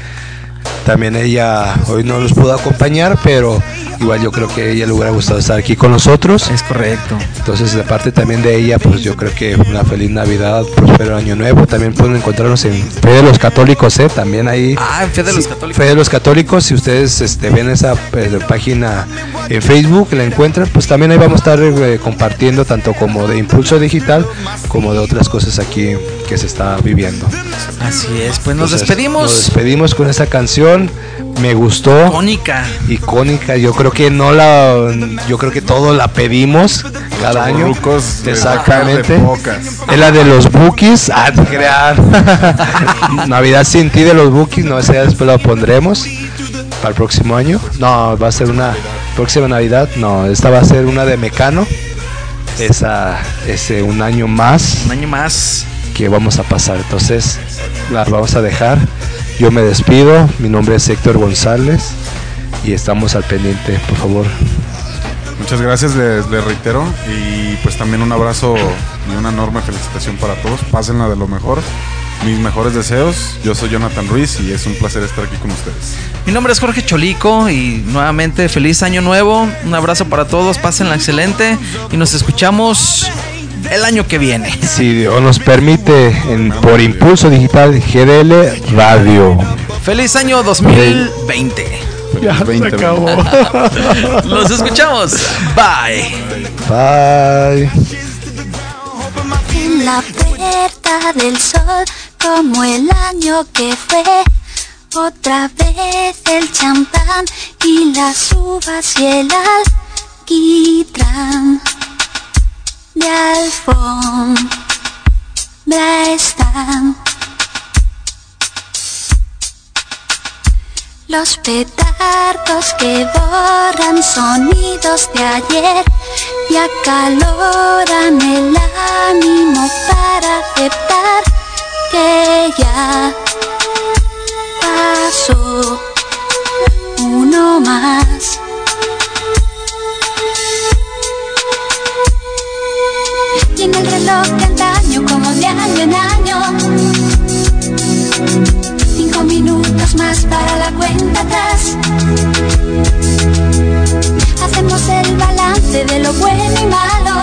también ella hoy no nos pudo acompañar, pero igual yo creo que a ella le hubiera gustado estar aquí con nosotros. Es correcto. Entonces, de parte también de ella, pues yo creo que una feliz Navidad, próspero año nuevo. También pueden encontrarnos en Fe de los Católicos, ¿eh? También ahí. Ah, en Fe de los Católicos. Fe de los Católicos, si ustedes este, ven esa eh, página en Facebook, la encuentran, pues también ahí vamos a estar eh, compartiendo tanto como de Impulso Digital como de otras cosas aquí que se está viviendo. Así es. Pues nos Entonces, despedimos. Nos despedimos con esta canción. Me gustó. Icónica. Icónica. Yo creo que no la. Yo creo que todos la pedimos cada año. Exactamente. Es la de los bookies. Ah, te crean. Navidad sin ti de los bookies. No, esa ya después la pondremos. Para el próximo año. No, va a ser una. Próxima Navidad. No, esta va a ser una de Mecano. Esa. Ese un año más Un año más. Que vamos a pasar. Entonces, las vamos a dejar. Yo me despido. Mi nombre es Héctor González y estamos al pendiente, por favor. Muchas gracias, les, les reitero. Y pues también un abrazo y una enorme felicitación para todos. Pásenla de lo mejor. Mis mejores deseos. Yo soy Jonathan Ruiz y es un placer estar aquí con ustedes. Mi nombre es Jorge Cholico y nuevamente feliz año nuevo. Un abrazo para todos. Pásenla excelente y nos escuchamos el año que viene. Si Dios nos permite, en, por Impulso Digital GDL Radio. Feliz año 2020. Ya se 20, acabó. Nos escuchamos. Bye. Bye. En la puerta del sol, como el año que fue. Otra vez el champán y las uvas y el alquitrán. De alfombra están. Los petardos que borran sonidos de ayer y acaloran el ánimo para aceptar que ya pasó uno más. Reloj de antaño como de año en año Cinco minutos más para la cuenta atrás. Hacemos el balance de lo bueno y malo.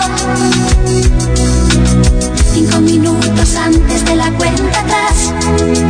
Cinco minutos antes de la cuenta atrás.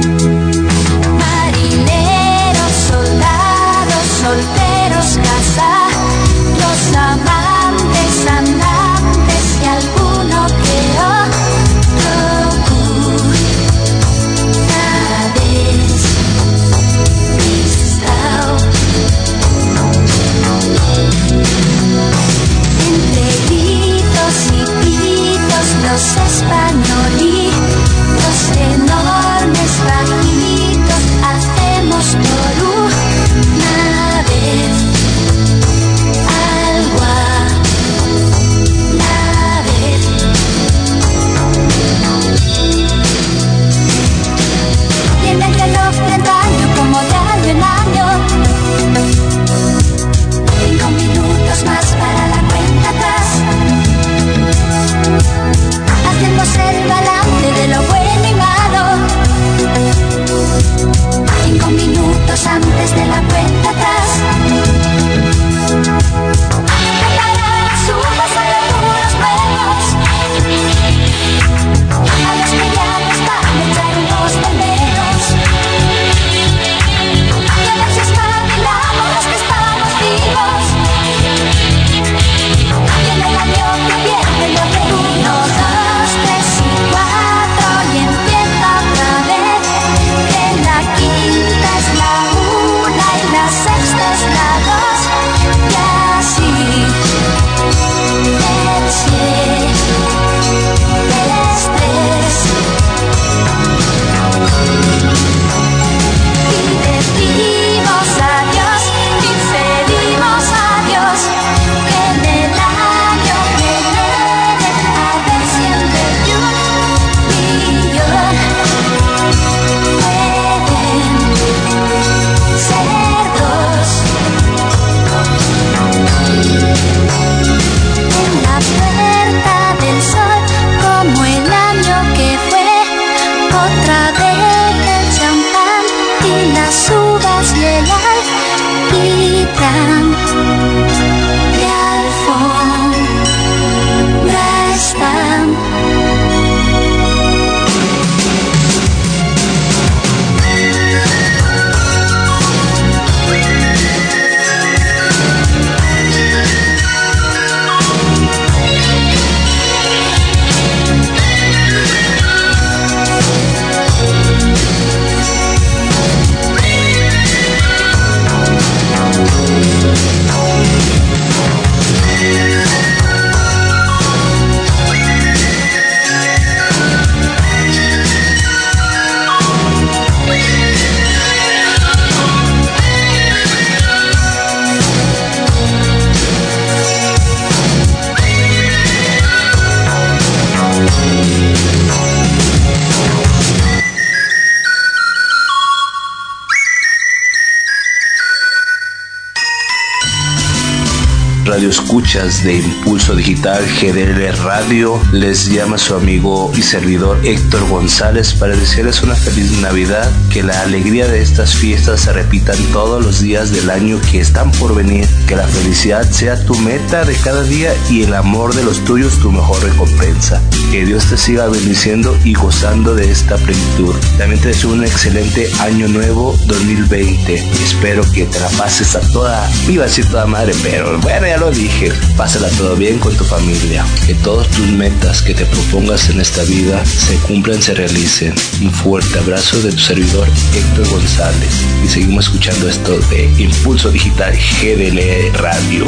GDL Radio. Les llama su amigo y servidor Héctor González para desearles una feliz Navidad, que la alegría de estas fiestas se repitan todos los días del año que están por venir, que la felicidad sea tu meta de cada día y el amor de los tuyos tu mejor recompensa. Que Dios te siga bendiciendo y gozando de esta plenitud. También te deseo un excelente año nuevo 2020. Espero que te la pases a toda, iba a decir toda madre, pero bueno, ya lo dije. Pásala todo bien con tu familia. Que todas tus metas que te propongas en esta vida se cumplan, se realicen. Un fuerte abrazo de tu servidor Héctor González. Y seguimos escuchando esto de Impulso Digital GDL Radio.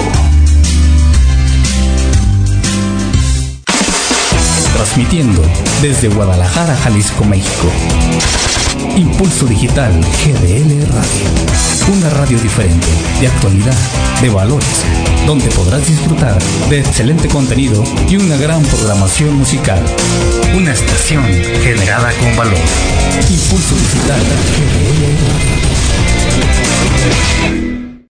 Transmitiendo desde Guadalajara, Jalisco, México. Impulso Digital GDL Radio. Una radio diferente, de actualidad, de valores, donde podrás disfrutar de excelente contenido y una gran programación musical. Una estación generada con valor. Impulso Digital.